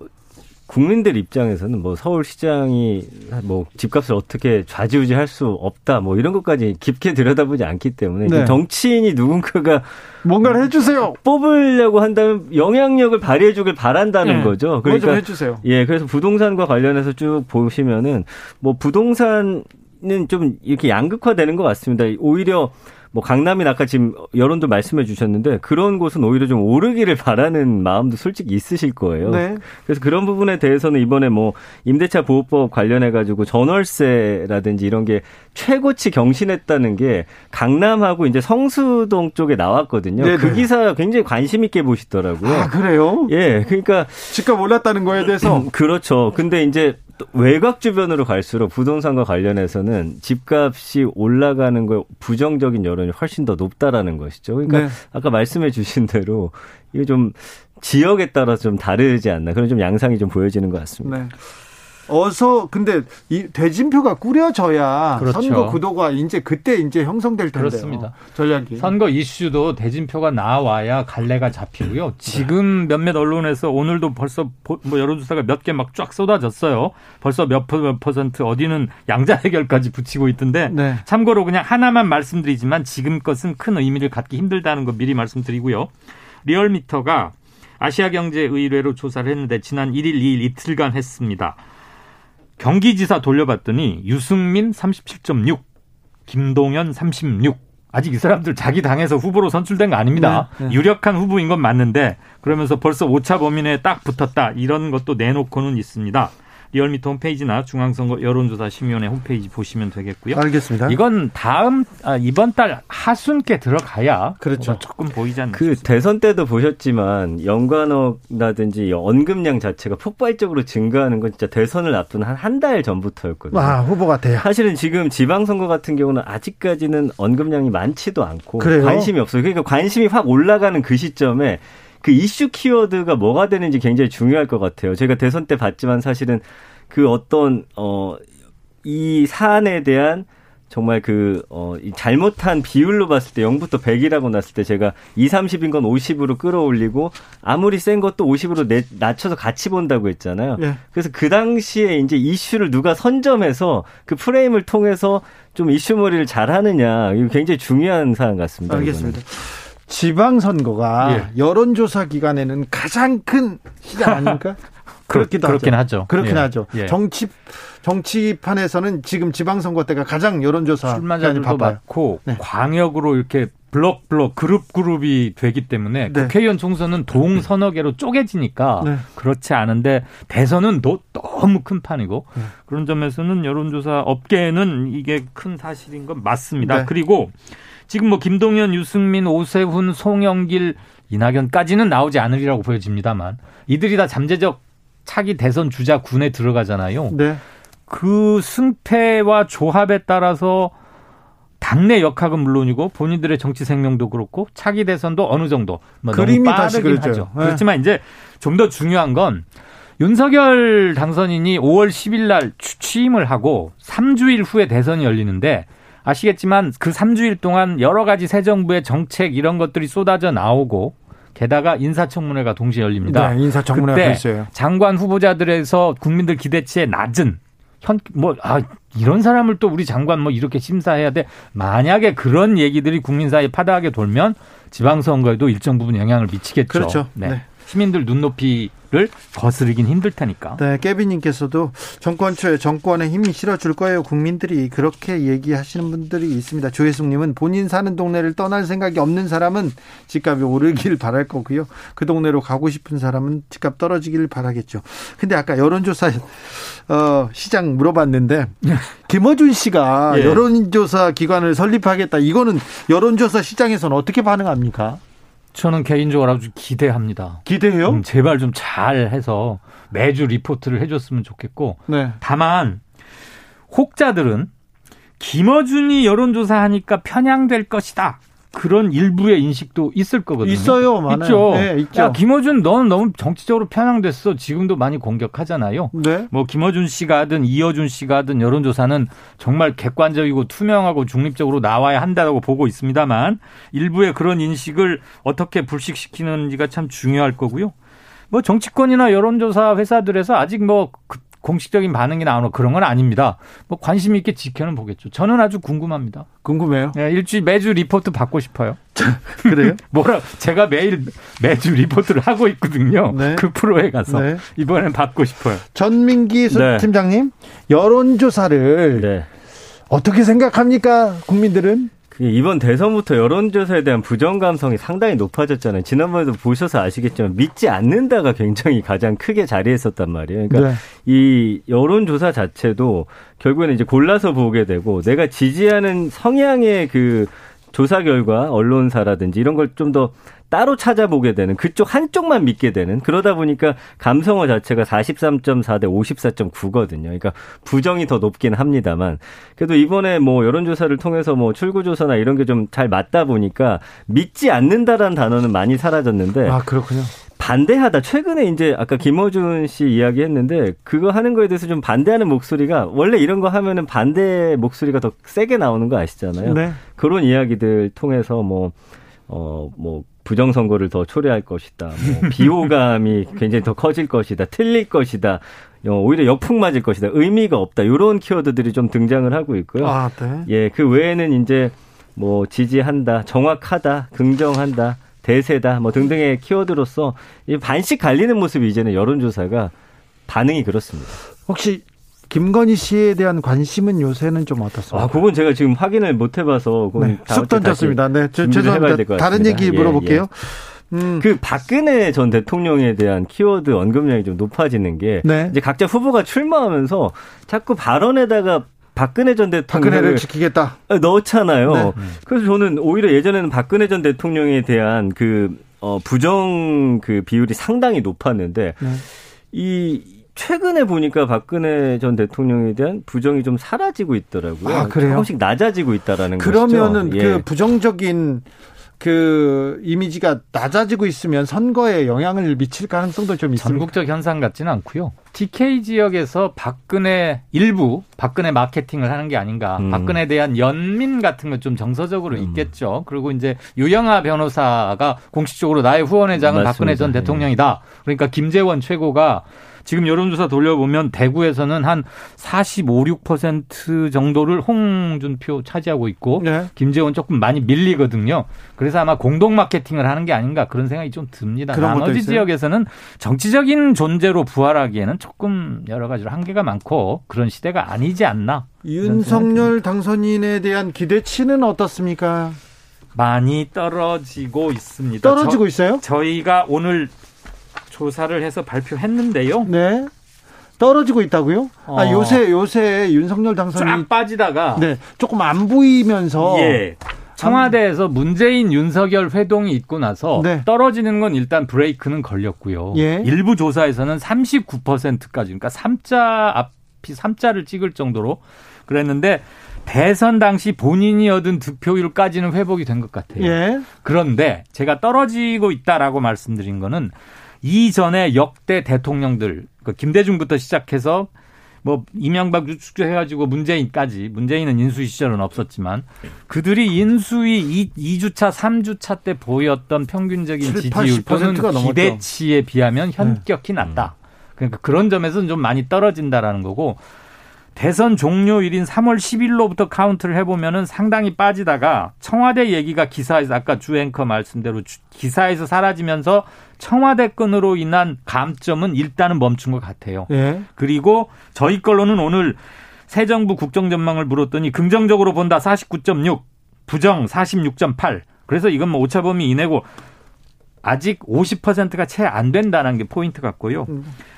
국민들 입장에서는 뭐 서울시장이 뭐 집값을 어떻게 좌지우지할 수 없다 뭐 이런 것까지 깊게 들여다보지 않기 때문에 네. 정치인이 누군가가 뭔가를 해주세요. 뽑으려고 한다면 영향력을 발휘해주길 바란다는 네. 거죠. 좀 해주세요. 예, 그래서 부동산과 관련해서 쭉 보시면은 뭐 부동산은 좀 이렇게 양극화되는 것 같습니다. 오히려 뭐 강남이 아까 지금 여론도 말씀해 주셨는데 그런 곳은 오히려 좀 오르기를 바라는 마음도 솔직히 있으실 거예요. 네. 그래서 그런 부분에 대해서는 이번에 뭐 임대차 보호법 관련해 가지고 전월세라든지 이런 게 최고치 경신했다는 게 강남하고 이제 성수동 쪽에 나왔거든요. 네네. 그 기사 굉장히 관심 있게 보시더라고요. 아 그래요? 예, 그러니까 집값 올랐다는 거에 대해서 그렇죠. 근데 이제 또 외곽 주변으로 갈수록 부동산과 관련해서는 집값이 올라가는 거 부정적인 여론이 훨씬 더 높다라는 것이죠. 그러니까 네. 아까 말씀해 주신 대로 이게 좀 지역에 따라서 좀 다르지 않나 그런 좀 양상이 좀 보여지는 것 같습니다. 네. 어서 근데 이 대진표가 꾸려져야 그렇죠. 선거 구도가 이제 그때 이제 형성될 텐데요. 그렇습니다. 전략이. 선거 이슈도 대진표가 나와야 갈래가 잡히고요. 지금 몇몇 언론에서 오늘도 벌써 보- 뭐 여론조사가 몇 개 막 쫙 쏟아졌어요. 벌써 몇, 퍼- 몇 퍼센트 어디는 양자 해결까지 붙이고 있던데 네. 참고로 그냥 하나만 말씀드리지만 지금 것은 큰 의미를 갖기 힘들다는 거 미리 말씀드리고요. 리얼미터가 아시아경제의뢰로 조사를 했는데 지난 1일, 2일 이틀간 했습니다. 경기지사 돌려봤더니 유승민 37.6, 김동연 36. 아직 이 사람들 자기 당에서 후보로 선출된 거 아닙니다. 네, 네. 유력한 후보인 건 맞는데 그러면서 벌써 오차 범위 내에 딱 붙었다. 이런 것도 내놓고는 있습니다. 리얼미터 홈페이지나 중앙선거 여론조사 심의위원회 홈페이지 보시면 되겠고요. 알겠습니다. 이건 다음 아, 이번 달 하순께 들어가야 그렇죠. 조금 보이지 않나 그 대선 때도 보셨지만 연관어라든지 언급량 자체가 폭발적으로 증가하는 건 진짜 대선을 앞둔 한 한 달 전부터였거든요. 아 후보 같아요. 사실은 지금 지방선거 같은 경우는 아직까지는 언급량이 많지도 않고 그래요? 관심이 없어요. 그러니까 관심이 확 올라가는 그 시점에 그 이슈 키워드가 뭐가 되는지 굉장히 중요할 것 같아요. 제가 대선 때 봤지만 사실은 그 어떤 어 이 사안에 대한 정말 그, 어, 이 잘못한 비율로 봤을 때 0부터 100이라고 났을 때 제가 2, 30인 건 50으로 끌어올리고 아무리 센 것도 50으로 내, 낮춰서 같이 본다고 했잖아요. 예. 그래서 그 당시에 이제 이슈를 누가 선점해서 그 프레임을 통해서 좀 이슈머리를 잘 하느냐, 이거 굉장히 중요한 사안 같습니다. 알겠습니다. 지방선거가 예. 여론조사 기간에는 가장 큰 시장 아닙니까? 그렇기도 그렇긴 하죠. 하죠. 그렇긴 예. 하죠. 예. 정치 정치판에서는 지금 지방선거 때가 가장 여론조사 출마자들도 바빠요. 많고 네. 광역으로 이렇게 블록 블록 그룹 그룹이 되기 때문에 네. 국회의원 총선은 동 서너 개로 쪼개지니까 네. 그렇지 않은데 대선은 또 너무 큰 판이고 네. 그런 점에서는 여론조사 업계에는 이게 큰 사실인 건 맞습니다. 네. 그리고 지금 뭐 김동연, 유승민, 오세훈, 송영길, 이낙연까지는 나오지 않으리라고 보여집니다만 이들이 다 잠재적 차기 대선 주자 군에 들어가잖아요. 네. 그 승패와 조합에 따라서 당내 역학은 물론이고 본인들의 정치 생명도 그렇고 차기 대선도 어느 정도 뭐 그림이 다시. 하죠. 네. 그렇지만 이제 좀 더 중요한 건 윤석열 당선인이 5월 10일 날 취- 취임을 하고 3주일 후에 대선이 열리는데 아시겠지만 그 3주일 동안 여러 가지 새 정부의 정책 이런 것들이 쏟아져 나오고 게다가 인사청문회가 동시에 열립니다. 네, 인사청문회가 있어요. 장관 후보자들에서 국민들 기대치에 낮은 현 뭐 아 이런 사람을 또 우리 장관 뭐 이렇게 심사해야 돼. 만약에 그런 얘기들이 국민 사이에 파다하게 돌면 지방선거에도 일정 부분 영향을 미치겠죠. 그렇죠. 네. 네. 시민들 눈높이 를 거스르긴 힘들 테니까. 네, 깨비님께서도 정권 초에 정권에 힘이 실어줄 거예요. 국민들이 그렇게 얘기하시는 분들이 있습니다. 조혜숙님은 본인 사는 동네를 떠날 생각이 없는 사람은 집값이 오르길 바랄 거고요. 그 동네로 가고 싶은 사람은 집값 떨어지기를 바라겠죠. 근데 아까 여론조사 어, 시장 물어봤는데 김어준 씨가 예. 여론조사 기관을 설립하겠다. 이거는 여론조사 시장에서는 어떻게 반응합니까? 저는 개인적으로 아주 기대합니다. 기대해요? 음, 제발 좀 잘 해서 매주 리포트를 해줬으면 좋겠고 네. 다만 혹자들은 김어준이 여론조사하니까 편향될 것이다. 그런 일부의 인식도 있을 거거든요. 있어요, 많아요. 있죠. 네, 있죠. 야, 김어준 너는 너무 정치적으로 편향됐어. 지금도 많이 공격하잖아요. 네. 뭐 김어준 씨가 하든 이어준 씨가 하든 여론조사는 정말 객관적이고 투명하고 중립적으로 나와야 한다고 보고 있습니다만 일부의 그런 인식을 어떻게 불식시키는지가 참 중요할 거고요. 뭐 정치권이나 여론조사 회사들에서 아직 뭐 그- 공식적인 반응이 나오는 그런 건 아닙니다. 뭐 관심 있게 지켜는 보겠죠. 저는 아주 궁금합니다. 궁금해요. 네, 일주일 매주 리포트 받고 싶어요. 그래요? 뭐라 제가 매일 매주 리포트를 하고 있거든요. 네. 그 프로에 가서 네. 이번엔 받고 싶어요. 전민기 수- 네. 팀장님, 여론조사를 네. 어떻게 생각합니까? 국민들은? 이번 대선부터 여론조사에 대한 부정 감성이 상당히 높아졌잖아요. 지난번에도 보셔서 아시겠지만 믿지 않는다가 굉장히 가장 크게 자리했었단 말이에요. 그러니까 네. 이 여론조사 자체도 결국에는 이제 골라서 보게 되고 내가 지지하는 성향의 그 조사 결과 언론사라든지 이런 걸 좀 더 따로 찾아보게 되는 그쪽 한쪽만 믿게 되는 그러다 보니까 감성어 자체가 43.4 대 54.9거든요. 그러니까 부정이 더 높긴 합니다만 그래도 이번에 뭐 여론조사를 통해서 뭐 출구조사나 이런 게 좀 잘 맞다 보니까 믿지 않는다라는 단어는 많이 사라졌는데 아, 그렇군요. 반대하다. 최근에 이제 아까 김어준 씨 이야기했는데 그거 하는 거에 대해서 좀 반대하는 목소리가 원래 이런 거 하면은 반대 목소리가 더 세게 나오는 거 아시잖아요. 네. 그런 이야기들 통해서 뭐 어, 뭐, 부정선거를 더 초래할 것이다. 뭐, 비호감이 굉장히 더 커질 것이다. 틀릴 것이다. 어, 오히려 역풍 맞을 것이다. 의미가 없다. 이런 키워드들이 좀 등장을 하고 있고요. 아, 네. 예, 그 외에는 이제 뭐 지지한다, 정확하다, 긍정한다, 대세다, 뭐 등등의 키워드로서 이 반씩 갈리는 모습이 이제는 여론조사가 반응이 그렇습니다. 혹시 김건희 씨에 대한 관심은 요새는 좀 어떻습니까? 아, 그건 제가 지금 확인을 못 해봐서 네, 쑥 던졌습니다. 네, 저- 죄송합니다. 될것 다른. 얘기 예, 물어볼게요. 예. 음, 그 박근혜 전 대통령에 대한 키워드 언급량이 좀 높아지는 게 네. 이제 각자 후보가 출마하면서 자꾸 발언에다가 박근혜 전 대통령을 박근혜를 지키겠다. 넣잖아요. 네. 그래서 저는 오히려 예전에는 박근혜 전 대통령에 대한 그 어, 부정 그 비율이 상당히 높았는데 네. 이 최근에 보니까 박근혜 전 대통령에 대한 부정이 좀 사라지고 있더라고요. 아, 그래요? 조금씩 낮아지고 있다라는 그러면은 것이죠. 그 예. 부정적인 그 이미지가 낮아지고 있으면 선거에 영향을 미칠 가능성도 좀 있습니다. 전국적 현상 같지는 않고요. TK 지역에서 박근혜 일부 박근혜 마케팅을 하는 게 아닌가. 음. 박근혜에 대한 연민 같은 건 좀 정서적으로 있겠죠. 그리고 이제 유영아 변호사가 공식적으로 나의 후원회장은 맞습니다. 박근혜 전 예. 대통령이다. 그러니까 김재원 최고가 지금 여론조사 돌려보면 대구에서는 한 45, 6% 정도를 홍준표 차지하고 있고 네. 김재원 조금 많이 밀리거든요. 그래서 아마 공동 마케팅을 하는 게 아닌가 그런 생각이 좀 듭니다. 나머지 있어요? 지역에서는 정치적인 존재로 부활하기에는 조금 여러 가지로 한계가 많고 그런 시대가 아니지 않나. 윤석열 당선인에 대한 기대치는 어떻습니까? 많이 떨어지고 있습니다. 떨어지고 있어요? 저, 저희가 오늘 조사를 해서 발표했는데요. 네. 떨어지고 있다고요? 아, 어. 요새 요새 윤석열 당선인이 쫙 빠지다가 네, 조금 안 보이면서 예. 청와대에서 문재인 윤석열 회동이 있고 나서 네. 떨어지는 건 일단 브레이크는 걸렸고요. 예. 일부 조사에서는 39%까지 그러니까 3자 앞이 3자를 찍을 정도로 그랬는데 대선 당시 본인이 얻은 득표율까지는 회복이 된 것 같아요. 예. 그런데 제가 떨어지고 있다라고 말씀드린 거는 이전에 역대 대통령들 그 김대중부터 시작해서 뭐 이명박 유축 해가지고 문재인까지 문재인은 인수위 시절은 없었지만 그들이 인수위 2, 주차 3주차 때 보였던 평균적인 7, 지지율 또는 80%가 넘었죠. 기대치에 비하면 현격히 낮다. 그러니까 그런 점에서는 좀 많이 떨어진다라는 거고 대선 종료일인 3월 10일로부터 카운트를 해보면은 상당히 빠지다가 청와대 얘기가 기사에서 아까 주 앵커 말씀대로 주- 기사에서 사라지면서 청와대 건으로 인한 감점은 일단은 멈춘 것 같아요. 예. 그리고 저희 걸로는 오늘 새 정부 국정 전망을 물었더니 긍정적으로 본다 49.6, 부정 46.8. 그래서 이건 뭐 오차범위 이내고 아직 50%가 채 안 된다는 게 포인트 같고요.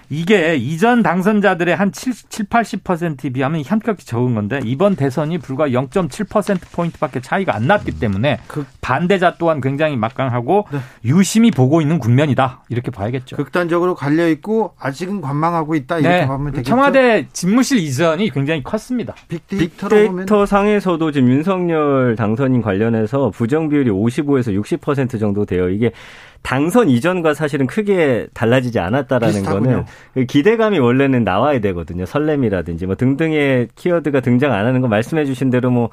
이게 이전 당선자들의 한 7, 80%에 비하면 현격히 적은 건데 이번 대선이 불과 0.7%포인트밖에 차이가 안 났기 때문에 반대자 또한 굉장히 막강하고 유심히 보고 있는 국면이다. 이렇게 봐야겠죠. 극단적으로 갈려 있고 아직은 관망하고 있다 이렇게 네. 보면 되겠죠. 청와대 집무실 이전이 굉장히 컸습니다. 빅데이터로 보면 빅데이터 상에서도 지금 윤석열 당선인 관련해서 부정 비율이 55에서 60% 정도 돼요. 이게 당선 이전과 사실은 크게 달라지지 않았다라는 비슷하군요. 거는 그 기대감이 원래는 나와야 되거든요. 설렘이라든지 뭐 등등의 키워드가 등장 안 하는 거 말씀해 주신 대로 뭐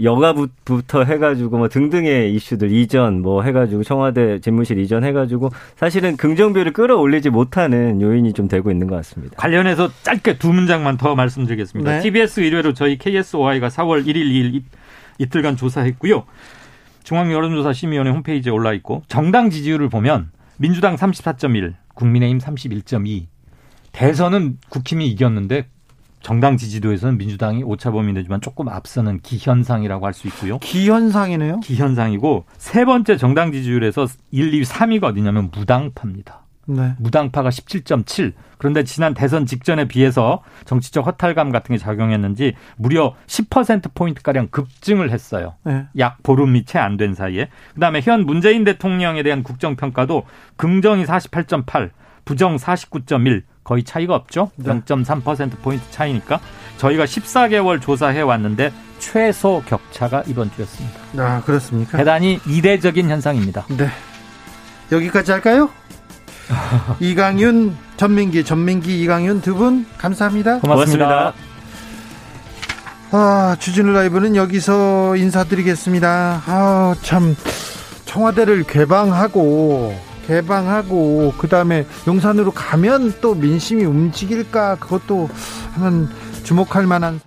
여가부터 해가지고 뭐 등등의 이슈들 이전 뭐 해가지고 청와대 집무실 이전 해가지고 사실은 긍정비율을 끌어올리지 못하는 요인이 좀 되고 있는 것 같습니다. 관련해서 짧게 두 문장만 더 말씀드리겠습니다. 네. TBS 의뢰로 저희 KSOI가 4월 1일, 2일 이- 이틀간 조사했고요. 중앙여론조사심의위원회 홈페이지에 올라 있고 정당 지지율을 보면 민주당 34.1, 국민의힘 31.2. 대선은 국힘이 이겼는데 정당 지지도에서는 민주당이 오차범위 내지만 조금 앞서는 기현상이라고 할 수 있고요. 기현상이네요. 기현상이고 세 번째 정당 지지율에서 1, 2, 3위가 어디냐면 무당파입니다. 네. 무당파가 17.7. 그런데 지난 대선 직전에 비해서 정치적 허탈감 같은 게 작용했는지 무려 10%포인트가량 급증을 했어요. 네. 약 보름이 채 안 된 사이에. 그 다음에 현 문재인 대통령에 대한 국정평가도 긍정이 48.8, 부정 49.1. 거의 차이가 없죠? 네. 0.3%포인트 차이니까. 저희가 14개월 조사해 왔는데 최소 격차가 이번 주였습니다. 아, 그렇습니까? 대단히 이례적인 현상입니다. 네. 여기까지 할까요? 이강윤, 전민기, 전민기, 이강윤 두 분 감사합니다. 고맙습니다. 아, 주진우 라이브는 여기서 인사드리겠습니다. 아, 참 청와대를 개방하고 개방하고 그다음에 용산으로 가면 또 민심이 움직일까 그것도 한번 주목할 만한